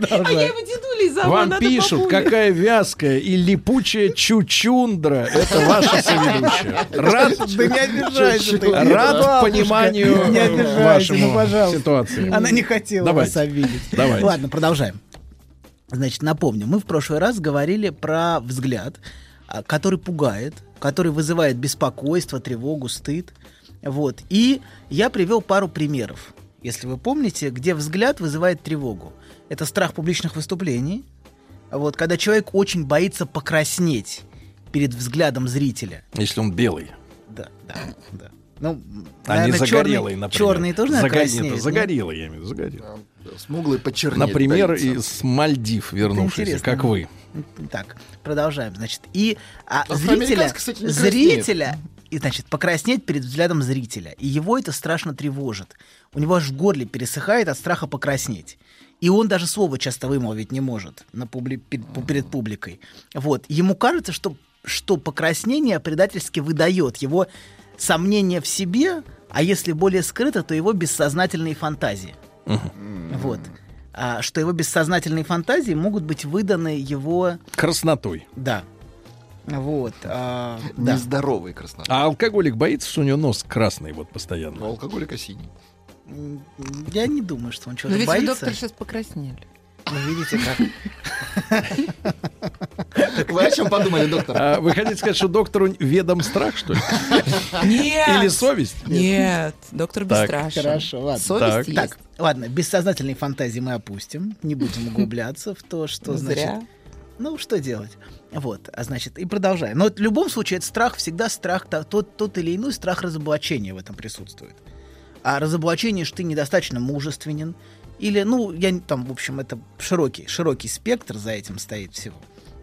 А я его дедулей зову, Вам надо пишут, какая вязкая и липучая чучундра. Это ваша соведущая. Рад, Да не обижайся ты. рад Бабушка, пониманию Не обижайся, ну, вашему пожалуйста. ситуации. Она не хотела Давайте. вас обидеть. Давайте. Ладно, продолжаем. Значит, напомню, мы в прошлый раз говорили про взгляд, а, который пугает, который вызывает беспокойство, тревогу, стыд. Вот. И я привел пару примеров, если вы помните, где взгляд вызывает тревогу. Это страх публичных выступлений. Вот, когда человек очень боится покраснеть перед взглядом зрителя. Если он белый. Да, да, да. Ну, А не наверное, загорелый, черный- например. черные тоже, наверное, Заго- краснеют, нет, загорелый, я имею в виду, загорелый. Смуглый почернеть. Например, боится. из Мальдив вернувшийся, как вы. Так, продолжаем. Значит, и а, А зрителя, кстати, не зрителя, и значит, покраснеть перед взглядом зрителя. И его это страшно тревожит. У него аж в горле пересыхает от страха покраснеть. И он даже слово часто вымолвить не может на публи- перед, перед публикой. Вот. Ему кажется, что, что покраснение предательски выдает его сомнение в себе, а если более скрыто, то его бессознательные фантазии. Вот. А, что его бессознательные фантазии могут быть выданы его... Краснотой. Да. Вот. а, да. Нездоровый краснота. А алкоголик боится, что у него нос красный вот постоянно. У алкоголика синий. Я не думаю, что он Но чего-то ведь вы, боится. доктор, сейчас покраснели. Ну, видите, как... Вы о чем подумали, доктор? А вы хотите сказать, что доктору ведом страх, что ли? Нет! Или совесть? Нет, доктор Так, бесстрашен. Хорошо, ладно. Совесть Так. есть. Так, ладно, бессознательные фантазии мы опустим. Не будем углубляться в то, что значит... Зря. Ну, что делать? Вот, а значит, и продолжаем. Но в любом случае, это страх, всегда страх, тот, тот или иной страх разоблачения в этом присутствует. А разоблачение, что ты недостаточно мужественен, или, ну, я там, в общем, это широкий, широкий спектр за этим стоит всего.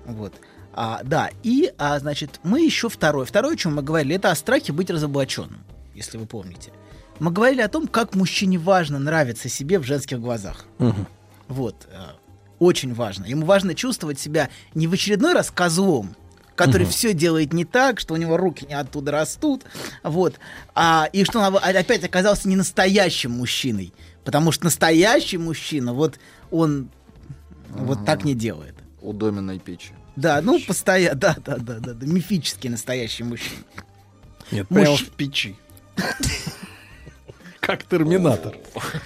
Вот. А, да, и, а, значит, мы еще второе. Второе, о чем мы говорили, это о страхе быть разоблаченным, если вы помните. Мы говорили о том, как мужчине важно нравиться себе в женских глазах. Вот. э, Очень важно. Ему важно чувствовать себя не в очередной раз козлом, который Мгм. все делает не так, что у него руки не оттуда растут, вот, а, и что он опять оказался не настоящим мужчиной, потому что настоящий мужчина, вот он вот так не делает. У доменной печи. Да, ну постоянно, да, да, да, да, да, мифический настоящий мужчина. Нет, Муж- прямо в печи. Как терминатор.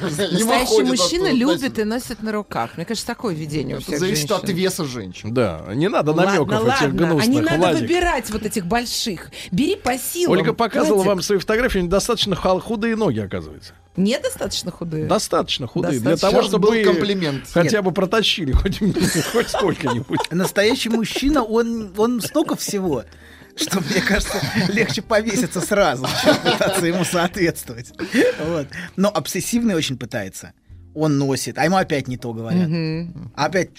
Настоящий мужчина любит и носит на руках. Мне кажется, такое видение у всех зависит от веса женщин. Да, не надо намеков ладно, этих ладно. гнусных, А не надо Владик. выбирать вот этих больших. Бери по силам. Ольга показывала Владик. вам свои фотографии, недостаточно худые ноги, оказывается. Недостаточно худые? Достаточно худые. Для Достаточно. того, Сейчас чтобы был комплимент. хотя Нет. бы протащили хоть, хоть сколько-нибудь. Настоящий мужчина, он, он столько всего, что, мне кажется, легче повеситься сразу, чем пытаться ему соответствовать. Вот. Но обсессивный очень пытается. Он носит, а ему опять не то говорят. Мгм. Опять,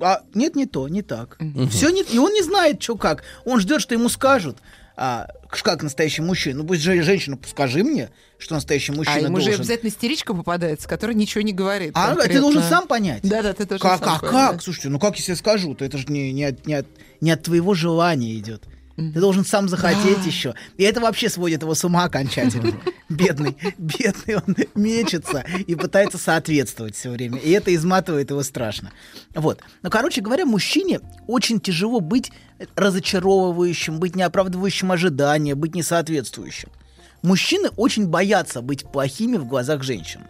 а, нет, не то, не так. Все не, и он не знает, что как. Он ждет, что ему скажут. а, как настоящий мужчина. Ну, пусть же женщина, скажи мне, что настоящий мужчина а ему же должен. обязательно истеричка попадается, которая ничего не говорит. А ты конкретно. должен сам понять. Да, да, ты должен Как, сам а понять. как? Слушайте, ну как если я скажу, то это же не, не, от, не, от, не от твоего желания идет. Ты должен сам захотеть Да. еще. И это вообще сводит его с ума окончательно. Бедный, бедный, он мечется и пытается соответствовать все время. И это изматывает его страшно. Вот. Но, короче говоря, мужчине очень тяжело быть разочаровывающим, быть неоправдывающим ожидания, быть несоответствующим. Мужчины очень боятся быть плохими в глазах женщин.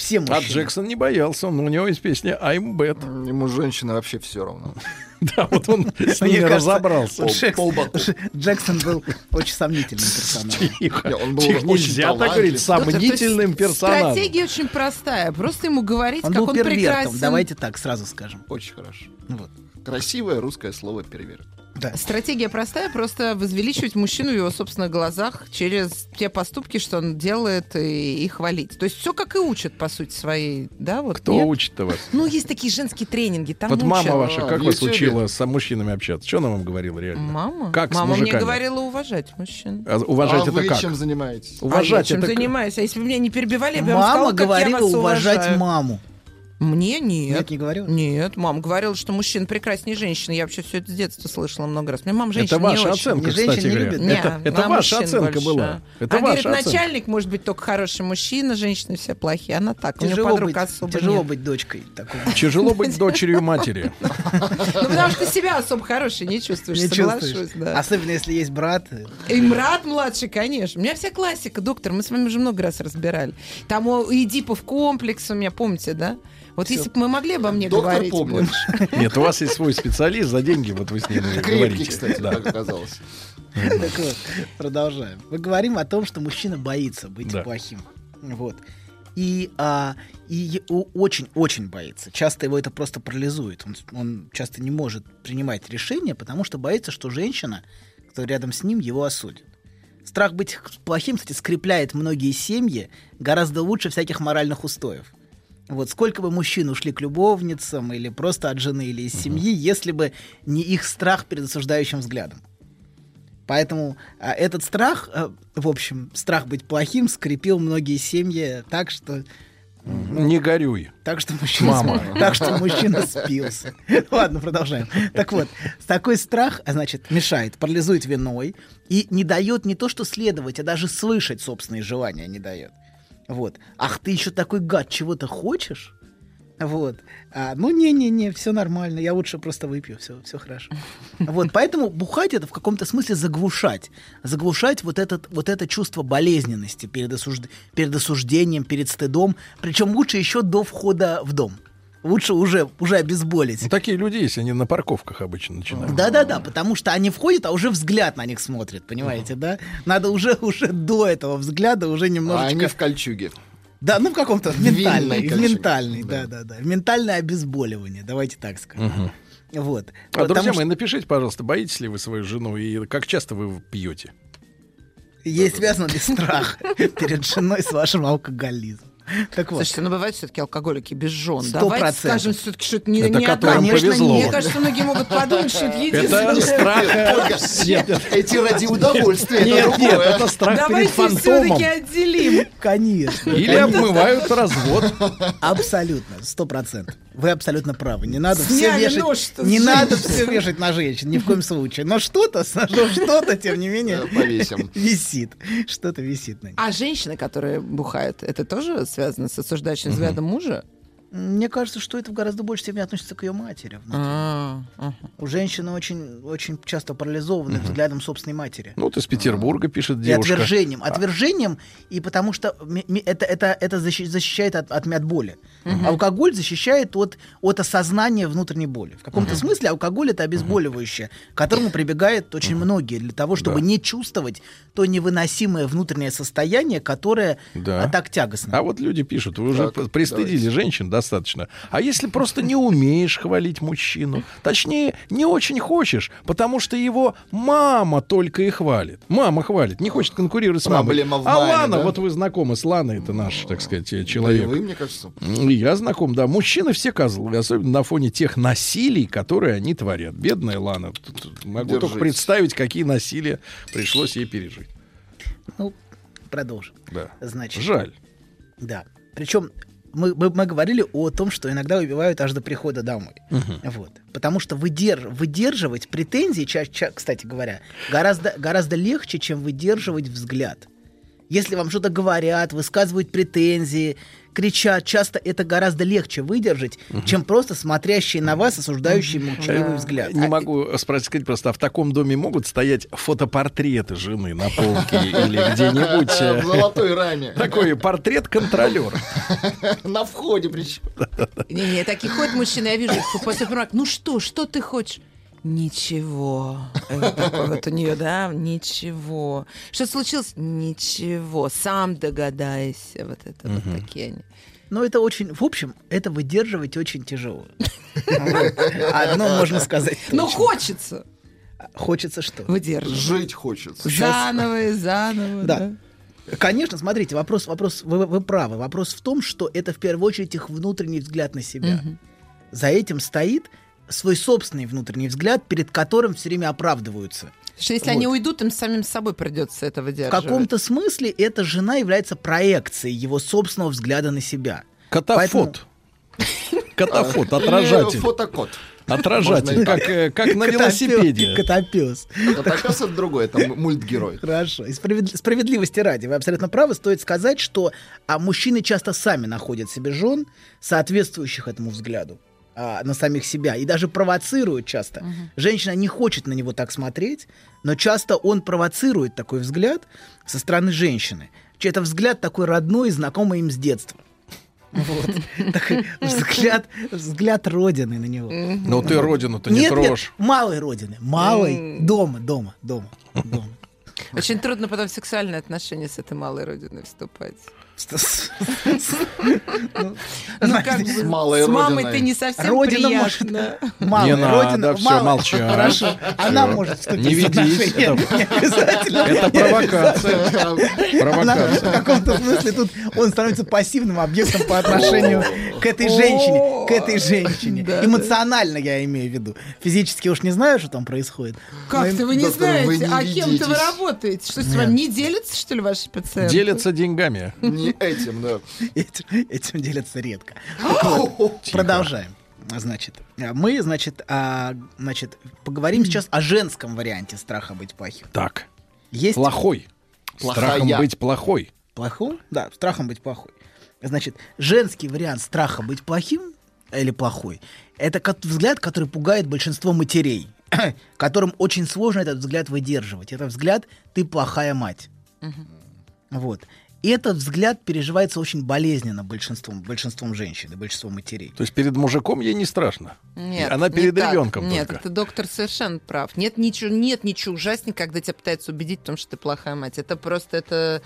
Все А мужчины. Джексон не боялся, он, у него есть песня I'm bad. Ему женщина вообще все равно. Да, вот он с кажется, разобрался. Джексон, Джексон был очень сомнительным персонажем. Тихо, он был тихо, очень нельзя так говорить, сомнительным персонажем. Стратегия очень простая. Просто ему говорить, Он как был он прекрасен. давайте так сразу скажем. Очень хорошо. Вот. Красивое русское слово перверт. Да. Стратегия простая, просто возвеличивать мужчину в его собственных глазах через те поступки, что он делает, и, и хвалить. То есть все как и учат, по сути, своей, да? Вот, Кто нет? учит-то вас? Ну, есть такие женские тренинги, там Вот мама ваша как в вас учила с мужчинами общаться? Что она вам говорила реально? Мама? Как с Мама мне говорила уважать мужчин. А уважать а это вы как? чем занимаетесь? Уважать а я чем это занимаюсь? А если бы меня не перебивали, я бы вам сказала, как я вас уважать уважаю. маму. Мне нет. Нет, не говорила? Нет, мама говорила, что мужчина прекраснее женщины. Я вообще все это с детства слышала много раз. Мне мама Это женщина ваша не очень. оценка, Не женщин кстати не говоря. любит? Не, Это, это ваша оценка больше. была. Это Она говорит, оценка. начальник может быть только хороший мужчина, женщины все плохие. Она так, у нее Тяжело, быть, особо тяжело нет. быть дочкой такой. Тяжело быть дочерью матери. Ну, потому что себя особо хорошей не чувствуешь, Не соглашусь. Особенно если есть брат. И брат младший, конечно. У меня вся классика, доктор. Мы с вами уже много раз разбирали. Там у Эдипов комплекс у меня, помните, да? Вот Всё. если бы мы могли обо мне Доктор говорить помнит. больше. Нет, у вас есть свой специалист, за деньги вот вы с ним Крепкий, говорите. кстати, Да. как оказалось. Так вот, продолжаем. Мы говорим о том, что мужчина боится быть Да. плохим. Вот. И, а, и очень-очень боится. Часто его это просто парализует. Он, он часто не может принимать решения, потому что боится, что женщина, кто рядом с ним, его осудит. Страх быть плохим, кстати, скрепляет многие семьи гораздо лучше всяких моральных устоев. Вот сколько бы мужчин ушли к любовницам или просто от жены или из семьи, если бы не их страх перед осуждающим взглядом. Поэтому а, этот страх, а, в общем, страх быть плохим, скрепил многие семьи так, что Не горюй. так что мужчина, Мама. так что мужчина спился. Ладно, продолжаем. Так вот, такой страх, а, значит, мешает, парализует виной и не дает не то что следовать, а даже слышать собственные желания не дает. Вот. Ах, ты еще такой гад, чего-то хочешь? Вот. А, ну, не-не-не, все нормально, я лучше просто выпью, все, все хорошо. Вот, поэтому бухать это в каком-то смысле заглушать. Заглушать вот, этот, вот это чувство болезненности перед, осужд- перед осуждением, перед стыдом. Причем лучше еще до входа в дом. Лучше уже, уже обезболить. Ну, такие люди есть, они на парковках обычно начинают. Да-да-да, потому что они входят, а уже взгляд на них смотрит, понимаете, да? Надо уже, уже до этого взгляда уже А немножечко... они в кольчуге. Да, ну в каком-то ментальной, в ментальной, да-да-да. В ментальное обезболивание, давайте так скажем. Вот. А, Потому друзья что мои, напишите, пожалуйста, боитесь ли вы свою жену и как часто вы пьете? Ей связан ли страх перед женой с вашим алкоголизмом? Так вот. Слушайте, ну бывают все-таки алкоголики без жен. Сто Давайте процентов. скажем все-таки, что это не, Это не которым одна. повезло. Мне кажется, многие могут подумать, что это единственное. Это страх... Эти ради удовольствия, Нет, нет, это страх перед Давайте фантомом. все-таки отделим. Конечно. Или конечно. обмывают развод. Абсолютно, сто процентов. Вы абсолютно правы. Не надо все вешать. нож-то с Не надо все вешать на женщин, ни в коем случае. Но что-то, что-то, тем не менее, Повесим. висит. Что-то висит на ней. А женщины, которые бухают, это тоже связано с осуждающим взглядом мужа? Мне кажется, что это в гораздо большей степени относится к ее матери. А, ага. У женщины очень, очень часто парализованы взглядом собственной матери. Ну, вот из Петербурга пишет И девушка. отвержением. Отвержением, и потому что это, это, это защи- защищает от, от, от боли. Алкоголь защищает от, от осознания внутренней боли. В каком-то смысле алкоголь это обезболивающее, к которому прибегают очень многие для того, чтобы Да. не чувствовать то невыносимое внутреннее состояние, которое Да. а, так тягостно. А вот люди пишут, вы уже Так, пристыдили давайте. женщин, да, достаточно. А если просто не умеешь хвалить мужчину, точнее, не очень хочешь, потому что его мама только и хвалит. Мама хвалит, не хочет конкурировать с мамой. Проблема в а маме, Лана, да? вот вы знакомы с Ланой, это наш, так сказать, э, человек. вы, мне кажется. Я знаком, да. Мужчины все козлы, особенно на фоне тех насилий, которые они творят. Бедная Лана. Могу только Держись. представить, какие насилия пришлось ей пережить. Ну, продолжим. Да. Значит, Жаль. Да. Причем мы, мы, мы говорили о том, что иногда убивают аж до прихода домой. Вот. Потому что выдерж- выдерживать претензии, ча- ча- кстати говоря, гораздо, гораздо легче, чем выдерживать взгляд. Если вам что-то говорят, высказывают претензии, кричат, часто это гораздо легче выдержать, чем просто смотрящие на вас осуждающий молчаливый взгляд. Не могу спросить, сказать просто, а в таком доме могут стоять фотопортреты жены на полке или где-нибудь? В золотой раме. Такой портрет контролера. На входе причем. Не-не, такие ходят мужчины, я вижу после фрак. Ну что, что ты хочешь? Ничего. Вот у нее, да? Ничего. Что случилось? Ничего. Сам догадайся. Вот это вот такие они. Но это очень, в общем, это выдерживать очень тяжело. Одно можно сказать. Ну, хочется. Хочется что? Выдерживать. Жить хочется. Заново и заново. Да. Конечно, смотрите, вопрос, вопрос, вы, вы правы. Вопрос в том, что это в первую очередь их внутренний взгляд на себя. Мгм. За этим стоит свой собственный внутренний взгляд, перед которым все время оправдываются. Что если Вот. они уйдут, им самим собой придется это В выдерживать. каком-то смысле эта жена является проекцией его собственного взгляда на себя. Катафот. Катафот, отражатель. Фотокод. Отражатель, как, э, как на велосипеде. Котопёс. Котопес это другой, это мультгерой. Хорошо. И справед- справедливости ради, вы абсолютно правы, стоит сказать, что а мужчины часто сами находят себе жен, соответствующих этому взгляду а, на самих себя, и даже провоцируют часто. Женщина не хочет на него так смотреть, но часто он провоцирует такой взгляд со стороны женщины. Че Это взгляд такой родной и знакомый им с детства. Вот. Такой взгляд, взгляд родины на него. Ну ты родину-то не Нет, нет, трожь. малой родины. Малой. Дома, дома, дома. дома. Очень трудно потом в сексуальные отношения с этой малой родиной вступать. Ну, как бы, С мамой ты не совсем Родина приятно. Малая Не надо, родина, всё, малая- молчать. Хорошо, она может вступить Не в ведись, отношения. это- провокация. Она в Провокация. каком-то смысле тут он становится пассивным объектом по отношению к этой женщине. К этой женщине. Эмоционально я имею в виду. Физически уж не знаю, что там происходит. Как ты, вы не знаете, а кем-то вы работаете? Что с Нет. вами не делятся, что ли, ваши пациенты? Делятся деньгами. Не этим, да. Этим, делятся редко. Продолжаем. Значит, мы, значит, а, значит, поговорим сейчас о женском варианте страха быть плохим. Так. Есть Плохой. Плохая. Страхом быть плохой. плохом? Да, страхом быть плохой. Значит, женский вариант страха быть плохим или плохой, это взгляд, который пугает большинство матерей, которым очень сложно этот взгляд выдерживать. Это взгляд «ты плохая мать». Вот. И этот взгляд переживается очень болезненно большинством, большинством женщин и большинством матерей. То есть перед мужиком ей не страшно. Нет, Она не перед так. ребенком Нет, только. это доктор совершенно прав. Нет ничего, нет ничего ужаснее, когда тебя пытаются убедить в том, что ты плохая мать. Это просто это,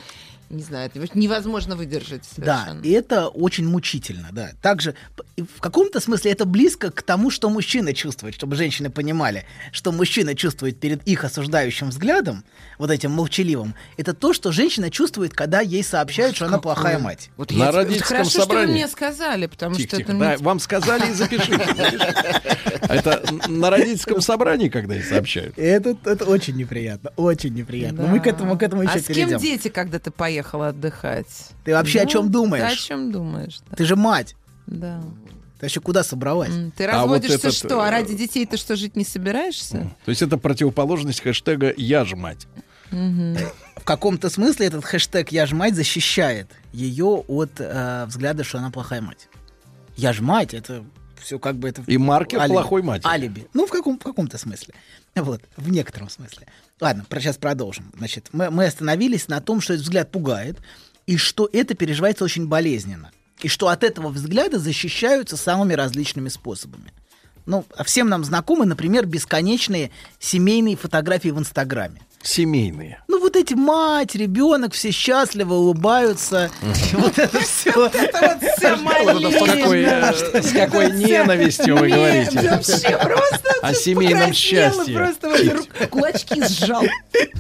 не знаю, это невозможно выдержать Да, совершенно. и это очень мучительно, да. Также в каком-то смысле это близко к тому, что мужчина чувствует, чтобы женщины понимали, что мужчина чувствует перед их осуждающим взглядом, вот этим молчаливым, это то, что женщина чувствует, когда ей сообщают, что она плохая мать. Вот На я- родительском Хорошо, что вы собрании. мне сказали, потому Тихо, что тихо. это Да, вам сказали и запишите. Это на родительском собрании, когда ей сообщают. Это, это очень неприятно, очень неприятно. Но Мы к этому, к этому еще А с кем перейдем. дети, когда ты поехала отдыхать? Ты вообще о Да, чем думаешь? Ты о чем думаешь? Да. Ты же мать. Да. Ты вообще куда собралась? Ты А вот разводишься этот, что? А ради детей ты что, жить не собираешься? То есть это противоположность хэштега «Я ж мать». В каком-то смысле этот хэштег «Я ж мать» защищает ее от э, взгляда, что она плохая мать. Я ж мать, это все как бы это... И маркер алиби. плохой матери. Алиби. Ну, в, каком, в каком-то смысле. Вот, в некотором смысле. Ладно, про, сейчас продолжим. Значит, мы, мы остановились на том, что этот взгляд пугает, и что это переживается очень болезненно. И что от этого взгляда защищаются самыми различными способами. Ну, а всем нам знакомы, например, бесконечные семейные фотографии в Инстаграме. Семейные. Ну, вот эти мать, ребенок, все счастливы, улыбаются. Вот это все. Это вот вся С какой, э, с какой ненавистью вы говорите Вообще просто о семейном счастье. Просто вот кулачки сжал.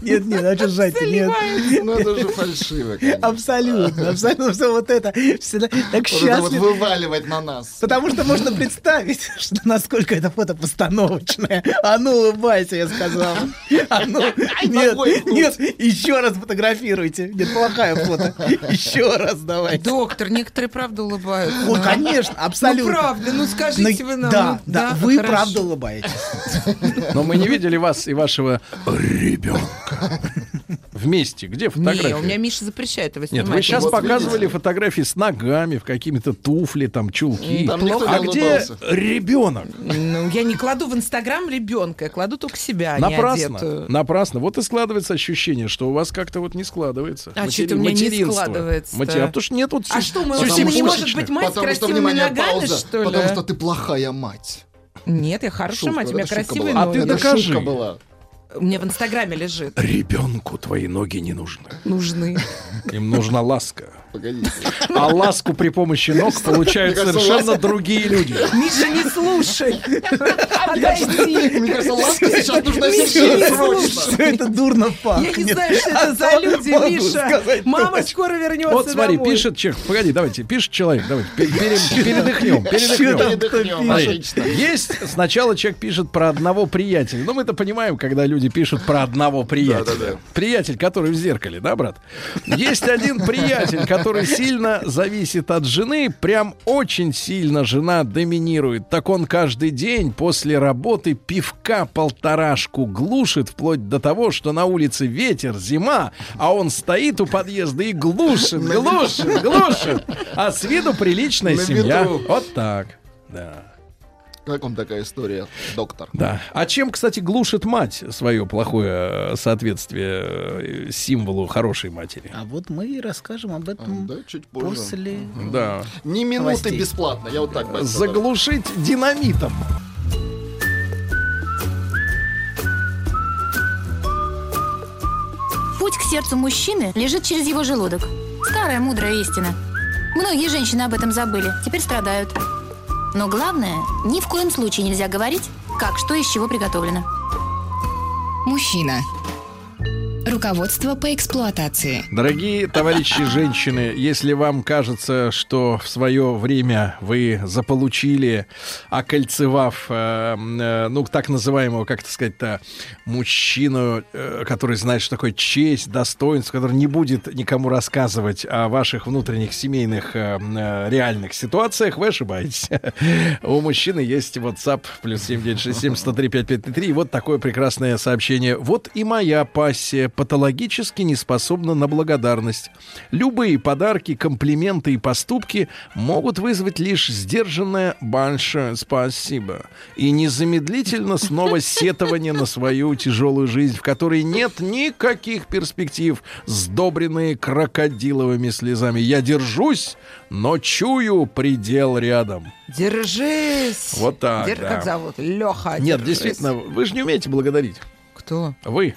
Нет, нет, а что сжать нет. Ну это же фальшиво, конечно. Абсолютно, абсолютно все вот это. Всегда так Вот это вот счастливо. вываливать на нас. Потому что можно представить, что насколько это фото постановочное. А ну, улыбайся, я сказал. А ну, нет, нет, еще раз фотографируйте. Нет, плохая фото. Еще раз давайте. Доктор, некоторые правда улыбаются. Ну, конечно, абсолютно. Ну, правда, ну скажите вы нам. Да, ну, да, вы правда улыбаетесь. Но мы не видели вас и вашего ребенка вместе. Где фотографии? Не, у меня Миша запрещает его Нет, снимать. вы сейчас Вот показывали видите? фотографии с ногами, в какими-то туфли, там, чулки. Там никто а где ребенок? Ну, я не кладу в Инстаграм ребенка, я кладу только себя, а Напрасно. Напрасно. Вот и складывается ощущение, что у вас как-то вот не складывается. А что-то у меня не материнство. складывается-то. Мати- А потому что нет вот А что, мы вообще не может быть мать с Потому что, красивыми внимание, ногами, пауза. что ли? Потому что ты плохая мать. Нет, я хорошая Шутка, мать, у меня красивые была. А ты ноги. Докажи. шутка была. У меня в Инстаграме лежит. Ребенку твои ноги не нужны. Нужны. Им нужна ласка. Погодите. А ласку при помощи ног получают совершенно другие люди. Миша, не слушай. Отойди. Мне кажется, ласка сейчас нужна Миша, срочно. Это дурно пахнет. Я не знаю, что это за А люди, могу Миша. Мама скоро вернется Вот смотри, пишет человек. Погоди, давайте, пишет человек. Давайте, пе- пере- передохнем. Передохнем. Есть сначала человек пишет про одного приятеля. Ну, мы-то понимаем, когда люди пишут про одного приятеля. Приятель, который в зеркале, да, брат? Есть один приятель, который сильно зависит от жены, прям очень сильно жена доминирует. Так он каждый день после работы пивка полторашку глушит, вплоть до того, что на улице ветер, зима, а он стоит у подъезда и глушит, глушит, глушит. А с виду приличная На семья. Вот так. Да. Как вам такая история, доктор? Да. А чем, кстати, глушит мать свое плохое э, соответствие э, символу хорошей матери? А вот мы и расскажем об этом Да, чуть позже. после... Да. Ни минуты Новостей. бесплатно, я вот так бы сказал. Заглушить динамитом. Путь к сердцу мужчины лежит через его желудок. Старая мудрая истина. Многие женщины об этом забыли, теперь страдают. Но главное, ни в коем случае нельзя говорить, как что из чего приготовлено. Мужчина. Руководство по эксплуатации. Дорогие товарищи женщины, если вам кажется, что в свое время вы заполучили, окольцевав, э, э, ну, так называемого, как это сказать-то, мужчину, э, который знает, что такое честь, достоинство, который не будет никому рассказывать о ваших внутренних семейных э, э, реальных ситуациях, вы ошибаетесь. У мужчины есть WhatsApp плюс 7967 103 5533. И вот такое прекрасное сообщение. Вот и моя пассия патологически не способна на благодарность. Любые подарки, комплименты и поступки могут вызвать лишь сдержанное «большое спасибо» и незамедлительно снова сетование на свою тяжелую жизнь, в которой нет никаких перспектив, сдобренные крокодиловыми слезами. Я держусь, но чую предел рядом. Держись. Вот так, Дер- да. Как зовут? Леха. Нет, действительно, вы же не умеете благодарить. Кто? Вы.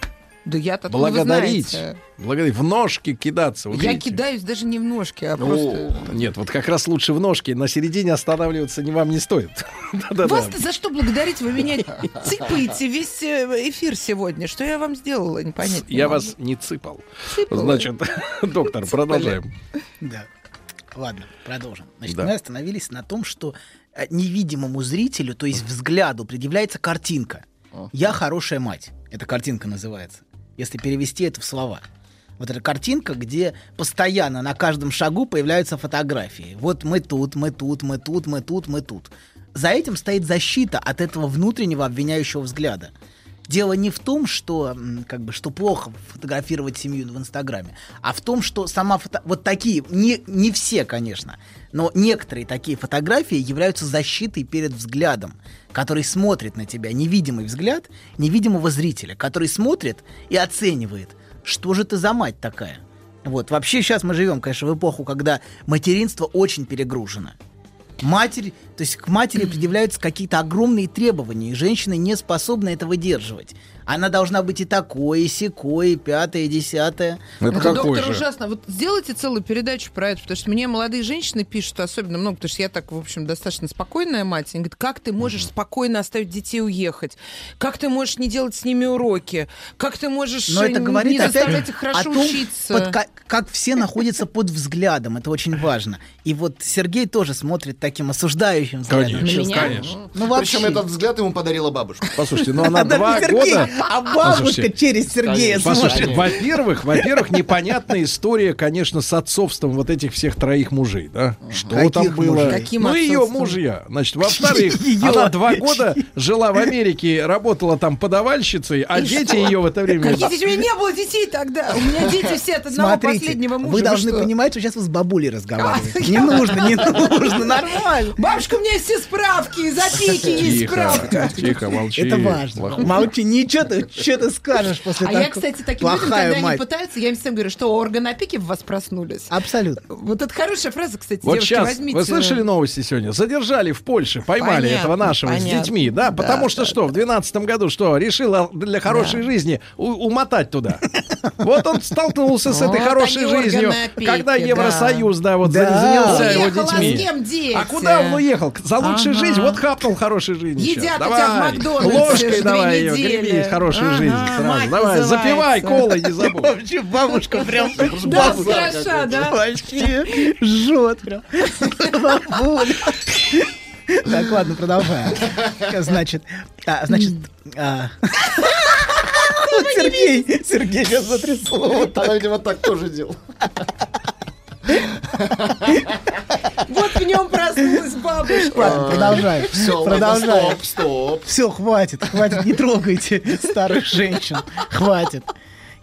Да я-то Благодарить. Знаете. Благодарить. В ножки кидаться. Вот Я видите? кидаюсь даже не в ножки, а О, просто... Нет, вот как раз лучше в ножки. На середине останавливаться не вам не стоит. Вас-то за что благодарить? Вы меня цыпаете весь э, эфир сегодня. Что я вам сделала? Не понять. не Я вас не цыпал. Значит, доктор, продолжаем. Да. Ладно, продолжим. Значит, Да. мы остановились на том, что э, невидимому зрителю, то есть взгляду, предъявляется картинка. «Я хорошая мать». Эта картинка называется. Если перевести это в слова. Вот эта картинка, где постоянно на каждом шагу появляются фотографии. Вот мы тут, мы тут, мы тут, мы тут, мы тут. За этим стоит защита от этого внутреннего обвиняющего взгляда. Дело не в том, что как бы что плохо фотографировать семью в Инстаграме, а в том, что сама фото... вот такие не не все, конечно, но некоторые такие фотографии являются защитой перед взглядом, который смотрит на тебя, невидимый взгляд невидимого зрителя, который смотрит и оценивает, что же ты за мать такая. Вот вообще сейчас мы живем, конечно, в эпоху, когда материнство очень перегружено. Матерь То есть к матери предъявляются какие-то огромные требования, и женщина не способна это выдерживать. Она должна быть и такой, и сякой, и пятое, и десятое. Это Ну, какой доктор, же? ужасно. Вот сделайте целую передачу про это, потому что мне молодые женщины пишут особенно много, потому что я так, в общем, достаточно спокойная мать. Они говорят, как ты можешь спокойно оставить детей уехать? Как ты можешь не делать с ними уроки? Как ты можешь Но это не говорит опять заставлять их о хорошо том, учиться? под ка- как все находятся под взглядом. Это очень важно. И вот Сергей тоже смотрит таким осуждающим взглядом. Конечно, конечно. Ну, вообще. Причем этот взгляд ему подарила бабушка. Послушайте, ну она два года... А бабушка Послушайте, через Сергея Послушайте, смотрит. во-первых, во-первых, непонятная история, конечно, с отцовством вот этих всех троих мужей, да? Что Каких там было? Каким ну, ее мужья. Значит, во-вторых, она два года жила в Америке, работала там подавальщицей, а дети ее в это время... Какие дети? У меня не было детей тогда. У меня дети все от одного Смотрите, последнего мужа. вы должны что? понимать, что сейчас вы с бабулей разговариваете. Не нужно, не нужно, нормально. Бабушка, у меня есть все справки, записки есть справка. тихо, молчи. Это важно. Молчи, ничего ты, что ты скажешь после А такого? я, кстати, таким людям, Плохая когда они мать. пытаются, я им всем говорю, что органы опеки в вас проснулись. Абсолютно. Вот это хорошая фраза, кстати, Вот девушки, сейчас, возьмите. вы слышали новости сегодня? Задержали в Польше, поймали Понятно, этого нашего с понятно. детьми, да? Да, Потому что да, что, в 12 году что, решила для хорошей жизни у- умотать туда. Вот он столкнулся с этой хорошей они, жизнью, когда да. Евросоюз, да, вот Да. занялся его Уехал, а детьми. с кем дети? А куда он уехал? За лучшей Ага. жизнью. Вот хапнул хорошей жизни. Едят у тебя в Давай. Макдональдсе Ложкой давай ее, греби хорошей Ага, жизни сразу. Давай, называется. запивай колой, не забудь. Вообще бабушка прям Да, хороша, да? вообще жжет прям. Бабуля. Так, ладно, продолжаем. Значит, а, значит, а, вот Сергей, Сергей меня затрясло. Вот Она, видимо, так тоже делала. Ладно, продолжаем. Все, продолжаем. стоп, стоп. Все, хватит, хватит, не трогайте старых женщин. Хватит.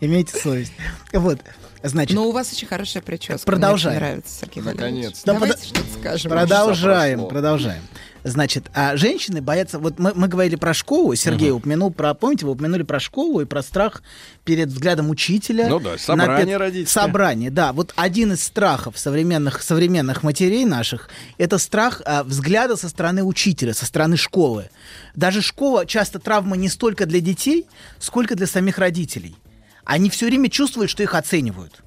Имейте совесть. Вот, значит, Но у вас очень хорошая прическа. Продолжаем. Мне очень нравится, Сергей. Наконец-то. Да Давайте пода- что-то скажем. продолжаем, продолжаем. Значит, а женщины боятся... Вот мы, мы говорили про школу, Сергей упомянул про... Помните, вы упомянули про школу и про страх перед взглядом учителя. Ну да, на собрание пе- родительское. Собрание, да. Вот один из страхов современных, современных матерей наших — это страх а, взгляда со стороны учителя, со стороны школы. Даже школа часто травма не столько для детей, сколько для самих родителей. Они все время чувствуют, что их оценивают.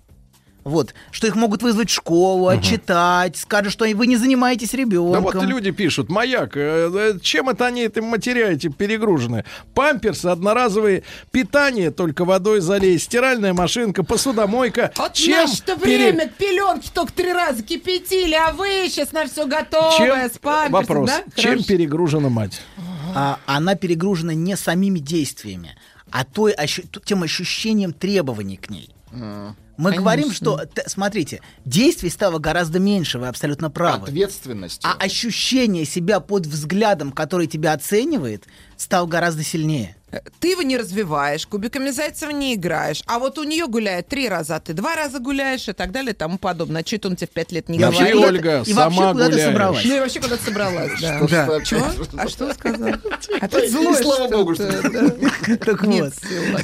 Вот, что их могут вызвать в школу, отчитать, скажут, что вы не занимаетесь Да ребенком. вот люди пишут, маяк, э, э, чем это они этим матеряете перегружены? Памперсы, одноразовые, питание только водой залей, стиральная машинка, посудомойка. Вот чем пере- время пеленки только три раза кипятили, а вы сейчас на все готовое, Чем... с памперсом, Вопрос, да? чем Хорошо. перегружена мать? А, она перегружена не самими действиями, а той, ощу- тем ощущением требований к ней. Мы Конечно. говорим, что, смотрите, действий стало гораздо меньше, вы абсолютно правы. Ответственностью. А ощущение себя под взглядом, который тебя оценивает, стал гораздо сильнее. Ты его не развиваешь, кубиками зайцев не играешь, а вот у нее гуляет три раза, а ты два раза гуляешь и так далее и тому подобное. Чуть он тебе в пять лет не И вообще говорит. куда-то- Ольга, и вообще сама куда ты гуляешь. собралась? Ну и вообще куда-то собралась, да. Да. Чего? А что сказал? Опять злой И слава богу, что-. Так вот,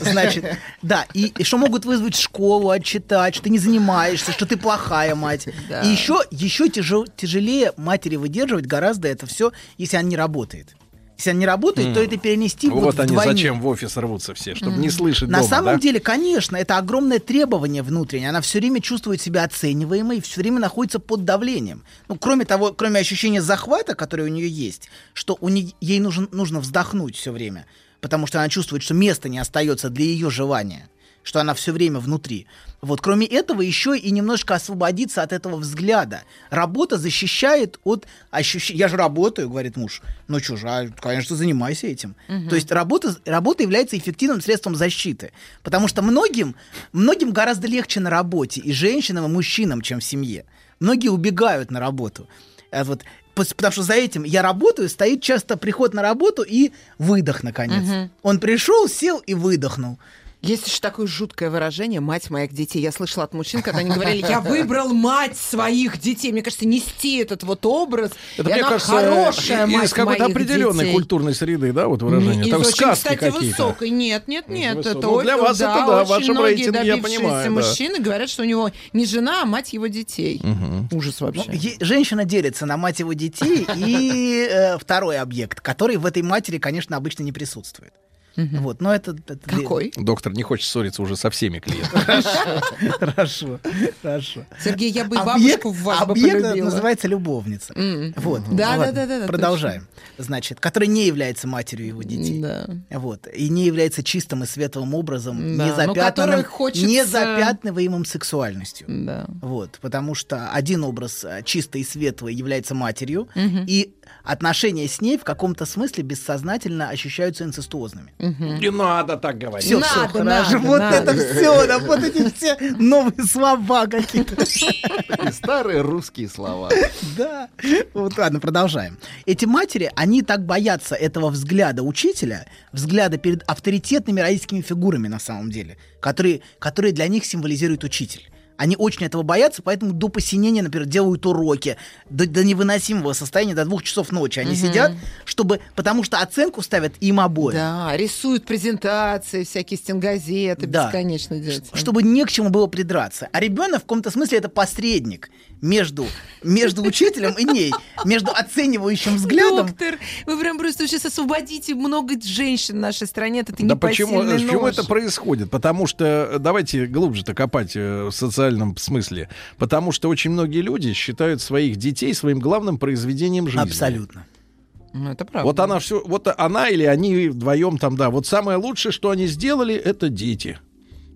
значит, да, и, что могут вызвать школу, отчитать, что ты не занимаешься, что ты плохая мать. И еще, еще тяжел- тяжелее матери выдерживать гораздо это все, если она не работает. Если она не работает, то это перенести вот, Вот они вдвойне. зачем в офис рвутся все, чтобы не слышать На дома, самом да? деле, конечно, это огромное требование внутреннее. Она все время чувствует себя оцениваемой все время находится под давлением. Ну, кроме того, кроме ощущения захвата, которое у нее есть, что у нее, ей нужен, нужно вздохнуть все время, потому что она чувствует, что места не остается для ее желания, что она все время внутри. Вот, кроме этого, еще и немножко освободиться от этого взгляда. Работа защищает от ощущения... Я же работаю, говорит муж. Ну а, конечно, занимайся этим. То есть работа, работа является эффективным средством защиты. Потому что многим, многим гораздо легче на работе, и женщинам, и мужчинам, чем в семье. Многие убегают на работу. А вот, потому что за этим я работаю, стоит часто приход на работу и выдох, наконец. Он пришел, сел и выдохнул. Есть еще такое жуткое выражение «мать моих детей». Я слышала от мужчин, когда они говорили «я выбрал мать своих детей». Мне кажется, нести этот вот образ, Это, мне она кажется, хорошая мать из какой-то определенной детей. культурной среды, да, вот выражение. Из Там очень, сказки кстати, какие-то. высокой. Нет, нет, нет. высокой. Это Ну, для вас это да, в вашем многие рейтинге, я добившиеся понимаю, да. мужчины говорят, что у него не жена, а мать его детей. Ужас вообще. Ну, е- женщина делится на мать его детей и э, второй объект, который в этой матери, конечно, обычно не присутствует. Вот, но это... Какой? Доктор не хочет ссориться уже со всеми клиентами. Хорошо, хорошо. Сергей, я бы бабушку в вас объект называется любовница. Вот. Да, да, да, да, да, Продолжаем. Значит, которая не является матерью его детей. Вот. И не является чистым и светлым образом, Да, не запятнанным, не запятнываемым сексуальностью. Да. Вот. Потому что один образ э, чистый и светлый является матерью, и отношения с ней в каком-то смысле бессознательно ощущаются инцестуозными. Не надо так говорить. Все, Надо, хорошо. надо, вот надо. это все, да, вот эти все новые слова какие-то. Старые русские слова. Да. Вот ладно, продолжаем. Эти матери, они так боятся этого взгляда учителя, взгляда перед авторитетными родительскими фигурами на самом деле, которые, которые для них символизирует учитель. Они очень этого боятся, поэтому до посинения, например, делают уроки, до, до невыносимого состояния, до двух часов ночи. Они Мгм. сидят, чтобы, потому что оценку ставят им обоим. Да, рисуют презентации, всякие стенгазеты, Да. бесконечно дети. чтобы не к чему было придраться. А ребенок в каком-то смысле это посредник между, между учителем и ней, между оценивающим взглядом. Доктор, вы прям просто сейчас освободите много женщин в нашей стране от этой Да почему, непосильной почему ноши. это происходит? Потому что, э, давайте глубже-то копать э, в социальном смысле, потому что очень многие люди считают своих детей своим главным произведением жизни. Абсолютно. Ну, это правда. Вот она все, вот она или они вдвоем там, да. Вот самое лучшее, что они сделали, это дети.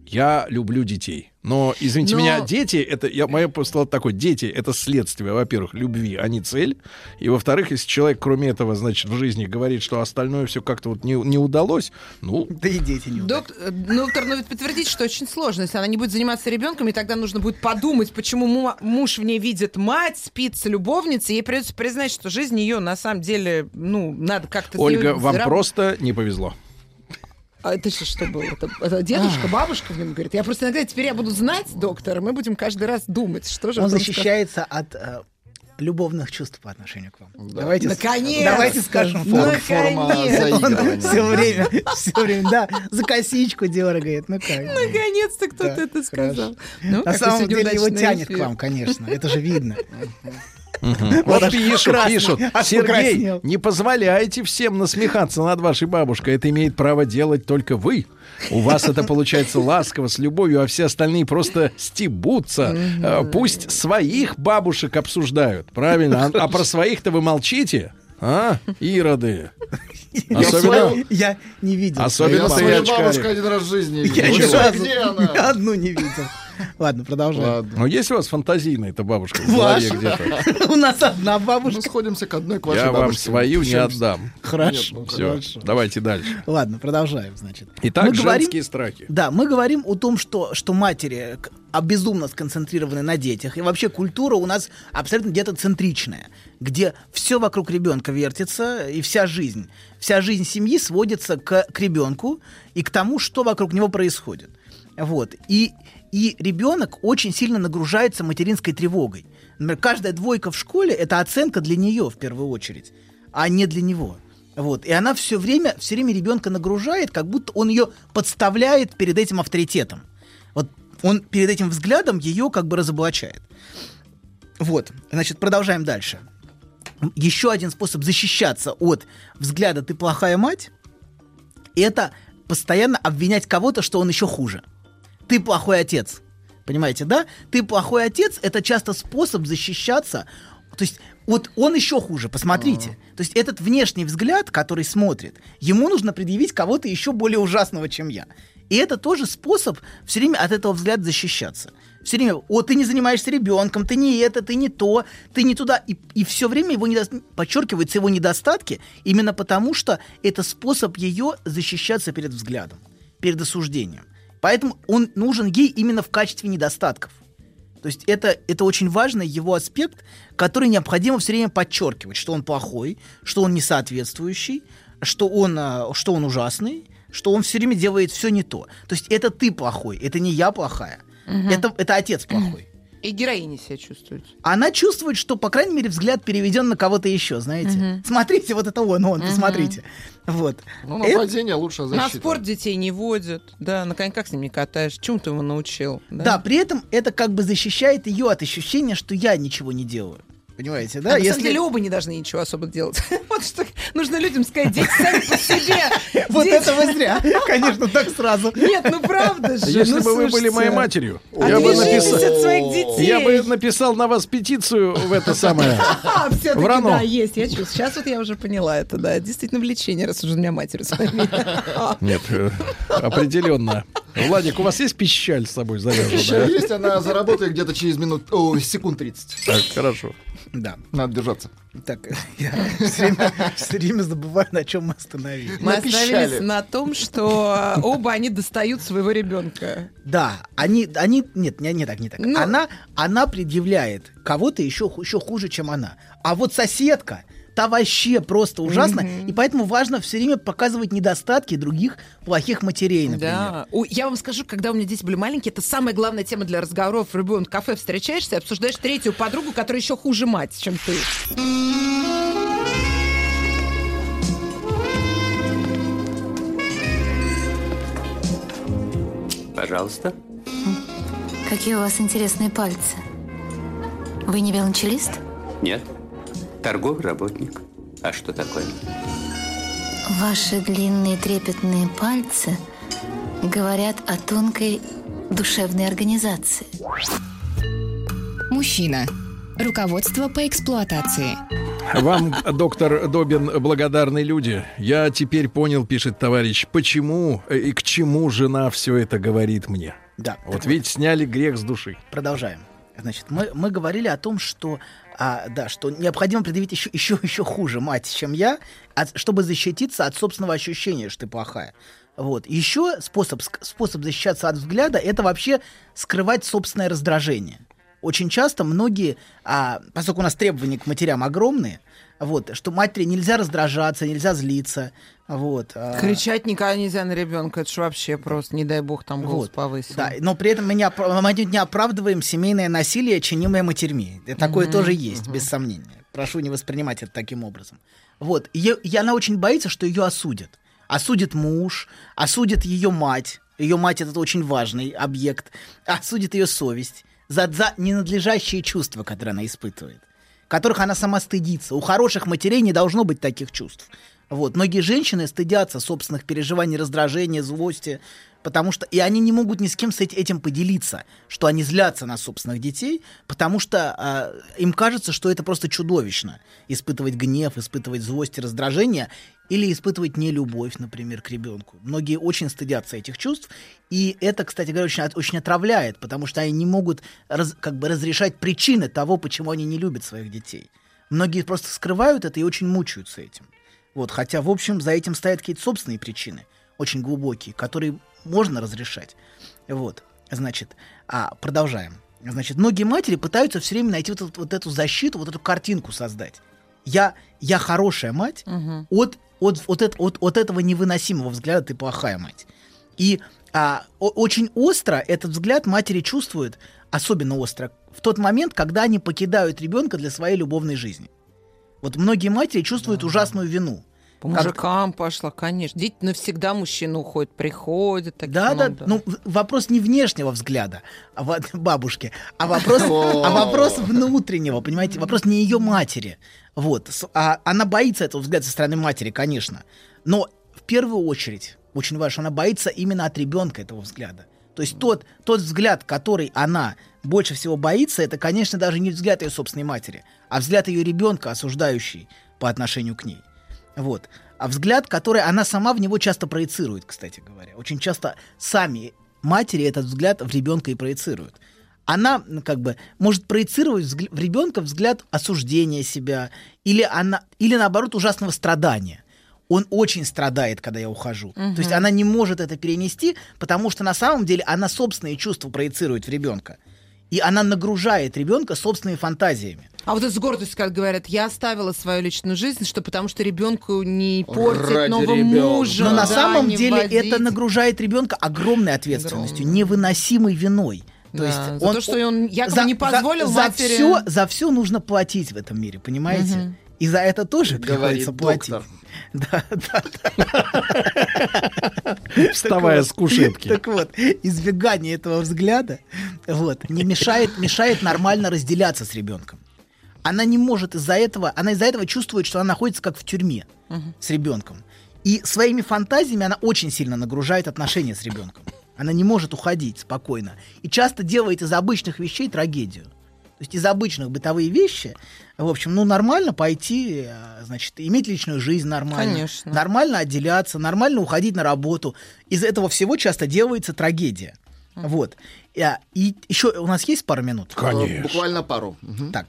Я люблю детей. Но, извините Но- меня, дети, это, я, мое постулат такой, дети, это следствие, во-первых, любви, а не цель. И, во-вторых, если человек, кроме этого, значит, в жизни говорит, что остальное все как-то вот не, не удалось, ну... Да и дети не Док- э, ну, доктор, ну ведь подтвердите, что очень сложно. Если она не будет заниматься ребенком, и тогда нужно будет подумать, почему му- муж в ней видит мать, спит с любовницей, ей придется признать, что жизнь ее на самом деле, ну, надо как-то... Ольга, сделать вам зараб- просто не повезло. А это сейчас что было? Это, это дедушка, бабушка в нем говорит. Я просто иногда теперь я буду знать, доктор, и мы будем каждый раз думать, что же... Он защищается от э, любовных чувств по отношению к вам. Давайте, с- Наконец-то! давайте скажем Наконец! форму. заигрывания. Все время, все время, да, за косичку дергает. Ну как? Наконец-то кто-то Да, это сказал. Ну, На самом деле его тянет эфир. к вам, конечно. Это же видно. Вот пишут, красный, пишут. Сергей, не позволяйте всем насмехаться над вашей бабушкой. Это имеет право делать только вы. У вас это получается ласково, с любовью, а все остальные просто стебутся. Э, Пусть своих бабушек обсуждают, правильно? А, а про своих-то вы молчите? А, ироды. Я Особенно, свою- Я не видел. особенно Я свою бабушку один раз в жизни видел. Я ни разу ни одну не видел. Ладно, продолжаем. Ладно. Ну, есть у вас фантазийная эта бабушка в голове где-то? У нас одна Мы бабушка. сходимся к одной к вашей Я вам свою не отдам. Хорошо. Ну, Все, давайте дальше. Ладно, продолжаем, значит. Итак, Мы женские страхи. Да, мы говорим о том, что, что матери а, безумно сконцентрированы на детях. И вообще культура у нас абсолютно где-то центричная, где все вокруг ребенка вертится, и вся жизнь. Вся жизнь семьи сводится к, к ребенку и к тому, что вокруг него происходит. Вот. И, и ребенок очень сильно нагружается материнской тревогой. Например, каждая двойка в школе это оценка для нее в первую очередь, а не для него. Вот. И она все время, все время ребенка нагружает, как будто он ее подставляет перед этим авторитетом. Вот он перед этим взглядом ее как бы разоблачает. Вот, значит, продолжаем дальше. Еще один способ защищаться от взгляда «ты плохая мать» — это постоянно обвинять кого-то, что он еще хуже. Ты плохой отец. Понимаете, да? Ты плохой отец — это часто способ защищаться. То есть вот он еще хуже, посмотрите. То есть этот внешний взгляд, который смотрит, ему нужно предъявить кого-то еще более ужасного, чем я. И это тоже способ все время от этого взгляда защищаться. Все время, о, ты не занимаешься ребенком, ты не это, ты не то, ты не туда. И, и все время его недо... подчеркиваются его недостатки, именно потому что это способ ее защищаться перед взглядом, перед осуждением. Поэтому он нужен ей именно в качестве недостатков. То есть это, это очень важный его аспект, который необходимо все время подчеркивать, что он плохой, что он несоответствующий, что он, а, что он ужасный, что он все время делает все не то. То есть это ты плохой, это не я плохая. Мгм. Это, это отец плохой. И героиня себя чувствует. Она чувствует, что, по крайней мере, взгляд переведен на кого-то еще, знаете. Мгм. Смотрите, вот это он, он, Мгм. посмотрите. Вот. Ну, Это- нападение лучшая На защита. спорт детей не водят, да, на коньках с ним не катаешь. Чему ты его научил? Да? при этом это как бы защищает ее от ощущения, что я ничего не делаю. Понимаете, да? А на самом деле оба не должны ничего особо делать. Вот что нужно людям сказать, дети сами по себе. Вот это вы зря. Конечно, так сразу. Нет, ну правда же. Если ну, бы вы были моей матерью, А я бы написал, от своих детей. я бы написал на вас петицию в это самое. А, Врано. да, есть, я чувствую. Сейчас вот я уже поняла это, да. Действительно влечение, раз уже у меня матерью с вами. Нет, э, определенно. Владик, у вас есть пищаль с собой Еще заряженная? есть, она заработает где-то через минут, о, секунд 30. Так, хорошо. Да. Надо держаться. Так, я все время, всё время забываю, на чем мы остановились. Мы остановились на том, что оба они достают своего ребенка. Да, они, они, нет, не, не так, не так. Ну- Она, она предъявляет кого-то еще, еще хуже, чем она. А вот соседка, та вообще просто ужасно, и поэтому важно все время показывать недостатки других плохих матерей, например. Да. У- я вам скажу, когда у меня дети были маленькие, это самая главная тема для разговоров. В любом кафе встречаешься и обсуждаешь третью подругу, которая еще хуже мать, чем ты. Пожалуйста. Какие у вас интересные пальцы. Вы не велончелист? Нет. Торговый работник. А что такое? Ваши длинные трепетные пальцы говорят о тонкой душевной организации. Мужчина. Руководство по эксплуатации. Вам, доктор Добин, благодарны люди. Я теперь понял, пишет товарищ, почему э, и к чему жена все это говорит мне. Да. Вот видите, сняли грех с души. Продолжаем. Значит, мы, мы говорили о том, что, а, да, что необходимо предъявить еще, еще, еще хуже мать, чем я, от- чтобы защититься от собственного ощущения, что ты плохая. Вот. Еще способ, способ защищаться от взгляда это вообще скрывать собственное раздражение. Очень часто многие, а, поскольку у нас требования к матерям огромные, вот, что матери нельзя раздражаться, нельзя злиться. Вот, а, Кричать никогда нельзя на ребенка, это же вообще просто, не дай бог, там голос Вот. повысил. Да, но при этом мы не, опра- мы не оправдываем семейное насилие, чинимое матерьми. Такое Мгм, тоже есть, без сомнения. Прошу не воспринимать это таким образом. Вот. И, и она очень боится, что ее осудят. Осудит муж, осудит ее мать. Ее мать это очень важный объект. Осудит ее совесть за, за ненадлежащие чувства, которые она испытывает которых она сама стыдится. У хороших матерей не должно быть таких чувств. Вот. Многие женщины стыдятся собственных переживаний, раздражения, злости, потому что и они не могут ни с кем с эти- этим поделиться, что они злятся на собственных детей, потому что а, им кажется, что это просто чудовищно испытывать гнев, испытывать злость и раздражение или испытывать нелюбовь, например, к ребенку. Многие очень стыдятся этих чувств, и это, кстати говоря, очень, очень отравляет, потому что они не могут раз- как бы разрешать причины того, почему они не любят своих детей. Многие просто скрывают это и очень мучаются этим. Вот, хотя, в общем, за этим стоят какие-то собственные причины, очень глубокие, которые можно разрешать. Вот, значит, а, продолжаем. Значит, многие матери пытаются все время найти вот, эту- вот эту защиту, вот эту картинку создать. Я, я хорошая мать, от, от, от, эт- от, от этого невыносимого взгляда ты плохая мать. И а, о- очень остро этот взгляд матери чувствуют, особенно остро, в тот момент, когда они покидают ребенка для своей любовной жизни. Вот многие матери чувствуют ужасную вину. По Как- мужикам пошла, конечно. Дети навсегда мужчина уходит, приходит. таких Да, да, много. ну в- вопрос не внешнего взгляда а во- бабушки, а вопрос, а вопрос внутреннего, понимаете, вопрос не ее матери. Вот, а она боится этого взгляда со стороны матери, конечно, но в первую очередь очень важно, что она боится именно от ребенка этого взгляда. То есть тот, тот взгляд, который она больше всего боится, это, конечно, даже не взгляд ее собственной матери, а взгляд ее ребенка, осуждающий по отношению к ней. Вот. А взгляд, который она сама в него часто проецирует, кстати говоря. Очень часто сами матери этот взгляд в ребенка и проецируют. Она ну, как бы может проецировать взгля- в ребенка взгляд осуждения себя или, она, или наоборот ужасного страдания. Он очень страдает, когда я ухожу. Мгм. То есть она не может это перенести, потому что на самом деле она собственные чувства проецирует в ребенка. И она нагружает ребенка собственными фантазиями. А вот это с гордостью, как говорят, я оставила свою личную жизнь, что потому что ребенку не портить Ради нового ребенка. мужа. Но на да, самом не деле вводить. это нагружает ребенка огромной ответственностью, невыносимой виной. То Да, есть за то, что он якобы не позволил за, матери- все, за все нужно платить в этом мире, понимаете? Мгм. И за это тоже Говорит приходится платить. доктор. Да, да, Вставая Так с кушетки. Так вот, избегание этого взгляда вот, не мешает, мешает нормально разделяться с ребенком. Она не может из-за этого, она из-за этого чувствует, что она находится как в тюрьме с ребенком. И своими фантазиями она очень сильно нагружает отношения с ребенком. Она не может уходить спокойно. И часто делает из обычных вещей трагедию. То есть из обычных бытовые вещи, в общем, ну нормально пойти, э, значит, иметь личную жизнь нормально. Конечно. Нормально отделяться, нормально уходить на работу. Из этого всего часто делается трагедия. Вот. И, а, И еще у нас есть пару минут? Э, Буквально пару. Так.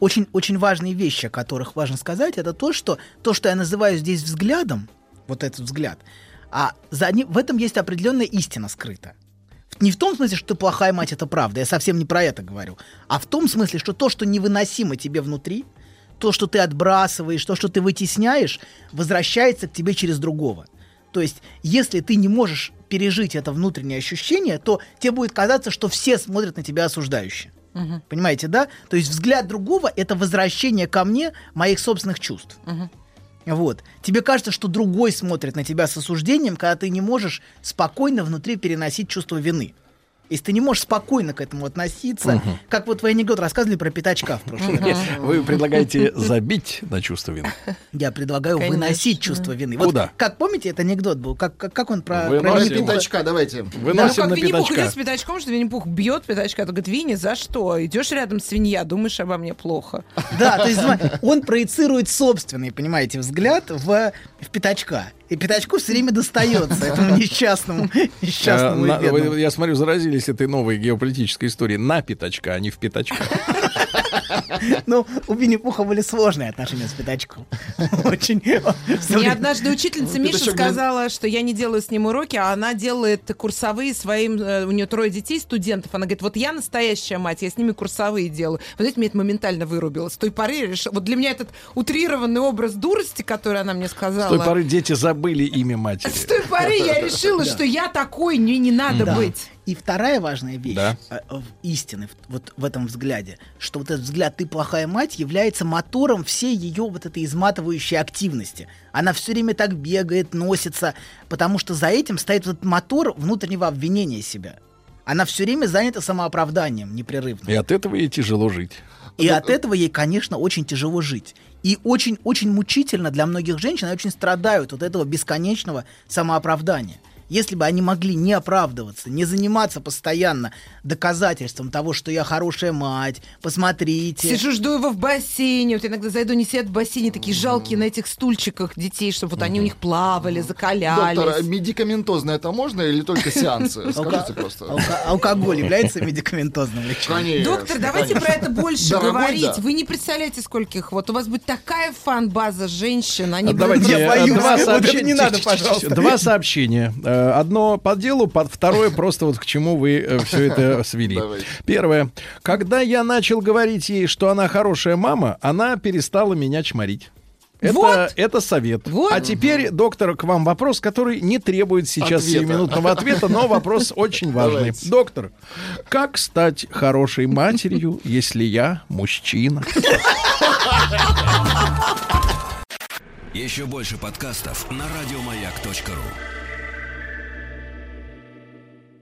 Очень, очень важные вещи, о которых важно сказать, это то, что то, что я называю здесь взглядом, вот этот взгляд, а за ним, в этом есть определенная истина скрыта. Не в том смысле, что ты плохая мать, это правда, я совсем не про это говорю, а в том смысле, что то, что невыносимо тебе внутри, то, что ты отбрасываешь, то, что ты вытесняешь, возвращается к тебе через другого. То есть, если ты не можешь пережить это внутреннее ощущение, то тебе будет казаться, что все смотрят на тебя осуждающе. Понимаете, да? То есть взгляд другого — это возвращение ко мне моих собственных чувств. Вот. Тебе кажется, что другой смотрит на тебя с осуждением, когда ты не можешь спокойно внутри переносить чувство вины. Если ты не можешь спокойно к этому относиться, Мгм. как вот вы анекдот рассказывали про пятачка в прошлый раз. Вы предлагаете забить на чувство вины? Я предлагаю Конечно. выносить чувство вины. Вот Куда? как помните, это анекдот был? Как, как, как он про, про Выносим. Винни-Пуха? Пятачка, давайте. Да, ну Выносим как на Винни-Пух идет с пятачком, что Винни-Пух бьет пятачка. Он говорит, Винни, за что? Идешь рядом свинья, думаешь обо мне плохо. Да, то есть он проецирует собственный, понимаете, взгляд в, в пятачка. И пятачку все время достается этому несчастному, несчастному А, на- я смотрю, заразились этой новой геополитической историей на пятачка, а не в пятачка. Ну, у Винни-Пуха были сложные отношения с пятачком. Очень. Мне однажды учительница Ну, Миша сказала, что я не делаю с ним уроки, а она делает курсовые своим... э, У нее трое детей, студентов. Она говорит, вот я настоящая мать, я с ними курсовые делаю. Вот знаете, мне это моментально вырубило. С той поры. Вот для меня этот утрированный образ дурости, который она мне С сказала... той поры дети забыли имя матери. С той поры я решила, что я такой, мне не надо быть. И вторая важная вещь Да. э, истины вот в этом взгляде, что вот этот взгляд «ты плохая мать» является мотором всей ее вот этой изматывающей активности. Она все время так бегает, носится, потому что за этим стоит этот мотор внутреннего обвинения себя. Она все время занята самооправданием непрерывно. И от этого ей тяжело жить. И от этого ей, конечно, очень тяжело жить. И очень-очень мучительно для многих женщин, они очень страдают от этого бесконечного самооправдания. Если бы они могли не оправдываться, не заниматься постоянно доказательством того, что я хорошая мать, посмотрите. Сижу, жду его в бассейне. Вот иногда зайду, они сидят в бассейне, такие жалкие на этих стульчиках детей, чтобы вот они у них плавали, закалялись. Доктор, а медикаментозно это можно или только сеансы? Скажите просто. алко- Алкоголь является медикаментозным лечением. Доктор, давайте про это больше говорить. Вы не представляете, скольких вот. У вас будет такая фан-база женщин. Они А будут Давайте э, боюсь. сообщения. не надо, пожалуйста. Два сообщения. Э, Одно по делу, под второе просто вот к чему вы все это свели. Давайте. Первое. Когда я начал говорить ей, что она хорошая мама, она перестала меня чморить. Это, Вот. это совет. Вот. А теперь, доктор, к вам вопрос, который не требует сейчас Ответа. сиюминутного ответа, но вопрос очень важный. Давайте. Доктор, как стать хорошей матерью, если я мужчина? Еще больше подкастов на радиомаяк.ру.